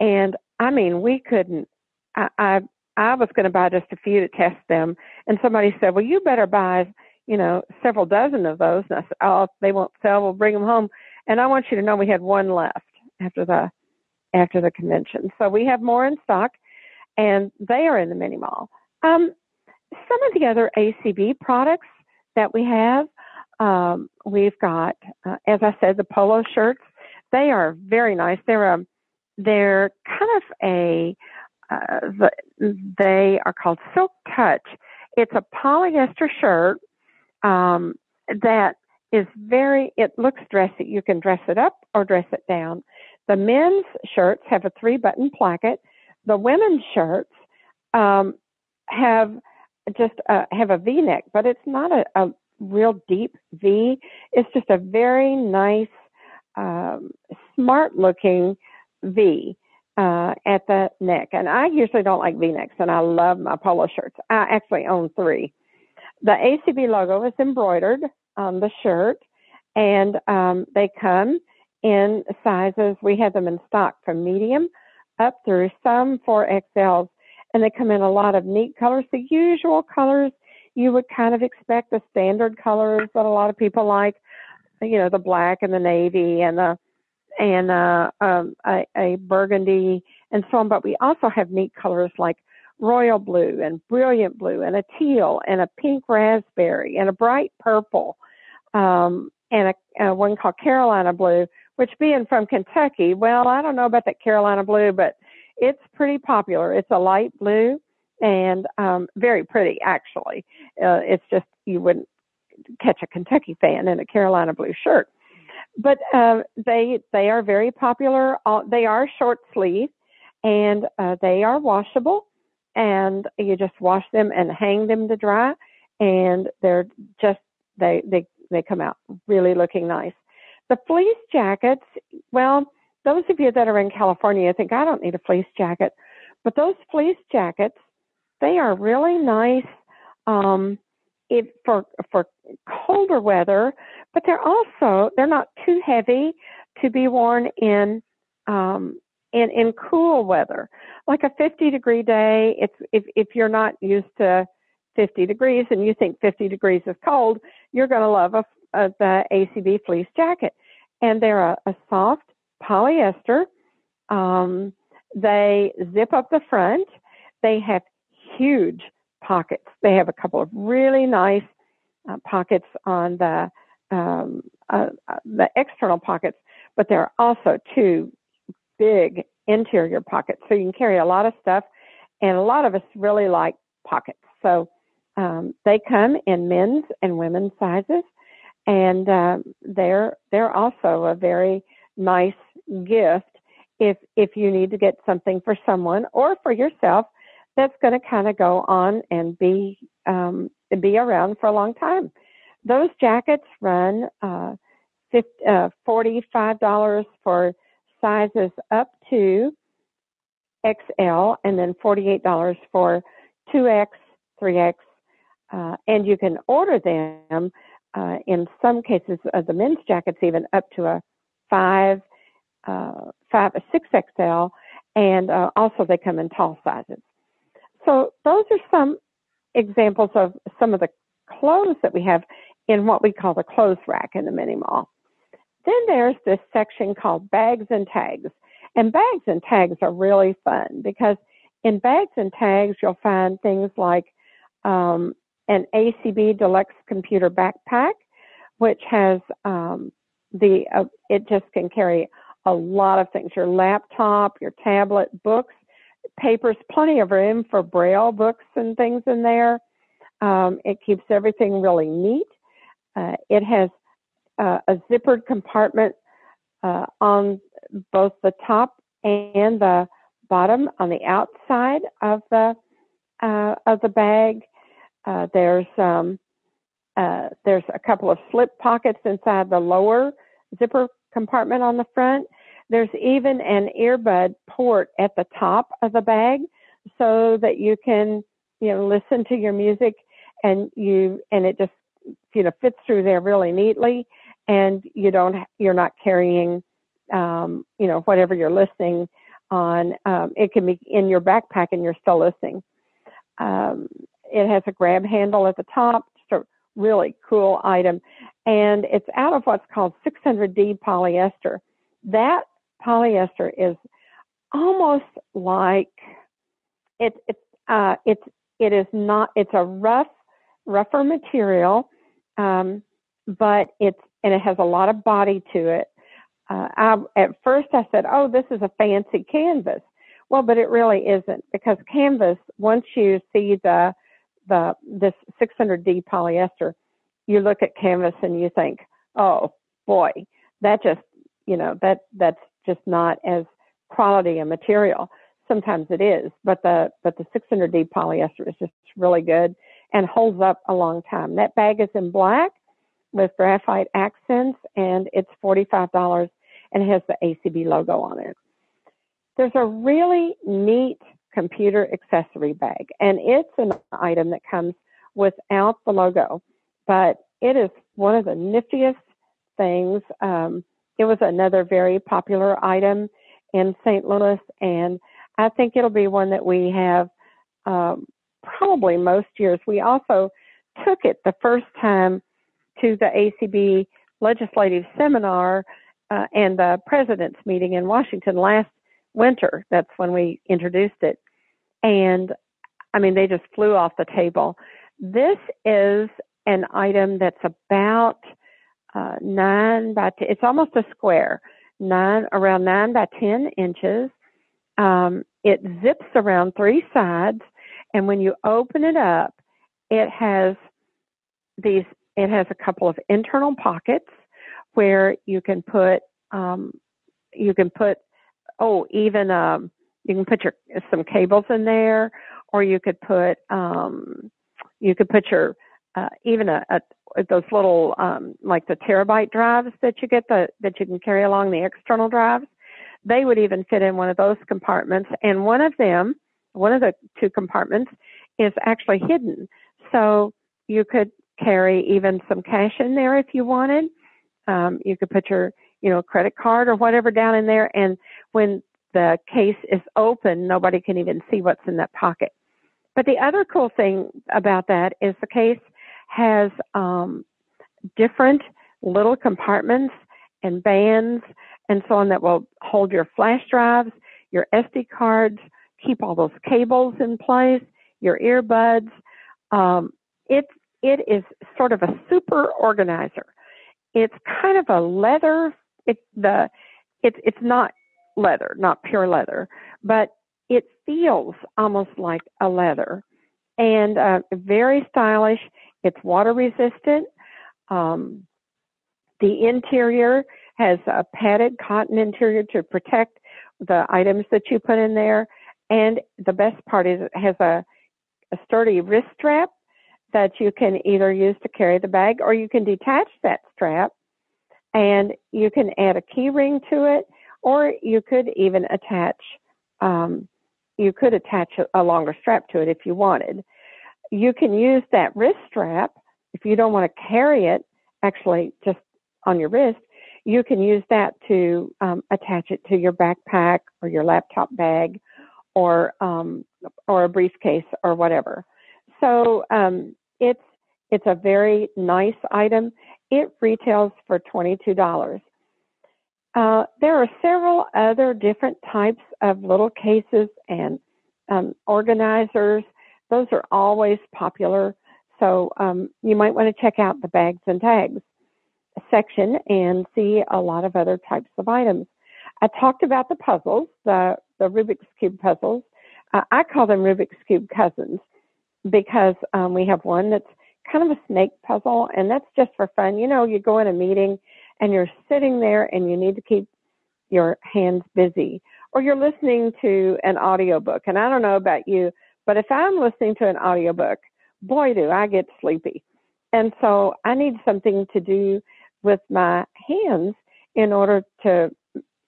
and I mean, we couldn't. I I, I was going to buy just a few to test them, and somebody said, "Well, you better buy, you know, several dozen of those." And I said, "Oh, they won't sell. We'll bring them home." And I want you to know we had one left after the after the convention, so we have more in stock, and they are in the mini mall. Um, some of the other ACB products that we have, um, we've got, uh, as I said, the polo shirts. They are very nice. They're a, they're kind of a, uh, the, they are called Silk Touch. It's a polyester shirt um, that is very. It looks dressy. You can dress it up or dress it down. The men's shirts have a three-button placket. The women's shirts um, have just uh, have a V-neck, but it's not a, a real deep V. It's just a very nice, um, smart-looking V uh, at the neck. And I usually don't like V-necks, and I love my polo shirts. I actually own three. The ACB logo is embroidered on the shirt, and um, they come in sizes. We have them in stock from medium up through some 4XLs and they come in a lot of neat colors. The usual colors you would kind of expect, the standard colors that a lot of people like, you know, the black and the navy and the and uh, um, a, a burgundy and so on. But we also have neat colors like royal blue and brilliant blue and a teal and a pink raspberry and a bright purple um, and a, a one called Carolina blue. Which being from Kentucky, well, I don't know about that Carolina blue, but it's pretty popular. It's a light blue and um, very pretty, actually. Uh, it's just you wouldn't catch a Kentucky fan in a Carolina blue shirt. But uh, they they are very popular. Uh, they are short sleeve, and uh, they are washable. And you just wash them and hang them to dry, and they're just they they they come out really looking nice. The fleece jackets, well, those of you that are in California think I don't need a fleece jacket, but those fleece jackets, they are really nice um, if for for colder weather, but they're also they're not too heavy to be worn in um, in in cool weather, like a 50 degree day. It's if if you're not used to 50 degrees and you think 50 degrees is cold, you're going to love a, a, the ACB fleece jacket, and they're a, a soft polyester. Um, they zip up the front. They have huge pockets. They have a couple of really nice uh, pockets on the um, uh, uh, the external pockets, but there are also two big interior pockets, so you can carry a lot of stuff. And a lot of us really like pockets, so um, they come in men's and women's sizes, and uh, they're they're also a very nice gift if if you need to get something for someone or for yourself that's going to kind of go on and be um, be around for a long time. Those jackets run uh, 50, uh, forty-five dollars for sizes up to XL, and then forty-eight dollars for two X, three X, uh, and you can order them. Uh, in some cases, uh, the men's jackets even up to a five, uh, five, six XL, and uh, also they come in tall sizes. So those are some examples of some of the clothes that we have in what we call the clothes rack in the mini mall. Then there's this section called bags and tags. And bags and tags are really fun because in bags and tags, you'll find things like um, an ACB Deluxe computer backpack, which has um, the uh, it just can carry a lot of things your laptop your tablet books papers plenty of room for braille books and things in there. Um, it keeps everything really neat. Uh, it has uh, a zippered compartment uh, on both the top and the bottom on the outside of the uh, of the bag. Uh, there's um, uh, there's a couple of slip pockets inside the lower zipper compartment on the front. There's even an earbud port at the top of the bag so that you can, you know, listen to your music and you, and it just, you know, fits through there really neatly and you don't, you're not carrying, um, you know, whatever you're listening on. Um, it can be in your backpack and you're still listening. Um, it has a grab handle at the top. Really cool item, and it's out of what's called 600D polyester. That polyester is almost like it, it uh, it's it is not it's a rough rougher material um, but it's and it has a lot of body to it. Uh, I, at first i said oh this is a fancy canvas. Well but it really isn't because canvas once you see the the this 600d polyester you look at canvas and you think oh boy that just you know that that's just not as quality a material sometimes it is, but the but the 600D polyester is just really good and holds up a long time. That bag is in black with graphite accents, and it's $45 and has the ACB logo on it. There's a really neat computer accessory bag, and it's an item that comes without the logo, but it is one of the niftiest things. Um, it was another very popular item in St. Louis, and I think it'll be one that we have um, probably most years. We also took it the first time to the ACB legislative seminar uh, and the president's meeting in Washington last winter. That's when we introduced it. And I mean, they just flew off the table. This is an item that's about uh, nine by, t- it's almost a square, nine, around nine by 10 inches. Um, it zips around three sides, and when you open it up, it has these. It has a couple of internal pockets where you can put. Um, you can put. Oh, even um, you can put your some cables in there, or you could put. Um, you could put your uh, even a, a those little um, like the terabyte drives that you get the that you can carry along the external drives they would even fit in one of those compartments. And one of them, one of the two compartments, is actually hidden. So you could carry even some cash in there if you wanted. Um, you could put your, you know, credit card or whatever down in there. And when the case is open, nobody can even see what's in that pocket. But the other cool thing about that is the case has um, different little compartments and bands and so on that will hold your flash drives, your SD cards, keep all those cables in place, your earbuds. Um, it it is sort of a super organizer. It's kind of a leather. It the it's it's not leather, not pure leather, but it feels almost like a leather, and uh, very stylish. It's water resistant. Um, the interior has a padded cotton interior to protect the items that you put in there. And the best part is it has a, a sturdy wrist strap that you can either use to carry the bag or you can detach that strap and you can add a key ring to it or you could even attach um, you could attach a, a longer strap to it if you wanted. You can use that wrist strap if you don't want to carry it actually just on your wrist you can use that to um, attach it to your backpack or your laptop bag or um, or a briefcase or whatever. So um, it's it's a very nice item. It retails for twenty two dollars. Uh, there are several other different types of little cases and um, organizers. Those are always popular. So um, you might want to check out the bags and tags section and see a lot of other types of items. I talked about the puzzles, the, the Rubik's Cube puzzles. Uh, I call them Rubik's Cube cousins because um, we have one that's kind of a snake puzzle, and that's just for fun. You know, you go in a meeting and you're sitting there and you need to keep your hands busy, or you're listening to an audiobook. And I don't know about you, but if I'm listening to an audiobook, boy, do I get sleepy. And so I need something to do with my hands in order to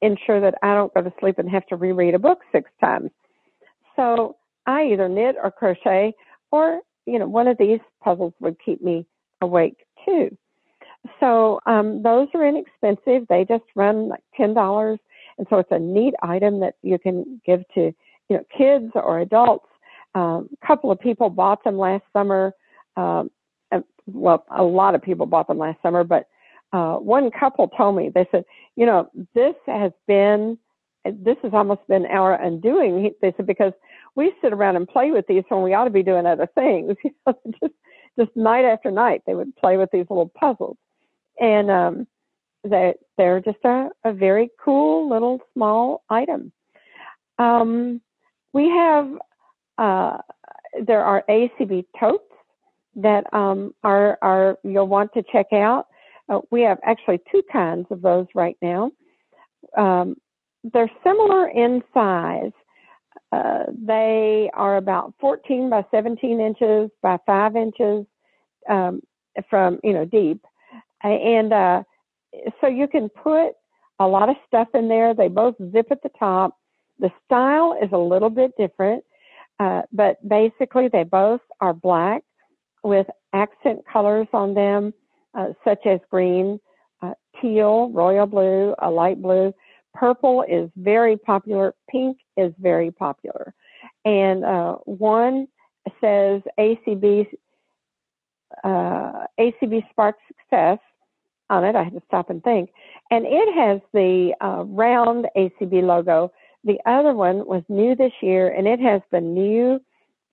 ensure that I don't go to sleep and have to reread a book six times. So I either knit or crochet or, you know, one of these puzzles would keep me awake too. So um, those are inexpensive. They just run like ten dollars, And so it's a neat item that you can give to, you know, kids or adults. Um, a couple of people bought them last summer. Um, well, a lot of people bought them last summer, but uh, one couple told me, they said, you know, this has been, this has almost been our undoing. They said, because we sit around and play with these when we ought to be doing other things. *laughs* You know, just, just night after night, they would play with these little puzzles. And, um, they, they're just a, a very cool little small item. Um, we have, uh, there are ACB totes that um, are, are you'll want to check out. Uh, we have actually two kinds of those right now. Um, they're similar in size. Uh, they are about 14 by 17 inches by 5 inches um, from, you know, deep. And uh, so you can put a lot of stuff in there. They both zip at the top. The style is a little bit different, uh, but basically they both are black with accent colors on them, uh, such as green, uh, teal, royal blue, a light blue. Purple is very popular. Pink is very popular. And uh, one says ACB, uh, ACB Spark Success on it. I had to stop and think. And it has the uh, round ACB logo. The other one was new this year, and it has the new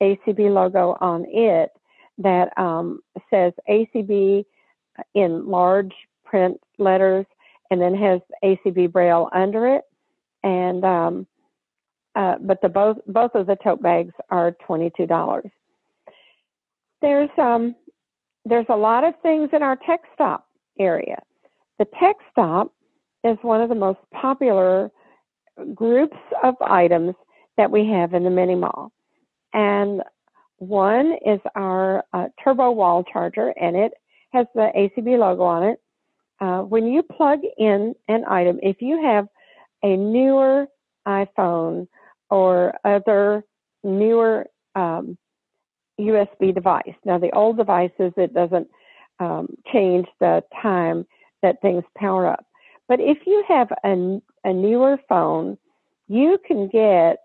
ACB logo on it that um, says ACB in large print letters and then has ACB Braille under it. And um, uh, but the both both of the tote bags are twenty two dollars. There's um there's a lot of things in our tech stop area. The tech stop is one of the most popular groups of items that we have in the mini mall. And one is our uh, turbo wall charger, and it has the ACB logo on it. Uh, when you plug in an item, if you have a newer iPhone or other newer um, USB device, now the old devices, it doesn't um, change the time that things power up. But if you have a, a newer phone, you can get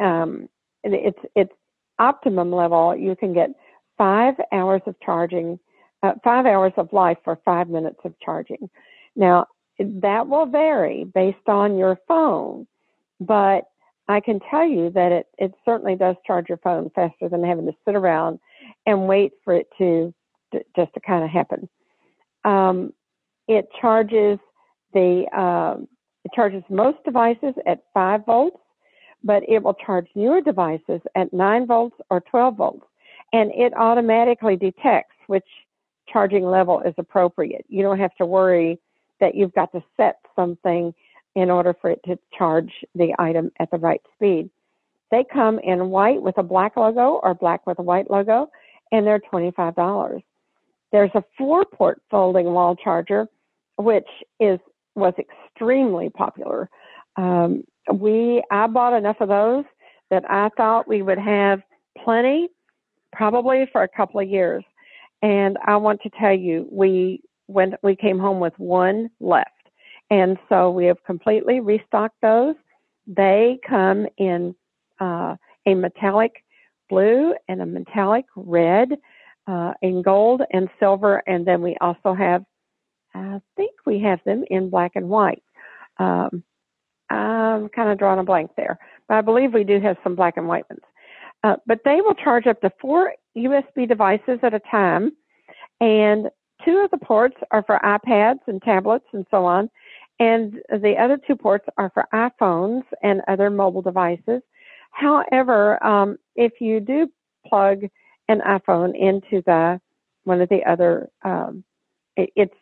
um, it's it's optimum level. You can get five hours of charging, uh, five hours of life for five minutes of charging. Now that will vary based on your phone, but I can tell you that it, it certainly does charge your phone faster than having to sit around and wait for it to just to kind of happen. Um, it charges the um, it charges most devices at five volts, but it will charge newer devices at nine volts or 12 volts, and it automatically detects which charging level is appropriate. You don't have to worry that you've got to set something in order for it to charge the item at the right speed. They come in white with a black logo or black with a white logo, and they're $25. There's a four port folding wall charger, which is was extremely popular. Um, we I bought enough of those that I thought we would have plenty, probably for a couple of years. And I want to tell you, we when we came home with one left, and so we have completely restocked those. They come in uh, a metallic blue and a metallic red uh, in gold and silver, and then we also have, I think we have them in black and white. Um, I'm kind of drawing a blank there, but I believe we do have some black and white ones. Uh, but they will charge up to four USB devices at a time, and two of the ports are for iPads and tablets and so on, and the other two ports are for iPhones and other mobile devices. However, um, if you do plug an iPhone into the one of the other. Um, it, it's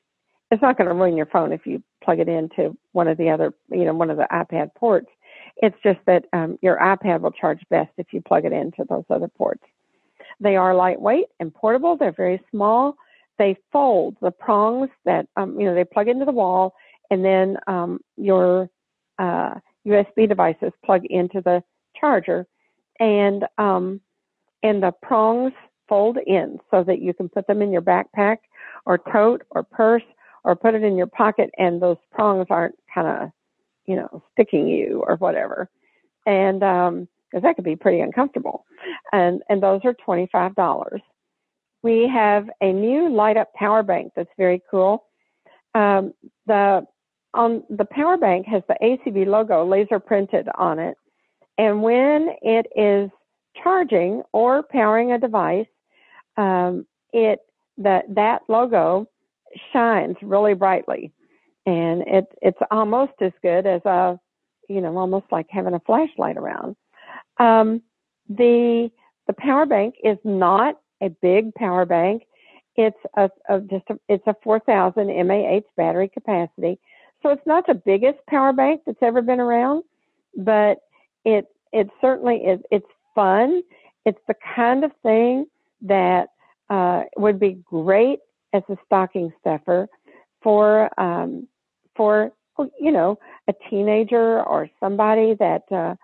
it's not going to ruin your phone if you plug it into one of the other, you know, one of the iPad ports. It's just that um, your iPad will charge best if you plug it into those other ports. They are lightweight and portable. They're very small. They fold the prongs that um, you know they plug into the wall, and then um, your uh, USB devices plug into the charger, and um, and the prongs fold in so that you can put them in your backpack or tote or purse or put it in your pocket and those prongs aren't kind of you know, sticking you or whatever. And, um, cause that could be pretty uncomfortable. And, and those are $25. We have a new light up power bank that's very cool. Um, the, on the power bank has the ACB logo laser printed on it. And when it is charging or powering a device, um, it that that logo shines really brightly, and it it's almost as good as a you know almost like having a flashlight around. Um, the the power bank is not a big power bank. It's a, a just a, it's a 4,000 mAh battery capacity, so it's not the biggest power bank that's ever been around, but it it certainly is. It's fun. It's the kind of thing that uh, would be great as a stocking stuffer for um, for you know a teenager or somebody that uh,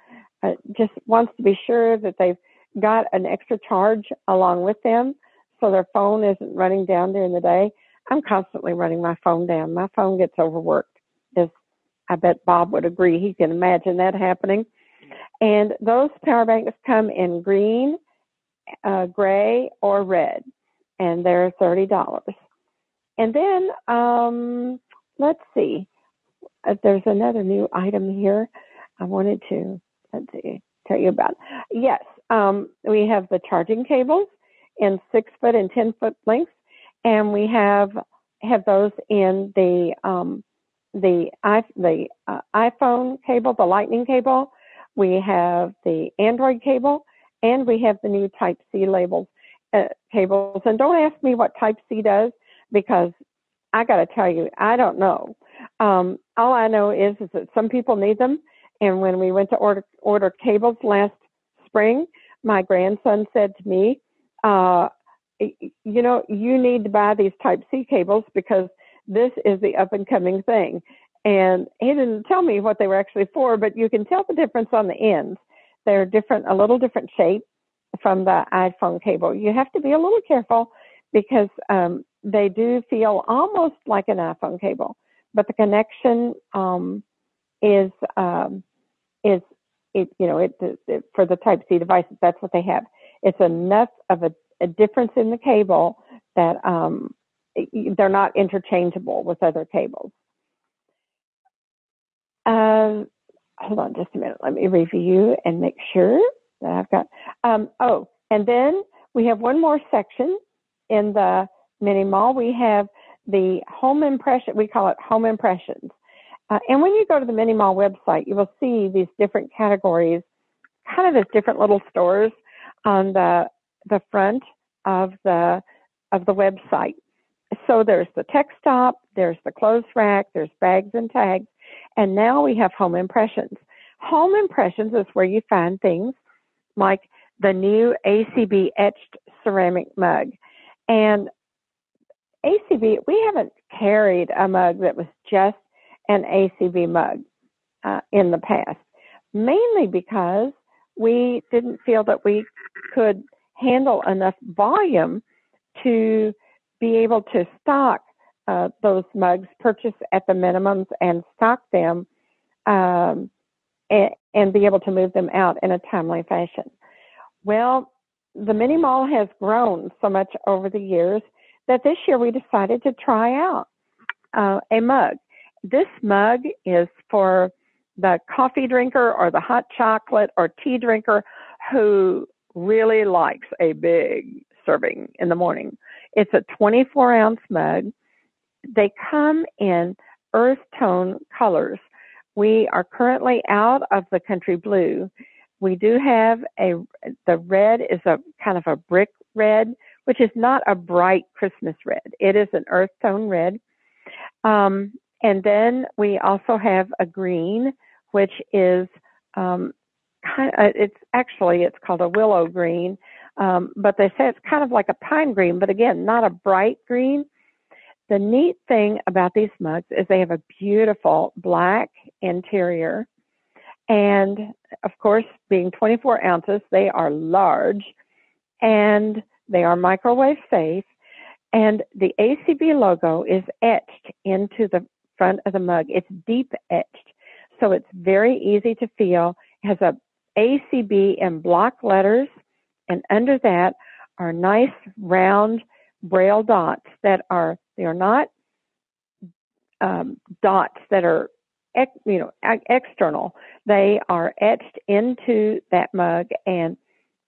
uh, just wants to be sure that they've got an extra charge along with them, so their phone isn't running down during the day. I'm constantly running my phone down. My phone gets overworked. As I bet Bob would agree. He can imagine that happening. And those power banks come in green, uh, gray, or red, and they're thirty dollars. And then um, let's see, uh, there's another new item here. I wanted to let's see tell you about. Yes, um, we have the charging cables in six foot and ten foot lengths, and we have have those in the um, the i the uh, iPhone cable, the Lightning cable, we have the Android cable, and we have the new Type C labels uh, cables. And don't ask me what Type C does because I got to tell you, I don't know. Um, all I know is is that some people need them. And when we went to order order cables last spring, my grandson said to me, uh, "You know, you need to buy these Type C cables because this is the up and coming thing." And he didn't tell me what they were actually for, but you can tell the difference on the ends. They're different, a little different shape from the iPhone cable. You have to be a little careful because um, they do feel almost like an iPhone cable, but the connection um, is um, is it you know it, it, for the Type C devices that's what they have. It's enough of a, a difference in the cable that um, they're not interchangeable with other tables. Um, hold on just a minute. Let me review and make sure that I've got. Um, oh, and then we have one more section in the mini mall. We have the home impression. We call it home impressions. Uh, and when you go to the mini mall website, you will see these different categories, kind of as different little stores on the the front of the of the website. So there's the tech stop, there's the clothes rack, there's bags and tags, and now we have home impressions. Home impressions is where you find things like the new ACB etched ceramic mug. And ACB, we haven't carried a mug that was just an ACB mug uh, in the past, mainly because we didn't feel that we could handle enough volume to be able to stock uh, those mugs, purchase at the minimums and stock them, um, and, and be able to move them out in a timely fashion. Well, the mini mall has grown so much over the years that this year we decided to try out uh, a mug. This mug is for the coffee drinker or the hot chocolate or tea drinker who really likes a big serving in the morning. It's a 24 ounce mug they come in earth tone colors. We are currently out of the country blue. We do have a, the red is a kind of a brick red, which is not a bright Christmas red. It is an earth tone red. Um, and then we also have a green, which is um, kind of, it's actually it's called a willow green, um, but they say it's kind of like a pine green, but again, not a bright green. The neat thing about these mugs is they have a beautiful black interior. And of course, being 24 ounces, they are large and they are microwave safe. And the ACB logo is etched into the front of the mug. It's deep etched. so it's very easy to feel. It has a ACB in block letters, and under that are nice round braille dots that are they are not um, dots that are ex, you know ex- external. They are etched into that mug, and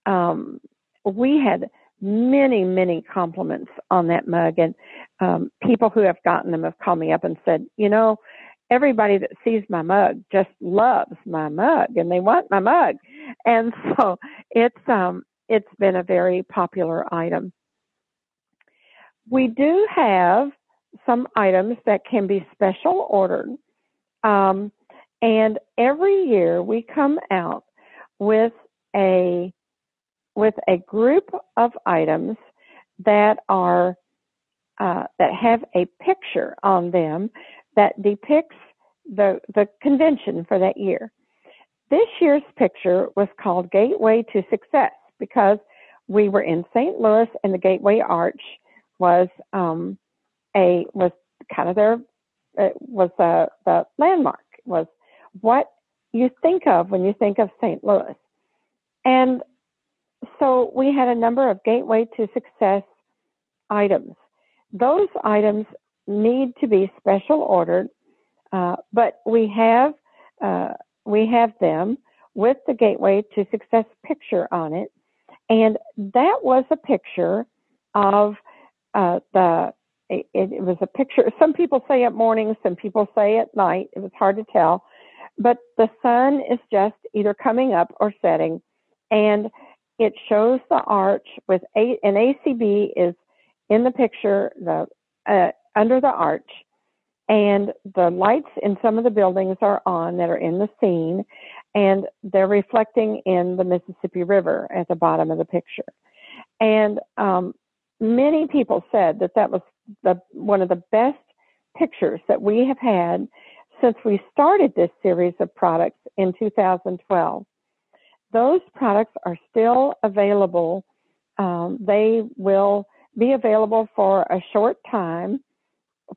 um, we had many many compliments on that mug, and um, people who have gotten them have called me up and said, you know, everybody that sees my mug just loves my mug and they want my mug, and *laughs* so it's um it's been a very popular item. We do have some items that can be special ordered. Um, and every year we come out with a with a group of items that are uh, that have a picture on them that depicts the the convention for that year. This year's picture was called Gateway to Success because we were in St. Louis and the Gateway Arch was um, a was kind of their it was the the landmark was what you think of when you think of St. Louis, and so we had a number of gateway to success items. Those items need to be special ordered, uh, but we have uh, we have them with the gateway to success picture on it, and that was a picture of uh, the it, it was a picture. Some people say at morning, some people say at night. It was hard to tell, but the sun is just either coming up or setting, and it shows the arch with a, an ACB is in the picture, the uh, under the arch, and the lights in some of the buildings are on that are in the scene, and they're reflecting in the Mississippi River at the bottom of the picture. And um, many people said that that was the one of the best pictures that we have had since we started this series of products in 2012. Those products are still available. Um, they will be available for a short time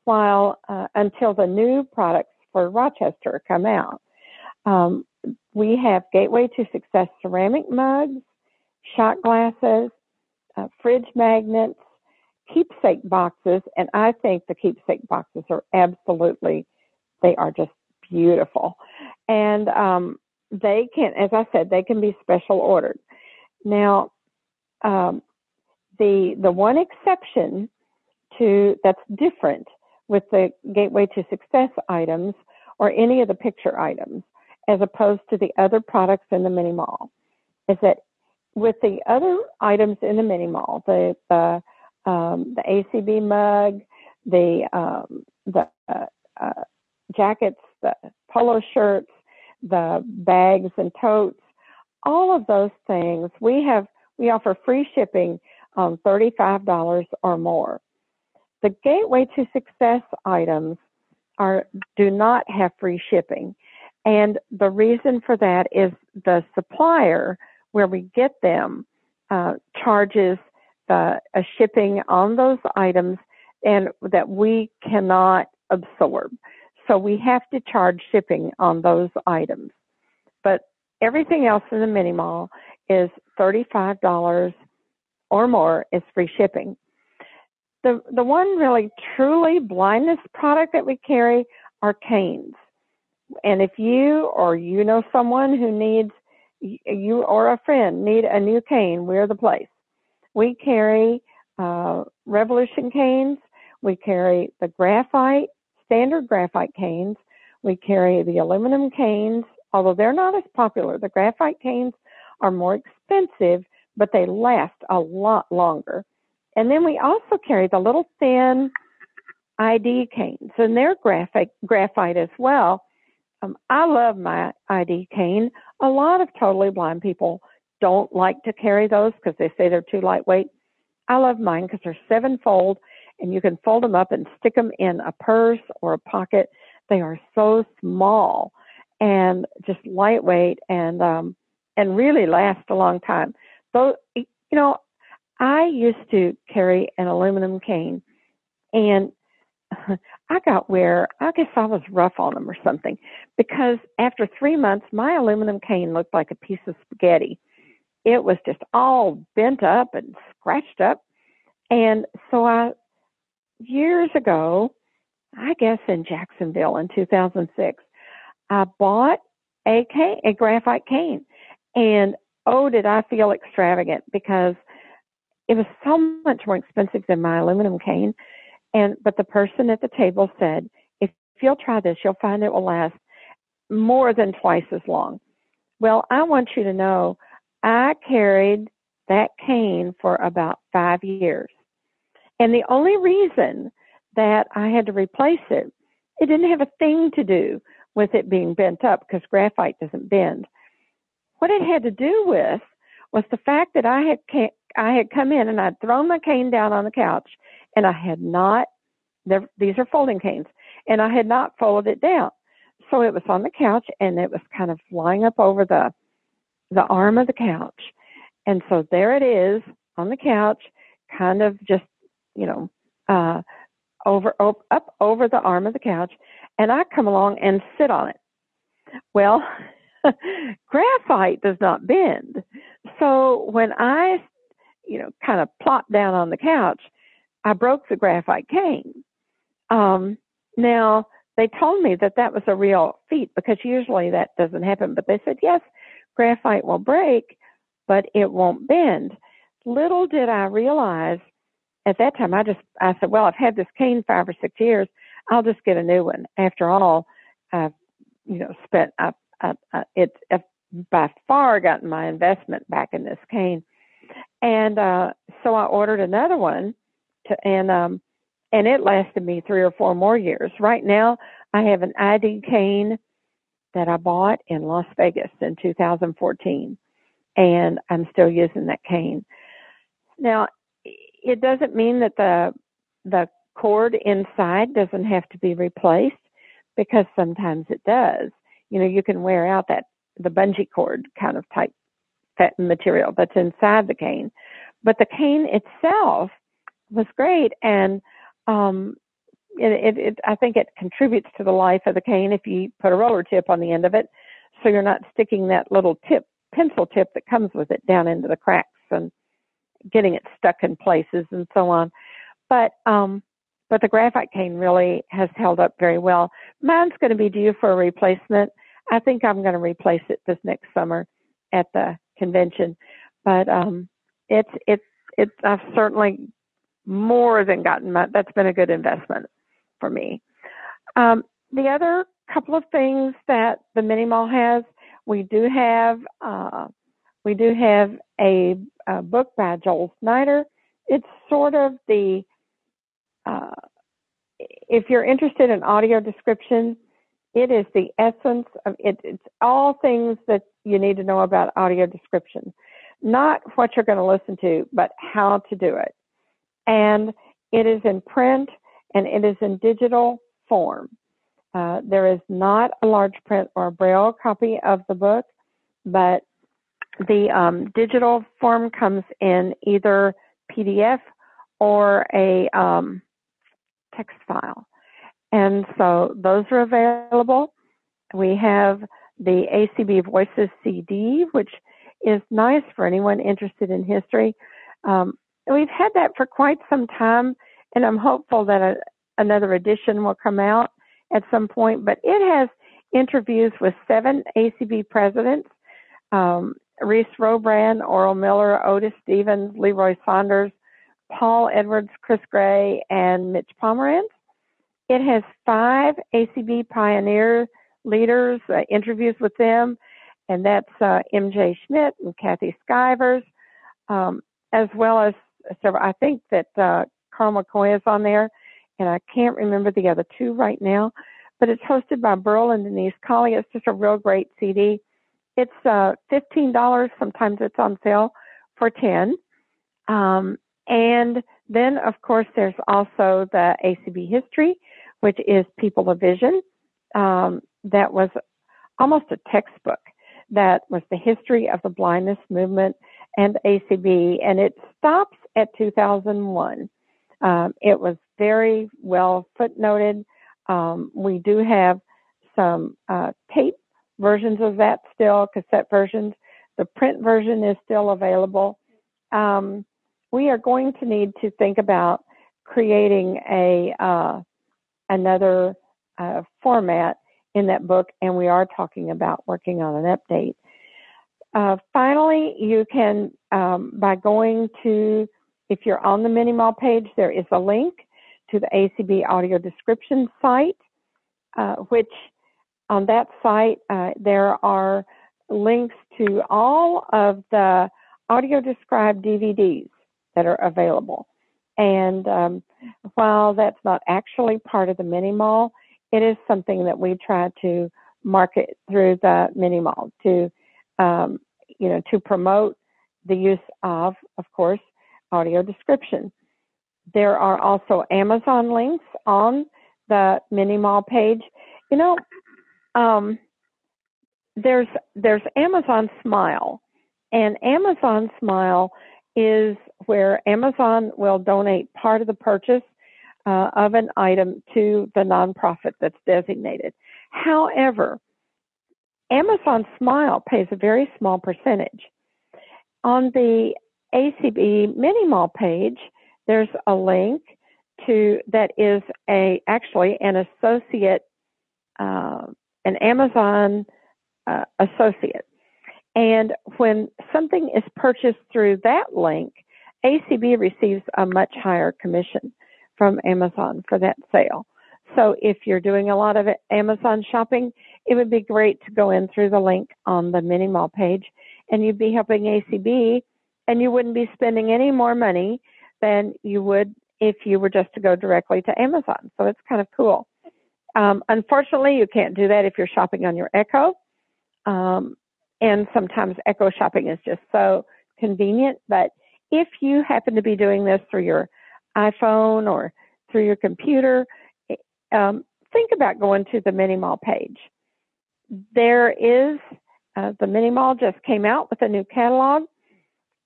while uh, until the new products for Rochester come out. Um, we have Gateway to Success ceramic mugs, shot glasses, uh, fridge magnets, keepsake boxes, and I think the keepsake boxes are absolutely, they are just beautiful. And um, they can, as I said, they can be special ordered. Now, um, the the one exception to that's different with the Gateway to Success items or any of the picture items, as opposed to the other products in the mini mall, is that with the other items in the mini mall, the the um, the ACB mug, the um, the uh, uh, jackets, the polo shirts, the bags and totes, all of those things. We have we offer free shipping on thirty-five dollars or more. The gateway to success items are do not have free shipping, and the reason for that is the supplier where we get them uh, charges uh, a shipping on those items and that we cannot absorb. So we have to charge shipping on those items. But everything else in the mini mall is $35 or more is free shipping. The, the one really truly blindness product that we carry are canes. And if you or you know someone who needs, you or a friend need a new cane, we're the place. We carry uh, Revolution canes. We carry the graphite, standard graphite canes. We carry the aluminum canes, although they're not as popular. The graphite canes are more expensive, but they last a lot longer. And then we also carry the little thin ID canes, and they're graphite, graphite as well. Um, I love my ID cane. A lot of totally blind people don't like to carry those because they say they're too lightweight. I love mine because they're seven fold and you can fold them up and stick them in a purse or a pocket. They are so small and just lightweight and um and really last a long time. So you know, I used to carry an aluminum cane and I got where I guess I was rough on them or something because after three months, my aluminum cane looked like a piece of spaghetti. It was just all bent up and scratched up. And so I, years ago, I guess in Jacksonville in 2006, I bought a cane, a graphite cane. And oh, did I feel extravagant because it was so much more expensive than my aluminum cane. And, but the person at the table said, if you'll try this, you'll find it will last more than twice as long. Well, I want you to know I carried that cane for about five years. And the only reason that I had to replace it, it didn't have a thing to do with it being bent up because graphite doesn't bend. What it had to do with was the fact that I had I had come in and I'd thrown my cane down on the couch and I had not these are folding canes and I had not folded it down. So it was on the couch and it was kind of lying up over the the arm of the couch. And so there it is on the couch, kind of just, you know, uh over up, up over the arm of the couch and I come along and sit on it. Well, *laughs* graphite does not bend. So when I, you know, kind of plop down on the couch, I broke the graphite cane. Um, now they told me that that was a real feat because usually that doesn't happen, but they said yes, graphite will break, but it won't bend. Little did I realize at that time, I just I said, well, I've had this cane five or six years. I'll just get a new one. After all, I've you know spent I, I, I, it's by far gotten my investment back in this cane, and uh, so I ordered another one, to, and um, and it lasted me three or four more years. Right now, I have an ID cane that I bought in Las Vegas in 2014, and I'm still using that cane. Now, it doesn't mean that the the cord inside doesn't have to be replaced because sometimes it does. You know, you can wear out that the bungee cord kind of type material that's inside the cane. But the cane itself was great and um it, it, it I think it contributes to the life of the cane if you put a roller tip on the end of it so you're not sticking that little tip pencil tip that comes with it down into the cracks and getting it stuck in places and so on. But um, but the graphite cane really has held up very well. Mine's going to be due for a replacement. I think I'm going to replace it this next summer at the convention. But um, it's it's it's I've certainly more than gotten my that's been a good investment for me. Um, the other couple of things that the mini mall has, we do have uh, we do have a, a, book by Joel Snyder. It's sort of the, uh, if you're interested in audio description, it is the essence of it. It's all things that you need to know about audio description, not what you're going to listen to, but how to do it. And it is in print and it is in digital form. Uh, there is not a large print or braille copy of the book, but the um, digital form comes in either PDF or a um, text file. And so those are available. We have the ACB Voices CD, which is nice for anyone interested in history. Um, we've had that for quite some time, and I'm hopeful that a, another edition will come out at some point. But it has interviews with seven ACB presidents, um, Reese Robrahn, Oral Miller, Otis Stevens, Leroy Saunders, Paul Edwards, Chris Gray, and Mitch Pomerantz. It has five ACB pioneer leaders, uh, interviews with them, and that's uh, MJ Schmidt and Kathy Skivers, um, as well as several. I think that uh, Carl McCoy is on there, and I can't remember the other two right now, but it's hosted by Burl and Denise Colley. It's just a real great CD. It's uh, $15. Sometimes it's on sale for 10 um, And then, of course, there's also the ACB history, which is People of Vision. Um, that was almost a textbook that was the history of the blindness movement and ACB, and it stops at 2001. Um, it was very well footnoted. Um, we do have some uh, tape versions of that still, cassette versions. The print version is still available. Um, we are going to need to think about creating a uh, another uh, format in that book, and we are talking about working on an update. Uh, finally, you can, um, by going to, if you're on the Mini Mall page, there is a link to the ACB audio description site, uh, which on that site, uh, there are links to all of the audio described DVDs that are available. And um, while that's not actually part of the mini mall, it is something that we try to market through the mini mall to, um, you know, to promote the use of, of course, audio description. There are also Amazon links on the mini mall page. You know, um, there's there's Amazon Smile, and Amazon Smile is where Amazon will donate part of the purchase uh, of an item to the nonprofit that's designated. However, Amazon Smile pays a very small percentage. On the ACB Mini Mall page, there's a link to that is a actually an associate, uh, an Amazon uh, associate. And when something is purchased through that link, ACB receives a much higher commission from Amazon for that sale. So if you're doing a lot of Amazon shopping, it would be great to go in through the link on the mini mall page and you'd be helping ACB and you wouldn't be spending any more money than you would if you were just to go directly to Amazon. So it's kind of cool. Um, unfortunately, you can't do that if you're shopping on your Echo. Um, and sometimes Echo shopping is just so convenient. But if you happen to be doing this through your iPhone or through your computer, um, think about going to the Mini Mall page. There is, uh, the Mini Mall just came out with a new catalog.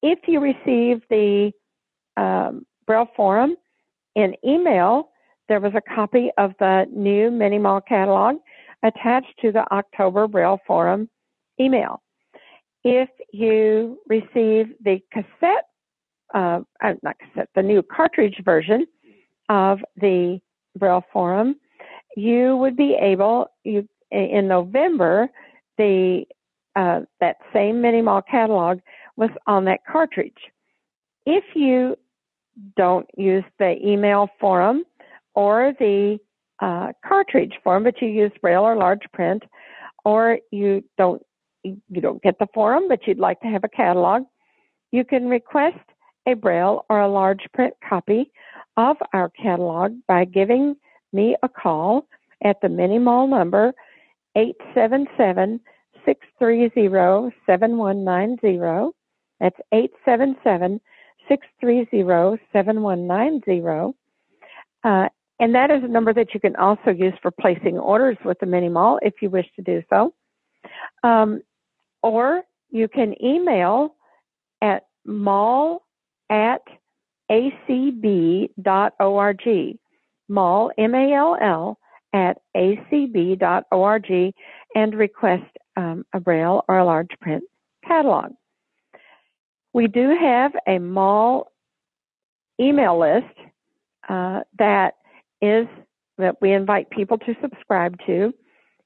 If you receive the um, Braille Forum in email, there was a copy of the new Mini Mall catalog attached to the October Braille Forum email. If you receive the cassette, uh, uh, not cassette, the new cartridge version of the Braille Forum, you would be able, you in November, the uh, that same mini mall catalog was on that cartridge. If you don't use the email forum or the uh, cartridge form, but you use braille or large print, or you don't you don't get the forum, but you'd like to have a catalog, you can request a braille or a large print copy of our catalog by giving me a call at the mini mall number 877 630 7190. That's 877 630 7190. Uh, and that is a number that you can also use for placing orders with the mini mall if you wish to do so. Um, or you can email at mall at acb.org. Mall, M-A-L-L, at acb.org and request um, a braille or a large print catalog. We do have a mall email list uh, that is that we invite people to subscribe to.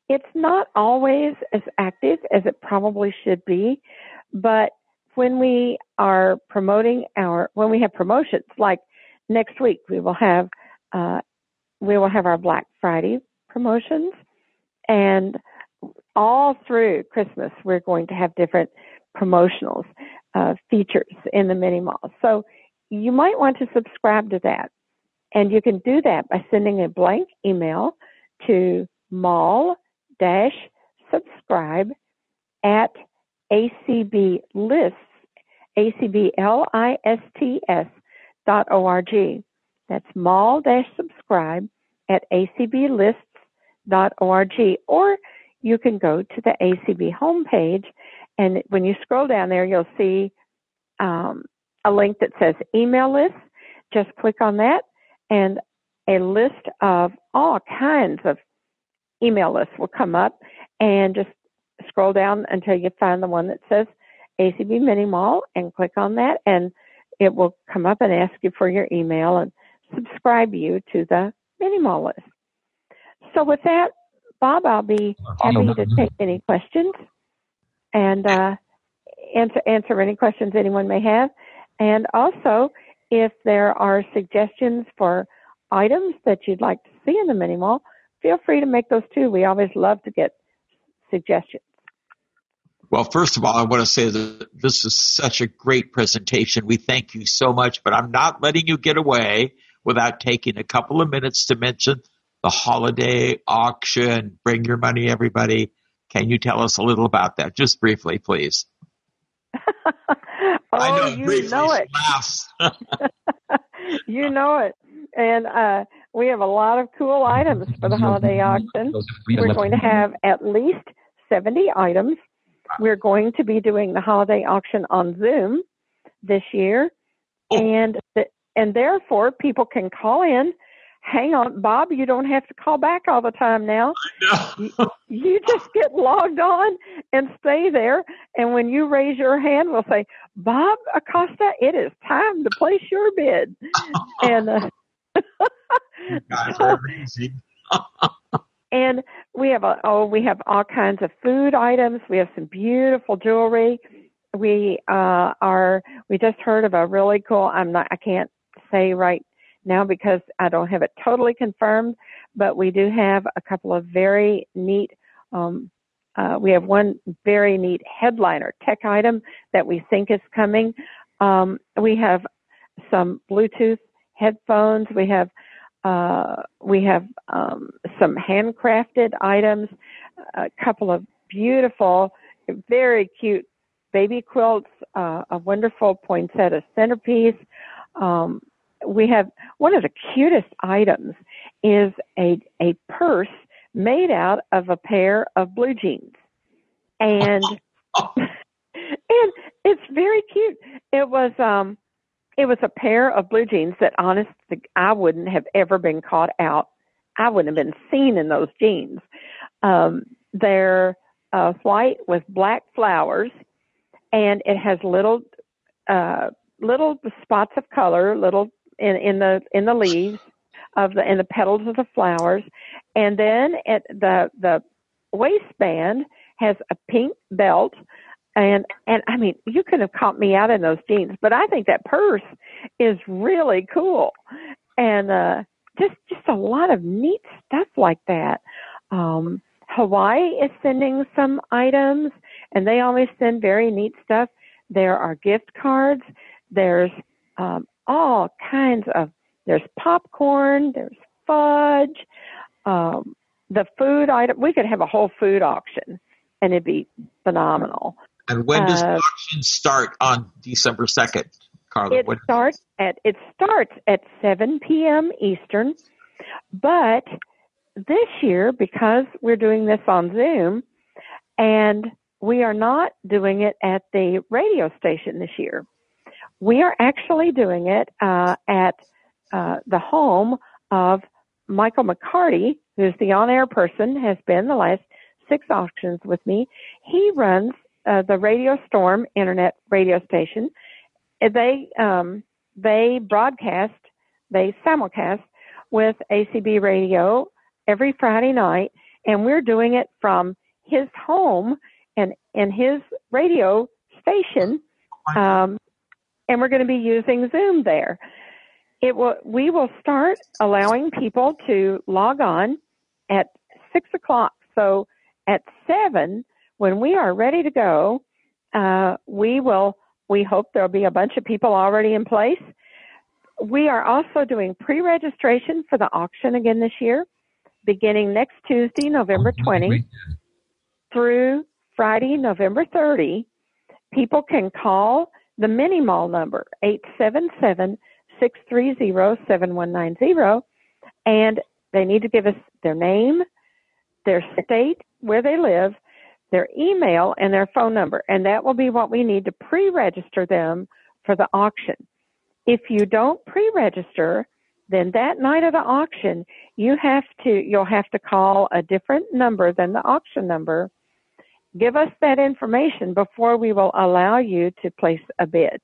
It's not always as active as it probably should be, but when we are promoting our, when we have promotions, like next week we will have, uh, we will have our Black Friday promotions and all through Christmas we're going to have different promotionals, uh, features in the mini mall. So you might want to subscribe to that. And you can do that by sending a blank email to mall subscribe at acblists, A-C-B-L-I-S-T-S dot O-R-G. That's mall subscribe at acblists dot O-R-G. Or you can go to the ACB homepage and when you scroll down there, you'll see um, a link that says email list. Just click on that and a list of all kinds of email lists will come up and just scroll down until you find the one that says ACB Mini Mall and click on that and it will come up and ask you for your email and subscribe you to the Mini Mall list. So with that, Bob, I'll be happy to take any questions and uh, answer answer any questions anyone may have. And also, if there are suggestions for items that you'd like to see in the mini mall, feel free to make those too. We always love to get suggestions. Well, first of all, I want to say that this is such a great presentation. We thank you so much, but I'm not letting you get away without taking a couple of minutes to mention the holiday auction. Bring your money, everybody. Can you tell us a little about that? Just briefly, please. *laughs* Oh, I know, you briefly know it. *laughs* you know it. And uh, we have a lot of cool items for the holiday auction. We're going to have at least 70 items. We're going to be doing the holiday auction on Zoom this year. And th- and therefore people can call in. Hang on, Bob, you don't have to call back all the time now. You, you just get logged on and stay there. And when you raise your hand, we'll say, Bob Acosta, it is time to place your bid. *laughs* and uh, *laughs* and we have a, oh we have all kinds of food items we have some beautiful jewelry we uh are we just heard of a really cool i'm not i can't say right now because i don't have it totally confirmed but we do have a couple of very neat um uh, we have one very neat headliner tech item that we think is coming um, we have some bluetooth headphones we have uh, we have um, some handcrafted items, a couple of beautiful, very cute baby quilts, uh, a wonderful poinsettia centerpiece. Um, we have one of the cutest items is a a purse made out of a pair of blue jeans, and *laughs* and it's very cute. It was um it was a pair of blue jeans that honest I wouldn't have ever been caught out. I wouldn't have been seen in those jeans. Um, they're uh, white with black flowers, and it has little uh, little spots of color, little in, in the in the leaves of the in the petals of the flowers, and then at the the waistband has a pink belt and and I mean, you could have caught me out in those jeans, but I think that purse is really cool, and uh, just just a lot of neat stuff like that. Um, Hawaii is sending some items, and they always send very neat stuff. There are gift cards. There's um, all kinds of. There's popcorn. There's fudge. Um, the food item. We could have a whole food auction, and it'd be phenomenal. And when does the Uh, auction start on December 2nd, Carla? It starts at it starts at 7 p.m. Eastern, but this year because we're doing this on Zoom, and we are not doing it at the radio station this year. We are actually doing it uh, at uh, the home of Michael McCarty, who's the on-air person, has been the last six auctions with me. He runs uh, the Radio Storm internet radio station. They um, they broadcast, they simulcast with ACB Radio every Friday night, and we're doing it from his home and and his radio station, um, and we're going to be using Zoom there. It will. We will start allowing people to log on at six o'clock. So at seven, when we are ready to go, uh, we will. We hope there'll be a bunch of people already in place. We are also doing pre-registration for the auction again this year, beginning next Tuesday, November 20, through Friday, November 30. People can call the mini mall number 877-630-7190 and they need to give us their name, their state where they live, their email and their phone number and that will be what we need to pre-register them for the auction. If you don't pre-register, then that night of the auction, you have to, you'll have to call a different number than the auction number. Give us that information before we will allow you to place a bid.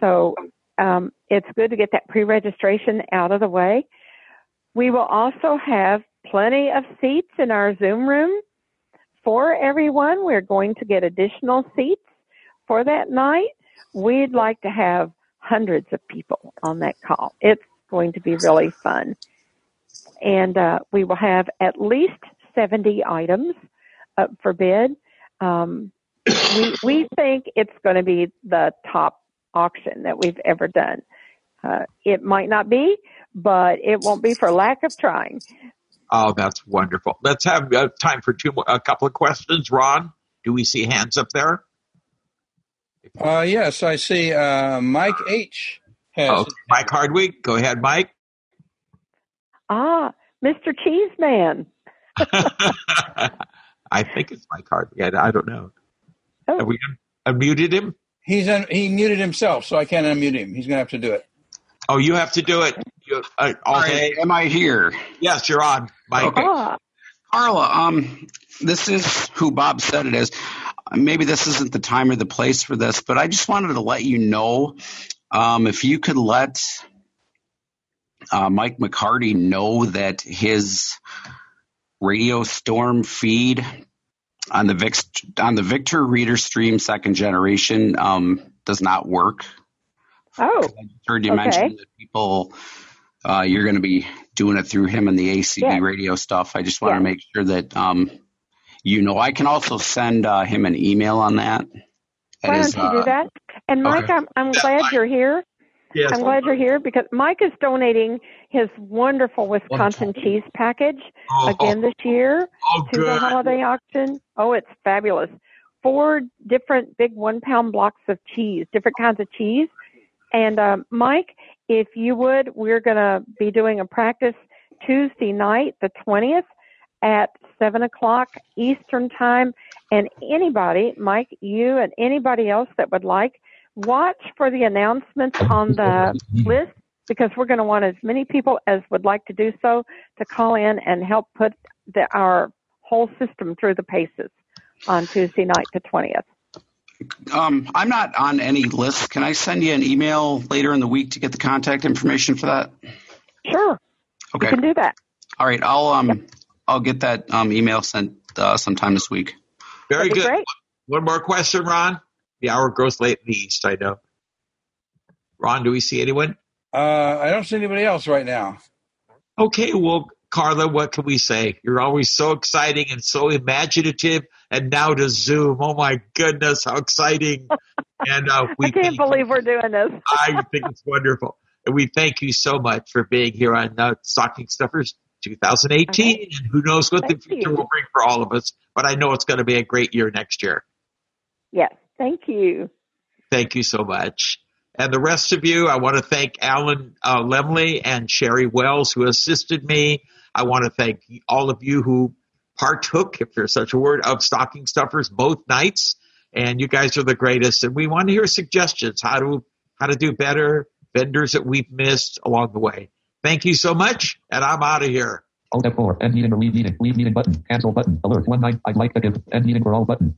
So um, it's good to get that pre-registration out of the way. We will also have plenty of seats in our Zoom room for everyone. We're going to get additional seats for that night. We'd like to have hundreds of people on that call. It's going to be really fun. And uh, we will have at least 70 items up for bid. Um, we, we think it's going to be the top auction that we've ever done. Uh, it might not be, but it won't be for lack of trying. Oh, that's wonderful. Let's have uh, time for two more, a couple of questions. Ron, do we see hands up there? Uh, yes, I see. Uh, Mike H. has. Oh, Mike Hardwick, go ahead, Mike. Ah, Mr. Cheeseman. *laughs* I think it's Mike Hardwick. I, I don't know. Oh. Have we un- unmuted him? He's un- he muted himself, so I can't unmute him. He's going to have to do it. Oh, you have to do it. You, uh, okay. Am I here? Yes, you're on, Mike. Ah, Carla, um, this is who Bob said it is. Maybe this isn't the time or the place for this, but I just wanted to let you know um, if you could let uh, Mike McCarty know that his Radio Storm feed on the Vix, on the Victor Reader Stream second generation um, does not work. Oh, I Heard you Okay. mention that people uh, you're going to be doing it through him and the ACB Yeah. radio stuff. I just want Yeah. to make sure that um, you know. I can also send uh, him an email on that. That Why is, don't you uh, do that? And Mike, okay. I'm, I'm glad you're here. Yes. I'm glad you're here because Mike is donating his wonderful Wisconsin cheese package Oh, again this year oh, to the holiday auction. Oh, it's fabulous. Four different big one pound blocks of cheese, different kinds of cheese. And um, Mike, if you would, we're going to be doing a practice Tuesday night, the 20th at 7 o'clock Eastern Time. And anybody, Mike, you and anybody else that would like, watch for the announcements on the *laughs* list because we're going to want as many people as would like to do so to call in and help put the, our whole system through the paces on Tuesday night, the 20th. Um, I'm not on any list. Can I send you an email later in the week to get the contact information for that? Sure. Okay. You can do that. All right. I'll um I'll get that um email sent uh, sometime this week. Very good. great. One more question, Ron. The hour grows late in the east, I know. Ron, do we see anyone? Uh, I don't see anybody else right now. Okay, well, Carla, what can we say? You're always so exciting and so imaginative, and now to Zoom. Oh my goodness, how exciting! *laughs* And uh, we I can't believe we're doing this. *laughs* I think it's wonderful. And we thank you so much for being here on uh, Stocking Stuffers 2018. And who knows what the future will bring for all of us. But I know it's going to be a great year next year. Yes. Thank you. Thank you so much. And the rest of you, I want to thank Alan uh, Lemley and Sherry Wells who assisted me. I want to thank all of you who partook, if there's such a word, of Stocking Stuffers both nights. And you guys are the greatest. And we want to hear suggestions how to how to do better, vendors that we've missed along the way. Thank you so much, and I'm out of here. Alt F4. End meeting or leave meeting. Leave meeting button. Cancel button. Alert. One nine. I'd like to give. End meeting for all button.